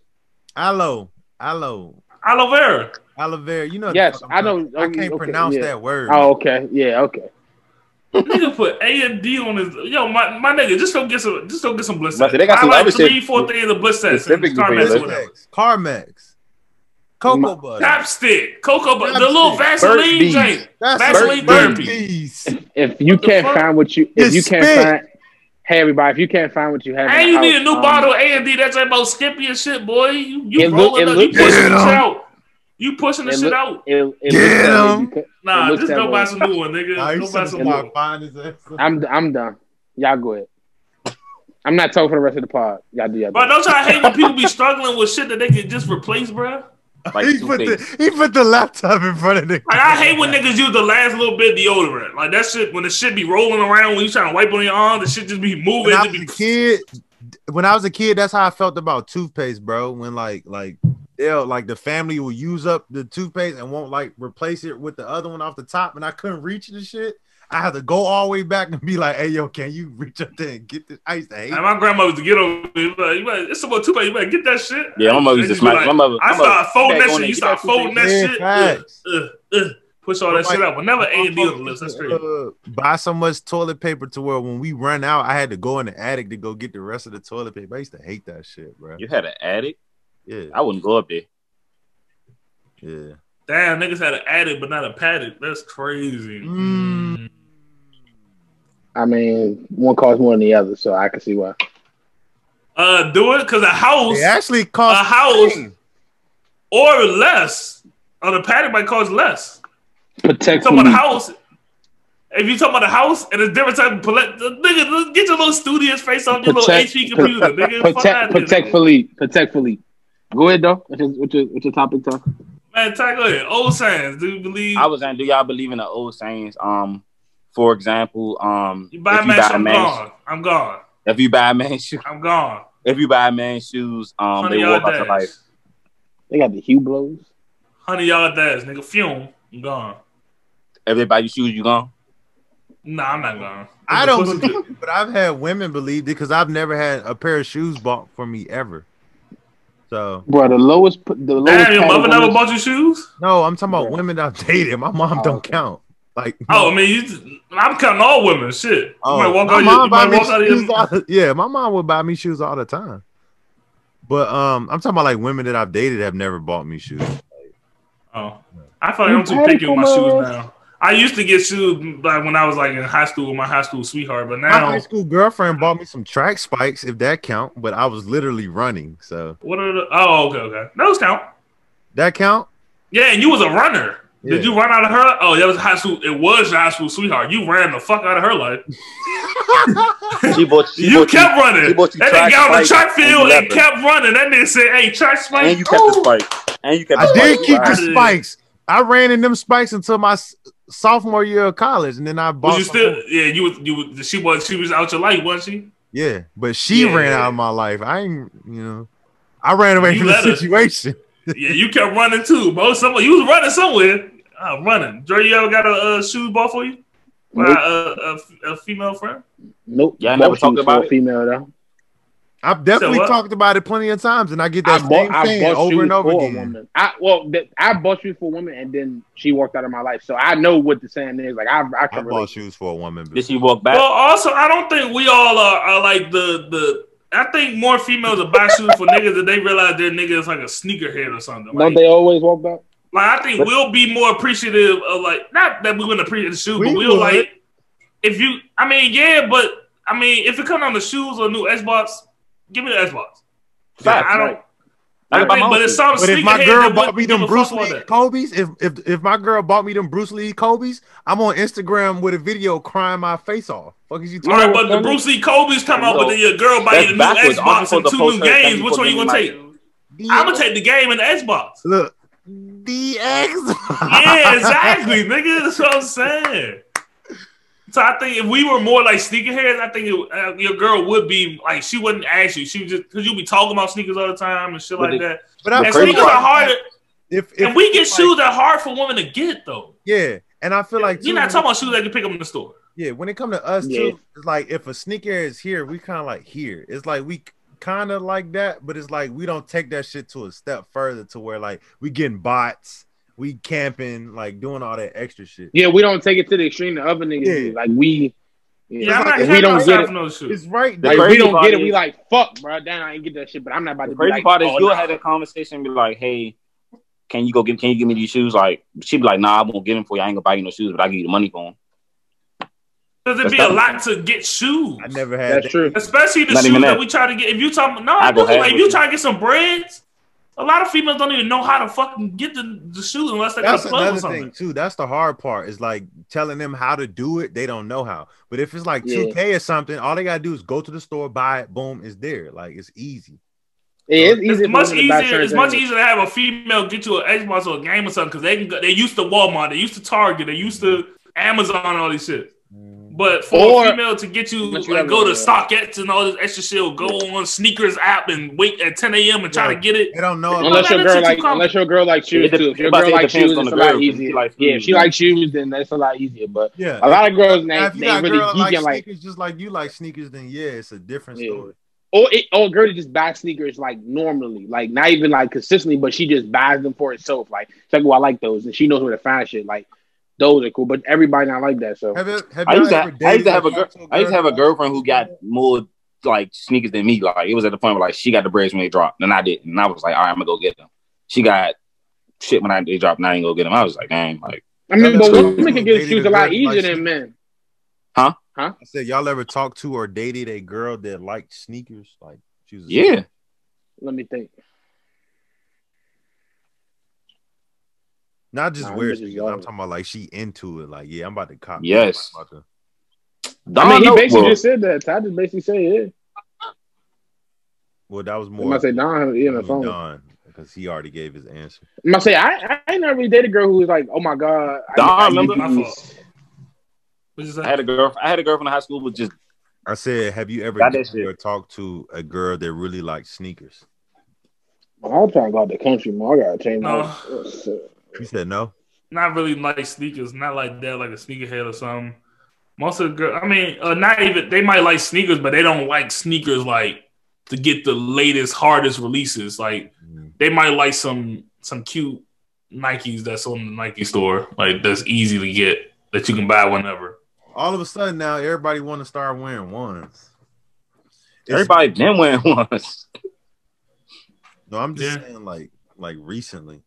Aloe. Aloe. Aloe vera. Aloe vera. You know. Yes, I know. I can't Okay, pronounce yeah. that word. Oh, okay. Yeah, okay. nigga put A and D on his. Yo, my, my nigga, just go get some. Just go get some bliss they got I some like other three, shit four things of Blistex. and specifically for your Carmex, lips. whatever. Carmex. Carmex. Cocoa My- butter. Chapstick, cocoa, butter, the little Burt's Vaseline drink. Vaseline Burt's therapy. If you can't find what you, You if you can't find, hey everybody, if you can't find what you have, in And the you need a new um, bottle of A and D that's about Skippy and shit, boy. You you It look- rolling it up, you pushing Get the shit 'em. out. You pushing the It shit out. It, it Get looks that way 'em. because- Nah, just that go buy some new one, nigga. I Go used buy some new. fine as that. I'm I'm done. Y'all go ahead. I'm not talking for the rest of the pod. Y'all do y'all. But do. don't y'all hate when people be struggling with shit that they can just replace, bro? Like he put toothpaste. the he put the laptop in front of the. Like I hate when niggas use the last little bit of deodorant. Like that shit when the shit be rolling around when you trying to wipe on your arm, the shit just be moving. When I It was a kid, when I was a kid, that's how I felt about toothpaste, bro. When like like they'll like the family will use up the toothpaste and won't like replace it with the other one off the top, and I couldn't reach the shit. I had to go all the way back and be like, "Hey, yo, can you reach up there and get this?" I used to hate. and my grandma used to get over me. Like, you better, it's about two You better get that shit. Yeah, my mother used to And she be smack. My mother. I my mother- start folding that shit. You get start folding that shit. facts. Uh, uh, push all that Like, shit out. But never A and D on the list. That's crazy. Uh, buy so much toilet paper to where when we run out, I had to go in the attic to go get the rest of the toilet paper. I used to hate that shit, bro. You had an attic. Yeah, I wouldn't go up there. yeah. Damn, niggas had an attic but not a paddock. That's crazy. Mm. I mean, one costs more than the other, so I can see why. Uh, do it because a house It actually costs a cost house or less. Or the paddock might cost less. Protect talking about me. the house. If you talk about the house and it's different type of palette, nigga, get your little studious face off your little HP computer, nigga. Protect, outta protect nigga. Philippe. Protect Philippe. Go ahead, though. What's your, what's your, what's your topic, talk? Man, Ty, go ahead. Old sayings. Do you believe I was saying, do y'all believe in the old sayings? Um, for example, um, you buy a if man, you buy a I'm man, gone. I'm gone. if you buy a man shoes, I'm gone. if you buy a man shoes, um, they walk out to life. They got the Hugh blows. Hundred yard dash, nigga. Fume. I'm gone. If they buy you shoes, you gone. Nah, I'm not gone. I don't believe it, but I've had women believe it because I've never had a pair of shoes bought for me ever. So Bro, the lowest, the lowest. Damn, your mother category- never bought you shoes? no, I'm talking about Yeah. women I've dated. My mom Oh, don't okay. count. Like Oh, I mean, you, I'm counting all women. Shit. You Oh, might walk my out. Your, mom you buy might me walk out of shoes your. yeah, my mom would buy me shoes all the time. But um, I'm talking about like women that I've dated have never bought me shoes. Oh, I feel like I'm too picky with my shoes now. I used to get shoes like when I was like in high school with my high school sweetheart, but now My high school girlfriend bought me some track spikes, if that count. But I was literally running, so what are the? Oh, okay, okay. Those count. that count. Yeah, and you was a runner. Did Yeah. you run out of her? Oh, that was high school. It was your high school sweetheart. You ran the fuck out of her life. She bought. She you kept you, running. she bought you That nigga got on the track field and leather. kept running. That nigga said, "Hey, track spike." and you kept Ooh. the spike. And you kept. I the did keep the spikes. I ran in them spikes until my sophomore year of college, and then I bought. Was you still? more. Yeah, you was. You was. She was. She was out your life, wasn't she? Yeah, but she Yeah. ran out of my life. I ain't, you know, I ran away You from the let her. situation. yeah, you kept running too, bro. Somewhere you was running somewhere. Uh, running. Dre, you ever got a uh, shoes ball for you? By Nope. a, a, a female friend? Nope. Y'all Bought never talked about a it? Female though. I've definitely So talked about it plenty of times, and I get I that bought, same I thing over and over again. woman. I well, th- I bought shoes for a woman, and then she walked out of my life. So I know what the saying is. Like I, I I bought relate. shoes for a woman. Did she walk back? Well, also, I don't think we all are, are like the the. I think more females will buy shoes for niggas that they realize their nigga is like a sneakerhead or something. Don't Like, they always walk back? Like I think we'll be more appreciative of like not that we wouldn't appreciate the shoes, We but we'll would. like if you. I mean, yeah, but I mean, if it comes on the shoes or new Xbox, give me the Xbox. Facts, I don't. right. I I think, but own it's some But if my girl bought me them Bruce Lee. Kobe's, if, if if my girl bought me them Bruce Lee Kobe's, I'm on Instagram with a video crying my face off. Fuck is you talking right, about? but the Bruce Lee Kobe's come out, but No. then your girl buy you the new Xbox and two new games. Which for one you gonna take? I'm gonna take the game and the Xbox. Look, DX. Yeah, exactly, nigga. That's what I'm saying. So I think if we were more like sneakerheads, I think it, uh, your girl would be like she wouldn't ask you. She would just because you be talking about sneakers all the time and shit But like the- that. But The I And sneakers part- are harder, if, if and we get like- shoes that are hard for women to get though. Yeah, and I feel like You're too, not talking about shoes that you pick up in the store. Yeah, when it come to us Yeah. too, it's like if a sneaker is here, we kind of like here. It's like we kind of like that, but it's like we don't take that shit to a step further to where like we getting bots, we camping, like doing all that extra shit. Yeah, we don't take it to the extreme. The other niggas, Yeah. do. like we, Yeah, yeah, like- if we don't get it, those shoes. It's right. Like there. we don't get it. is- We like fuck, bro. Damn, I ain't get that shit, but I'm not about The to be crazy like, part is oh, you'll nah. have that conversation and be like, hey, can you go get can you give me these shoes? Like she'd be like, nah, I won't give them for you. I ain't gonna buy you no shoes, but I will give you the money for them. Because it'd be a lot to get shoes. I never had That's that. true. Especially the Not shoes that that. we try to get. If you talk, no, I go dude, like if you with try to get some Breds, a lot of females don't even know how to fucking get the, the shoes unless they got That's a plug or something. thing too. That's the hard part. Is like telling them how to do it. They don't know how. But if it's like Yeah. 2K or something, all they gotta do is go to the store, buy it, boom, it's there. Like it's easy. Yeah, it's It's easy. for much women to buy easier. It's much easier to have a female get you an Xbox or a game or something because they can. Go, they used to Walmart. They used to Target. They used to Amazon. All these shit. But for Or- a female to get you Unless you like go a- to StockX and all this extra shit, or go on sneakers app and wait at 10 a.m. and try Yeah. to get it. They don't know. Unless about- Unless your girl like, common. unless your girl like shoes It too. If your girl say it likes shoes, it's a lot she easier. likes Yeah, if shoes, she then- likes shoes, then that's a lot easier. But yeah. a lot of girls, they, Now, if you they got really girl geeking like like, sneakers just like you like sneakers, then yeah, it's a different Yeah. story. or it, or a girl that just buys sneakers like normally, like not even like consistently, but she just buys them for herself. Like, she's like, "Oh, I like those," and she knows where to find shit. Like, those are cool, but everybody not like that. So Have you, have I used to I used to have a or girl I used to have a girlfriend who got more like sneakers than me. Like it was at the point where like she got the braids when they dropped, and I didn't. And I was like, all right, I'm gonna go get them. She got shit when I they dropped, and I ain't go get them. I was like, dang, like I mean, but true. women can get shoes a a lot easier like than she- Huh? I said, y'all ever talked to or dated a girl that liked sneakers? Like she was a yeah. Let me think. Not just Nah, wear them bitches. I'm talking about like she into it. Like, yeah, I'm about to cop. Yes. I'm about to- I mean, he Don basically Notebook. just said that. Ty just basically said it. well, that was I'm more gonna say Don. He on the phone. Don because he already gave his answer. I'm gonna say I, I ain't never really dated a girl who was like, oh my god. I, Don, I, remember? My fault. I had a girl. I had a girl from the high school but just I said, have you ever Got that dated shit. or talked to a girl that really liked sneakers? I'm trying to go out the country more. I gotta change my. No. You said no. Not really like sneakers. Not like that, like a sneakerhead or something. Most of the girls, I mean, uh, not even they might like sneakers, but they don't like sneakers like to get the latest, hardest releases. Like Mm. they might like some some cute Nikes that's on the Nike store, like that's easy to get that you can buy whenever. All of a sudden now, everybody want to start wearing ones. It's- everybody been wearing ones. No, I'm just Yeah. saying, like, like recently.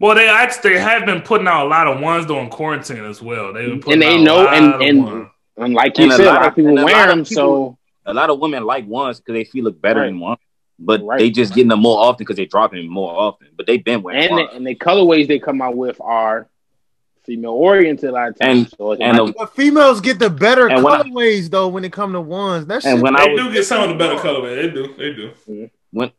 Well, they actually they have been putting out a lot of ones during quarantine as well. They've been putting And they out a know, lot and of and, ones. and like you And a said, a lot lot of- of people and a lot wear them. people- So A lot of women like ones because they feel look better Right. in one, but Right. they just getting them more often because they dropping more often. But they've been wearing and the, and the colorways they come out with are female oriented a lot of times. And- so and like, the- But females get the better And when I- colorways though when it come to ones. That And shit. when I was- do get some of the better colorways. They do. They do. Mm-hmm. When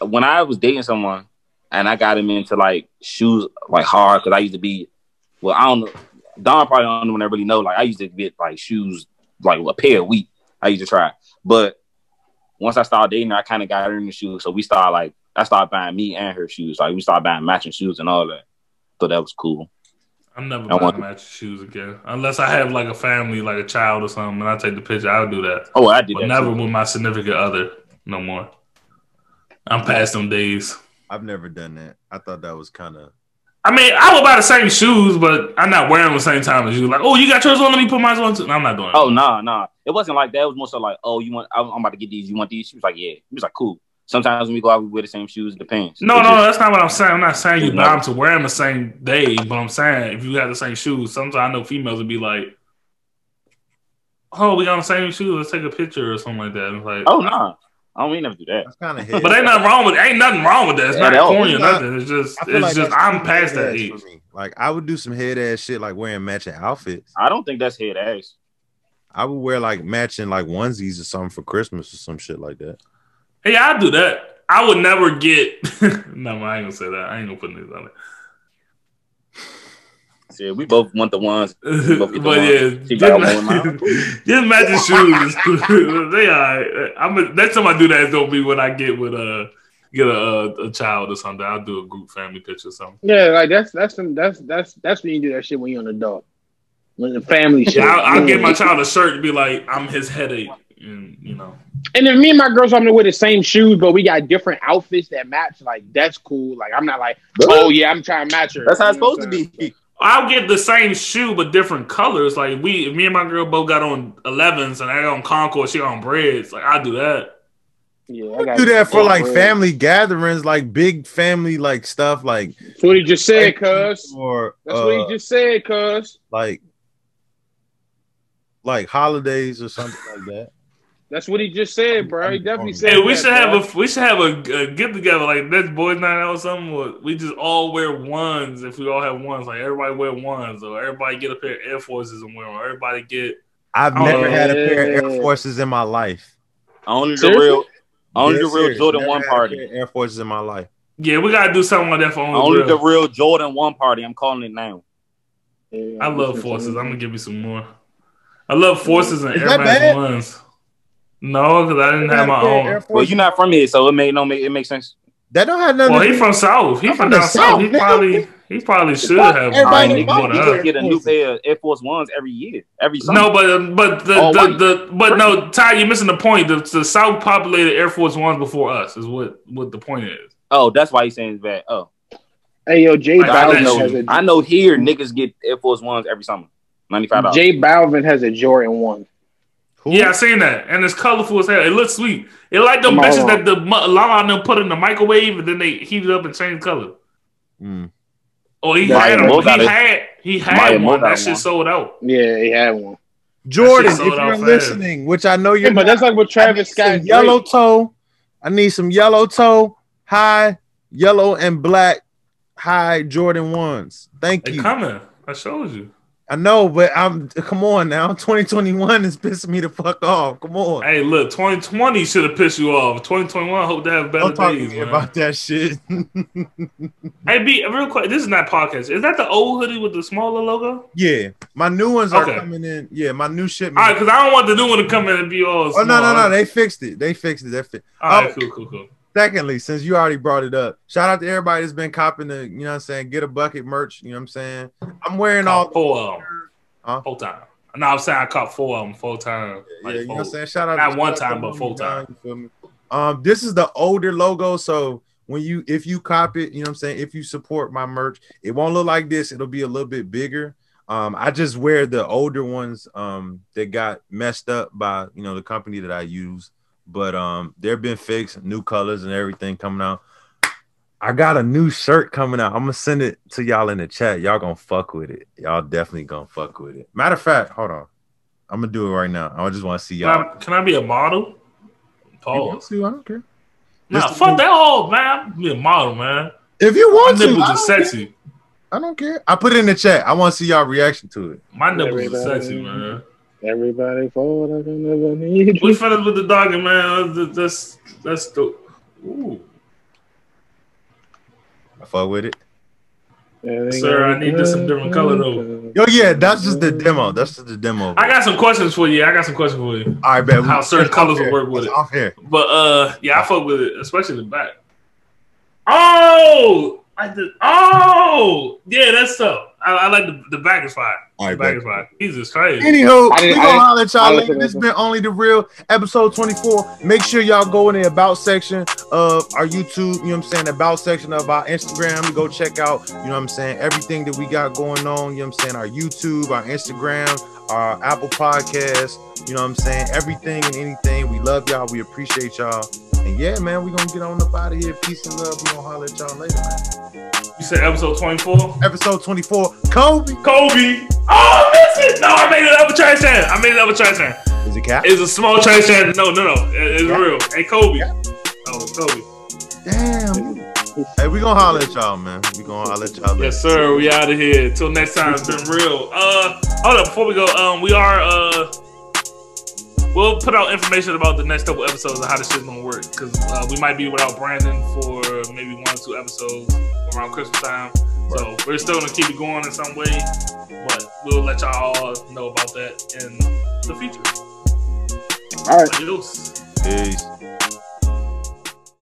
when I was dating someone and I got him into like shoes like hard because I used to be well I don't know Don probably don't know when I really know like I used to get like shoes like a pair a week I used to try but once I started dating her I kind of got her in the shoes so we started like I started buying me and her shoes like we started buying matching shoes and all that so that was cool I'm never I buying matching shoes again, unless I have like a family, like a child or something, and I take the picture. I'll do that, oh I did but that never too. with my significant other. No more. I'm past them days. I've never done that. I thought that was kind of. I mean, I would buy the same shoes, but I'm not wearing them the same time as you. Like, oh, you got yours on? Let me put mine on too. No, I'm not doing. oh it. no no it wasn't like that it was more so like oh you want I'm I'm about to get these you want these she was like yeah he was like cool sometimes when we go out we wear the same shoes it depends No, It no, just- that's not what I'm saying. I'm not saying you buy them to wear them the same day, but I'm saying if you have the same shoes, sometimes I know females would be like, "Oh, we got the same shoes. Let's take a picture or something like that." And like, oh no I don't mean never do that. That's kind of head. But ain't nothing wrong with ain't nothing wrong with that. It's Yeah, not that- corny or nothing. It's just it's like just I'm past that age. Like I would do some head ass shit, like wearing matching outfits. I don't think that's head ass. I would wear like matching like onesies or something for Christmas or some shit like that. Hey, I do that. I would never get. no, I ain't gonna say that. I ain't gonna put this on See, we both want the ones. it. both get the but yeah, She just, got one ma- just matching shoes. is cool. they are. I'm a, next time I do that, it's gonna be when I get with a get a, a, a child or something. I'll do a group family picture or something. Yeah, like that's that's some, that's that's that's when you do that shit when you're an adult. When the family shit. Yeah, I'll, I'll get my child a shirt and be like, "I'm his headache," and you know. And then me and my girls, I'm gonna wear the same shoes, but we got different outfits that match. Like that's cool. Like I'm not like, oh yeah, I'm trying to match her. That's how it's You know supposed to be. I'll get the same shoe but different colors. Like we, me and my girl both got on 11s, and I got on Concord. She got on Breds. Like I do that. Yeah, I I got do that for like Bred. family gatherings, like big family like stuff, like That's what he just said, cuz. or That's uh, what he just said, cuz. like like holidays or something like that. That's what he just said, bro. He definitely said. Hey, we that, should have a we should have a, a get together like this boys night out or something. We just all wear ones if we all have ones. Like everybody wear ones, or everybody get a pair of Air Forces and wear them. Everybody get. I've never had a pair of Air. Forces in my life. Only the Seriously? real, only Dead the real. Jordan Never one had a pair party. of Air Forces in my life. Yeah, we gotta do something like that for only, Only the real. real Jordan one party. I'm calling it now. Yeah, I love forces. I'm gonna give you some more. I love forces and Is Air that Max ones. No, because I didn't have my pair of Air own. Well, you're not from here, so it made no make it makes sense. that don't have nothing. Well, to he from South. He from from the down south. South, He probably he probably should fuck? have Everybody more in than the You fuck us. Air just get a new pair of Air Force Ones every year, every summer. No, but but the, All the, white. the but no, Ty, you're missing the point. The, the South populated Air Force Ones before us is what what the point is. Oh, that's why he's saying it's bad. Oh, Hey, yo, Jay Like, I I know- has a I know here niggas get Air Force Ones every summer, ninety five dollars. J Balvin has a Jordan one. Who? Yeah, I seen that, and it's colorful as hell. It looks sweet. It like them Come bitches that the mu- Lala and them put in the microwave and then they heat it up and change color. Mm. Oh, he Maya had them. He got it. had he had Maya one. That shit one. sold out. Yeah, he had one. Jordan, if you're fast. listening, which I know you're Yeah, but that's like what Travis some Scott. yellow Drake- toe. I need some yellow toe, high, yellow and black, high Jordan ones. Thank They you. coming. I showed you. I know, but I'm come on now. 2021 is pissing me the fuck off. Come on. Hey, look, 2020 should have pissed you off. 2021, I hope to have better Don't talk days, about that shit. Hey, B, real quick, this is not podcast. Is that the old hoodie with the smaller logo? yeah, my new ones are coming in. Yeah, my new shit. All right, because I don't want the new one to come in and be all. oh no, no, no! They fixed it. They fixed it. They fi- All right, Oh. cool, cool, cool. Secondly, since you already brought it up, shout out to everybody that's been copping the, you know what I'm saying, get a bucket merch. You know what I'm saying? I'm wearing all four of them. Huh? Full time. No, I'm saying I caught four of them full time. yeah, you know what I'm saying? Shout out Not one time, but full time. you feel me? Um, this is the older logo, so when you if you cop it, you know what I'm saying, if you support my merch, it won't look like this, it'll be a little bit bigger. Um, I just wear the older ones um that got messed up by you know the company that I use, but um they've been fixed, new colors and everything coming out. I got a new shirt coming out. I'm gonna send it to y'all in the chat. Y'all gonna fuck with it. Y'all definitely gonna fuck with it. Matter of fact, hold on. I'm gonna do it right now. I just want to see y'all. I, can I be a model? You want Pause. to? I don't care. Nah, Just- fuck that all, man. Be a model, man. If you My want to, nipples I are don't, care. sexy. I don't care. I put it in the chat. I want to see y'all reaction to it. My nipples are sexy, man. Everybody fall like I never need We you. finished with the dog, man. That's that's that's the. Ooh, I fuck with it. Sir, I need this some different color, though. Yo, yeah, that's just the demo. That's just the demo. I got some questions for you. I got some questions for you. All right, bet. how certain colors will work with It's it. Off here. But uh, yeah, I fuck with it, especially the back. Oh, I did. Oh, yeah, that's tough. I, I like the the back is fine. All The right, back bet. is fine. Jesus Christ. Anywho, I we didn't- gonna I holler at y'all later. This to been only the real episode 24. Make sure y'all go in the about section of our YouTube, you know what I'm saying? About section of our Instagram. Go check out, you know what I'm saying, everything that we got going on, you know what I'm saying? Our YouTube, our Instagram, our Apple Podcast, you know what I'm saying? Everything and anything. We love y'all. We appreciate y'all. And yeah, man, we gonna get on up out of here. Peace and love. We gonna holler at y'all later, man. You said episode twenty four. Episode 24, Kobe. Kobe. Oh, I missed it. No, I made it up a trash can. I made it up a trash can. Is it cap? It's a small trash can. No, no, no. It- It's real. Hey, Kobe. Oh, Kobe. Damn. Hey, we gonna holler at y'all, man. We gonna holler at y'all. later. Yes, sir. We out of here. Till next time. It's been real. Uh, hold up. Before we go, um, we are uh, we'll put out information about the next couple episodes and how this shit's gonna work because uh, we might be without Brandon for maybe one or two episodes around Christmas time. So we're still gonna keep it going in some way, but we'll let y'all all know about that in the future. All right. Adios. Peace.